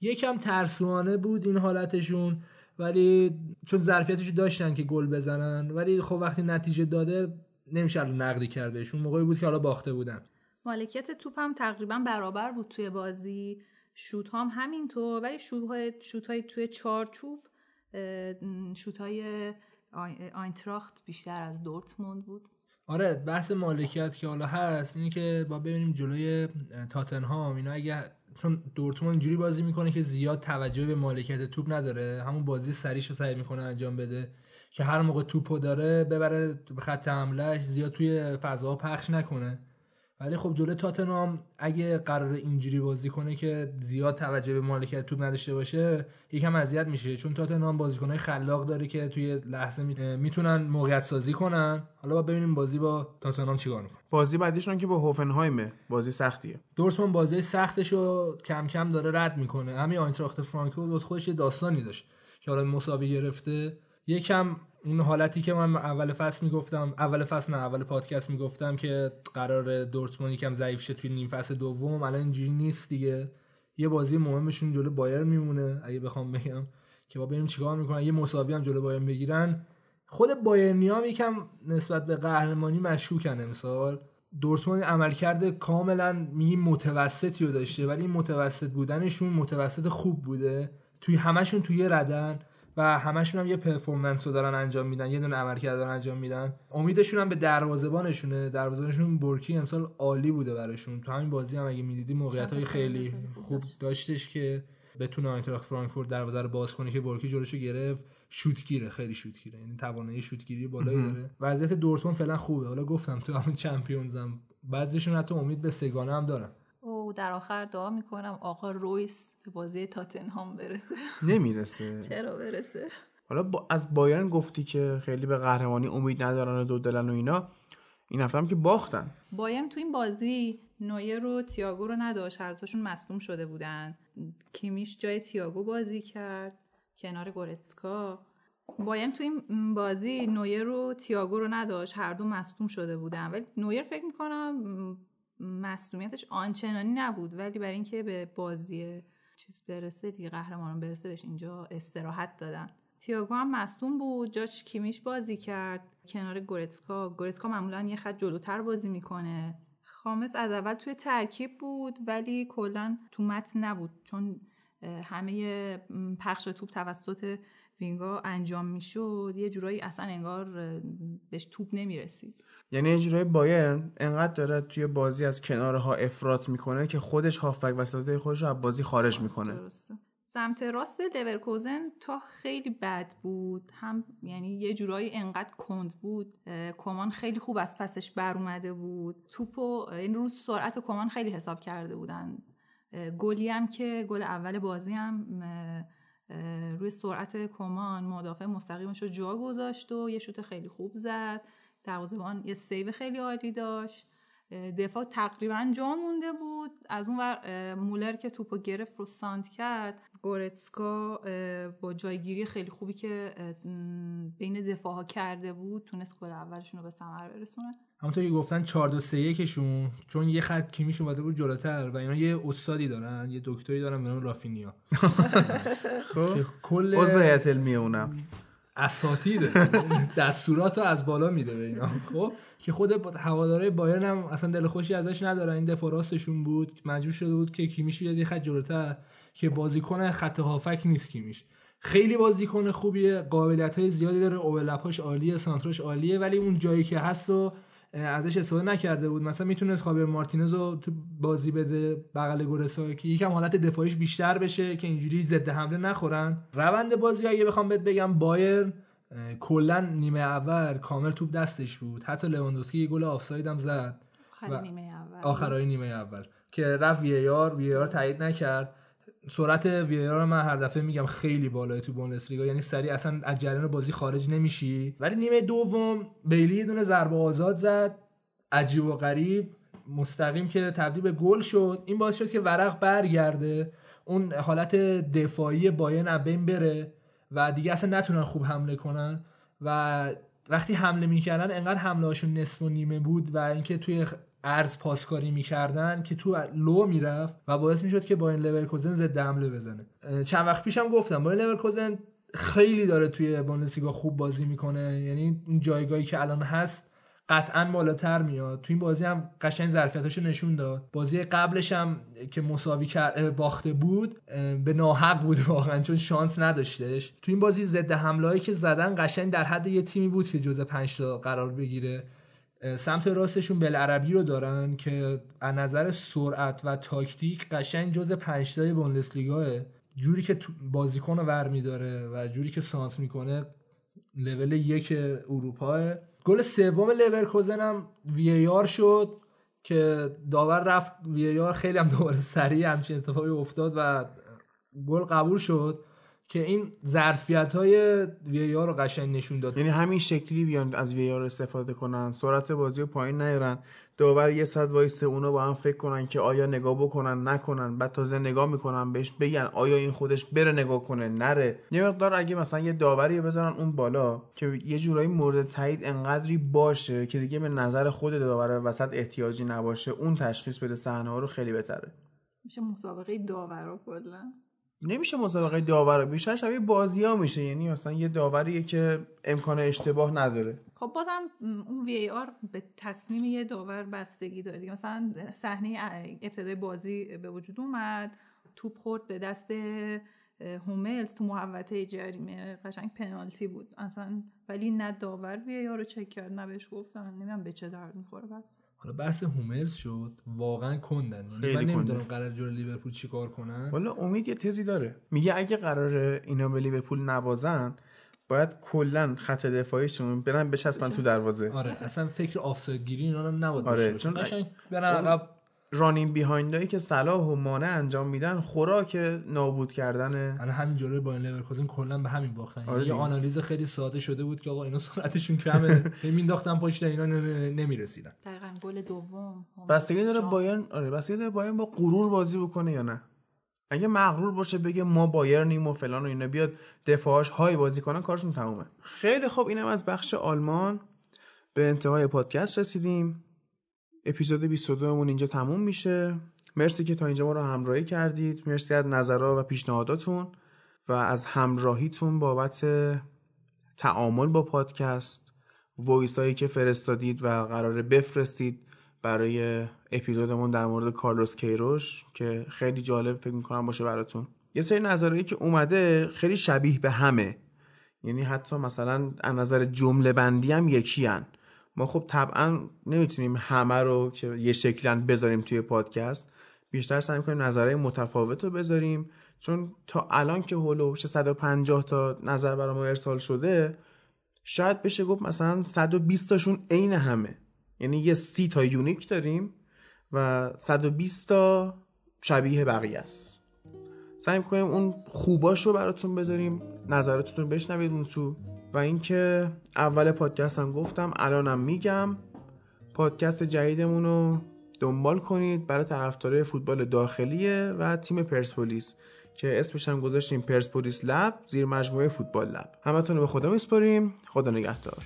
یکم ترسوانه بود این حالتشون ولی چون ظرفیتش داشتن که گل بزنن ولی خب وقتی نتیجه داده نمیشه الان نقدی کرد بهشون موقعی بود که حالا باخته بودن. مالکیت توپ هم تقریبا برابر بود توی بازی. شوت هم همینطور ولی شوت های, شوت های توی چارچوب شوت های آینتراخت بیشتر از دورتموند بود. آره بحث مالکیت که حالا هست اینی که با ببینیم جلوی تاتنهام. اینا اگه چون دورتموند اینجوری بازی می‌کنه که زیاد توجه به مالکیت توپ نداره. همون بازی سریش رو سعی می‌کنه انجام بده که هر موقع توپو داره ببره به خط حملهش زیاد توی فضاها پخش نکنه. ولی خب جلوی تاتنهام اگه قرار اینجوری بازی کنه که زیاد توجه به مالکیت توپ نداشته باشه یکم اذیت میشه. چون تاتنهام بازیکنای خلاق داره که توی لحظه می‌تونن موقعیت سازی کنن. حالا با ببینیم بازی با تاتنهام چیکار می‌کنه. بازی بعدیشون که با هوفنهایمه. بازی سختیه. دورتموند بازی سختش رو کم کم داره رد می‌کنه. همین آینتراخت فرانکفورت خودش داستانی داشت که حالا مساوی گرفته. یکم اون حالتی که من اول فصل می‌گفتم اول فصل نه اول پادکست می‌گفتم که قرار دورتموند یکم ضعیف شه توی نیم فصل دوم الان اینجوری نیست دیگه. یه بازی مهمشون جلو بایر میمونه اگه بخوام بگم. که با ببینیم چیکار می‌کنن. یه مساوی هم جلو بایر بگیرن. خود بایرنی هم یکم نسبت به قهرمانی مشکوکن امسال. دورتموند عملکرد کاملا میگیم متوسطی رو داشته ولی این متوسط بودنشون متوسط خوب بوده. توی همشون توی ردن. و همشون هم یه پرفورمنس رو دارن انجام میدن یه دونه عملکرد دارن انجام میدن. امیدشون هم به دروازه‌بانشونه. دروازه‌بانشون برکی امسال عالی بوده براشون. تو همین بازی هم اگه می‌دیدی موقعیت های خیلی خوب داشتش که بتونه آینتراخت فرانکفورت دروازه رو باز کنه که برکی جلوشو گرفت. شوتگیره خیلی شوتگیره. یعنی توانایی شوتگیری بالایی داره. وضعیت دورتموند فعلا خوبه. حالا گفتم تو همون چمپیونزم بعضیشون حتی امید به سگانه هم دارن. در آخر دعا می‌کنم آقا رویس به بازی تاتنهام برسه. نمی‌رسه. چرا برسه؟ حالا با از بایرن گفتی که خیلی به قهرمانی امید ندارن و دو دلن و اینا. این هفته هم که باختن. بایرن تو این بازی نویر رو تییاگو رو نداشت. هر دوشون مصدوم شده بودن. کیمیش جای تییاگو بازی کرد. کنار گورتسکا. بایرن تو این بازی نویر رو تییاگو رو نداشت. هر دو مصدوم شده بودن. ولی نویر فکر می‌کنم مصدومیتش آنچنانی نبود ولی برای اینکه به بازی چیز برسه دیگه قهرمانان برسه بهش اینجا استراحت دادن. تیاگو هم مصدوم بود جاش کیمیش بازی کرد. کنار گورتسکا گورتسکا معمولا یه خط جلوتر بازی می‌کنه. خامس از اول توی ترکیب بود ولی کلا تو متن نبود چون همه پخش توپ توسط وینگا انجام می‌شد یه جورایی اصلا انگار بهش توپ نمی‌رسید. یعنی یه جورایی بایرن انقدر داره توی بازی از کنارها افراط می‌کنه که خودش هافبک وسطای خودش رو از بازی خارج می‌کنه. درسته. سمت راست لورکوزن تا خیلی بد بود. هم یعنی یه جورایی انقدر کند بود. کمان خیلی خوب از پسش بر اومده بود. توپو این روز سرعت کمان خیلی حساب کرده بودن. گلی هم که گل اول بازی هم روی سرعت کمان مدافع مستقیمش رو جا گذاشت و یه شوت خیلی خوب زد. دروازه‌بان یه سیو خیلی عالی داشت. دفاع تقریبا جا مونده بود. از اون ور مولر که توپو گرفت رو سانت کرد. گورتسکا با جایگیری خیلی خوبی که بین دفاع ها کرده بود تونست گل اولشون رو به ثمر برسونه. همونطور که گفتن 4 2 3 1 شون چون یه خط کیمیش اومده بود جلوتر و اینا یه استادی دارن یه دکتری دارن به نام رافینیا. خب؟ کل عضو هیئت علمیه اونم اساتید دستورات رو از بالا میده به اینا. خب؟ که خود هواداره بایرن هم اصلا دل خوشی ازش ندارن. این دفاع راستشون بود مجبور شده بود که کیمیش بیاد یه خط جلوتر که بازیکن خط هافک نیست کیمیش. خیلی بازیکن خوبیه قابلیت های زیادی داره اولپاش عالیه سانتروش عالیه ولی اون جایی که هست و ازش استفاده نکرده بود. مثلا می‌تونست خابر مارتینز رو تو بازی بده بغل گورتسکا که یکم حالت دفاعیش بیشتر بشه که اینجوری ضد حمله نخورن. روند بازی اگه بخوام بهت بگم بایرن کلا نیمه اول کامل توپ دستش بود. حتی لواندوسکی یه گل آفساید هم زد. آخر نیمه اول. آخرای نیمه اول. که رفت وی آر وی آر تایید نکرد. سرعت VAR من هر دفعه میگم خیلی بالای تو بوندسلیگا. یعنی سریع اصلا از جریان بازی خارج نمیشی. ولی نیمه دوم بیلی یه دونه ضربه آزاد زد. عجیب و غریب. مستقیم که تبدیل به گل شد. این باعث شد که ورق برگرده. اون حالت دفاعی باین از بره و دیگه اصلا نتونن خوب حمله کنن. و وقتی حمله می‌کردن انقدر حمله هاشون نصف و نیمه بود و اینکه توی عرض پاسکاری می‌کردن که توپ لو می‌رفت و باعث می‌شد که بایر لورکوزن ضد حمله بزنه. چند وقت پیشم گفتم بایر لورکوزن خیلی داره توی بوندسلیگا خوب بازی می‌کنه. یعنی اون جایگاهی که الان هست قطعا بالاتر میاد. تو این بازی هم قشنگ ظرفیتاشو نشون داد. بازی قبلش هم که مساوی باخته بود به ناحق بود واقعا چون شانس نداشتش. تو این بازی ضد حمله که زدن قشنگ در حد یه تیمی بود که جزء 5 تا قرار بگیره. سمت راستشون بلعربی رو دارن که از نظر سرعت و تاکتیک قشنگ جزء 5 تای بوندسلیگاه جوری که بازیکن رو ور میداره و جوری که سانت می‌کنه لول یک اروپا. گل سوم لورکوزن هم VAR شد که داور رفت. VAR خیلی هم دوباره سریع همچین اتفاقی افتاد و گل قبول شد. که این ظرفیت های VAR رو قشنگ نشون داد یعنی همین شکلی بیان از VAR استفاده کنن سرعت بازی رو پایین نیارن داور یه ساعت وایسه اونو با هم فکر کنن که آیا نگاه بکنن نکنن بعد تازه نگاه می‌کنن بهش بگن آیا این خودش بره نگاه کنه نره. یه مقدار اگه مثلا یه داوری بذارن اون بالا که یه جورایی مورد تایید انقدری باشه که دیگه به نظر خود داور وسط احتیاجی نباشه اون تشخیص بده صحنه ها رو خیلی بهتره. میشه مسابقه داورا کلا؟ نمیشه مسابقه داور بیشتر شبیه بازی ها میشه. یعنی مثلا یه داوریه که امکان اشتباه نداره. خب بازم اون وی آر به تصمیم یه داور بستگی داره. مثلا صحنه ابتدای بازی به وجود اومد توپ خورد به دست هوملز تو محوطه جریمه قشنگ پنالتی بود. اصلا ولی نه داور وی آر رو چک کرد نه بهش گفتن. نمی‌دونم به چه درد می‌خوره بس. حالا بحث هوملز شد. واقعا کندن. یعنی من نمی‌دونم قراره جلو لیورپول چیکار کنن. والا امید یه تزی داره. میگه اگه قراره اینا به لیورپول نبازن باید کلا خط دفاعیشون برن بچسبن تو دروازه. آره اصلا فکر آفساید گیری اینا رو نباید آره چون قشنگ برن عقب. running behind ایی که صلاح و مانه انجام میدن خوراک نابود کردن الان همین جلوی بایر لورکوزن کلا به همین باختن. آره یه آنالیز خیلی ساده شده بود که آقا اینا سرعتشون کمه. مینداختن پشت اینا نمی‌رسیدن. دقیقاً گل دوم. بستگی داره بایرن آره بستگی داره بایرن با غرور بازی بکنه یا نه؟ اگه مغرور باشه بگه ما بایرنیم و فلان و اینا بیاد دفاعش های بازی کنن کارشون تمومه. خیلی خوب اینم از بخش آلمان. به انتهای پادکست رسیدیم. اپیزود 22 مون اینجا تموم میشه. مرسی که تا اینجا ما رو همراهی کردید. مرسی از نظرها و پیشنهاداتون و از همراهیتون بابت تعامل با پادکست. وایس هایی که فرستادید و قراره بفرستید برای اپیزودمون در مورد کارلوس کیروش که خیلی جالب فکر می‌کنم باشه براتون. یه سری نظرهایی که اومده خیلی شبیه به همه. یعنی حتی مثلا از نظر جمله بندی هم یکی هن. ما خب طبعا نمی‌تونیم همه رو که یه شکلن بذاریم توی پادکست بیشتر سعی کنیم نظرهای متفاوت رو بذاریم. چون تا الان که هولوش 150 تا نظر برای ما ارسال شده شاید بشه گفت مثلا 120 تاشون عین همه. یعنی یه سی تا یونیک داریم و 120 تا شبیه بقیه است. سعی کنیم اون خوباش رو براتون بذاریم نظراتتون بشنوید اون تو و اینکه اول پادکست هم گفتم الانم میگم. پادکست جدیدمون رو دنبال کنید. برای طرفدارای فوتبال داخلیه و تیم پرسپولیس که اسمش هم گذاشتیم پرسپولیس لب زیر مجموعه فوتبال لب. همتون رو به خدا میسپاریم. خدا نگهدار.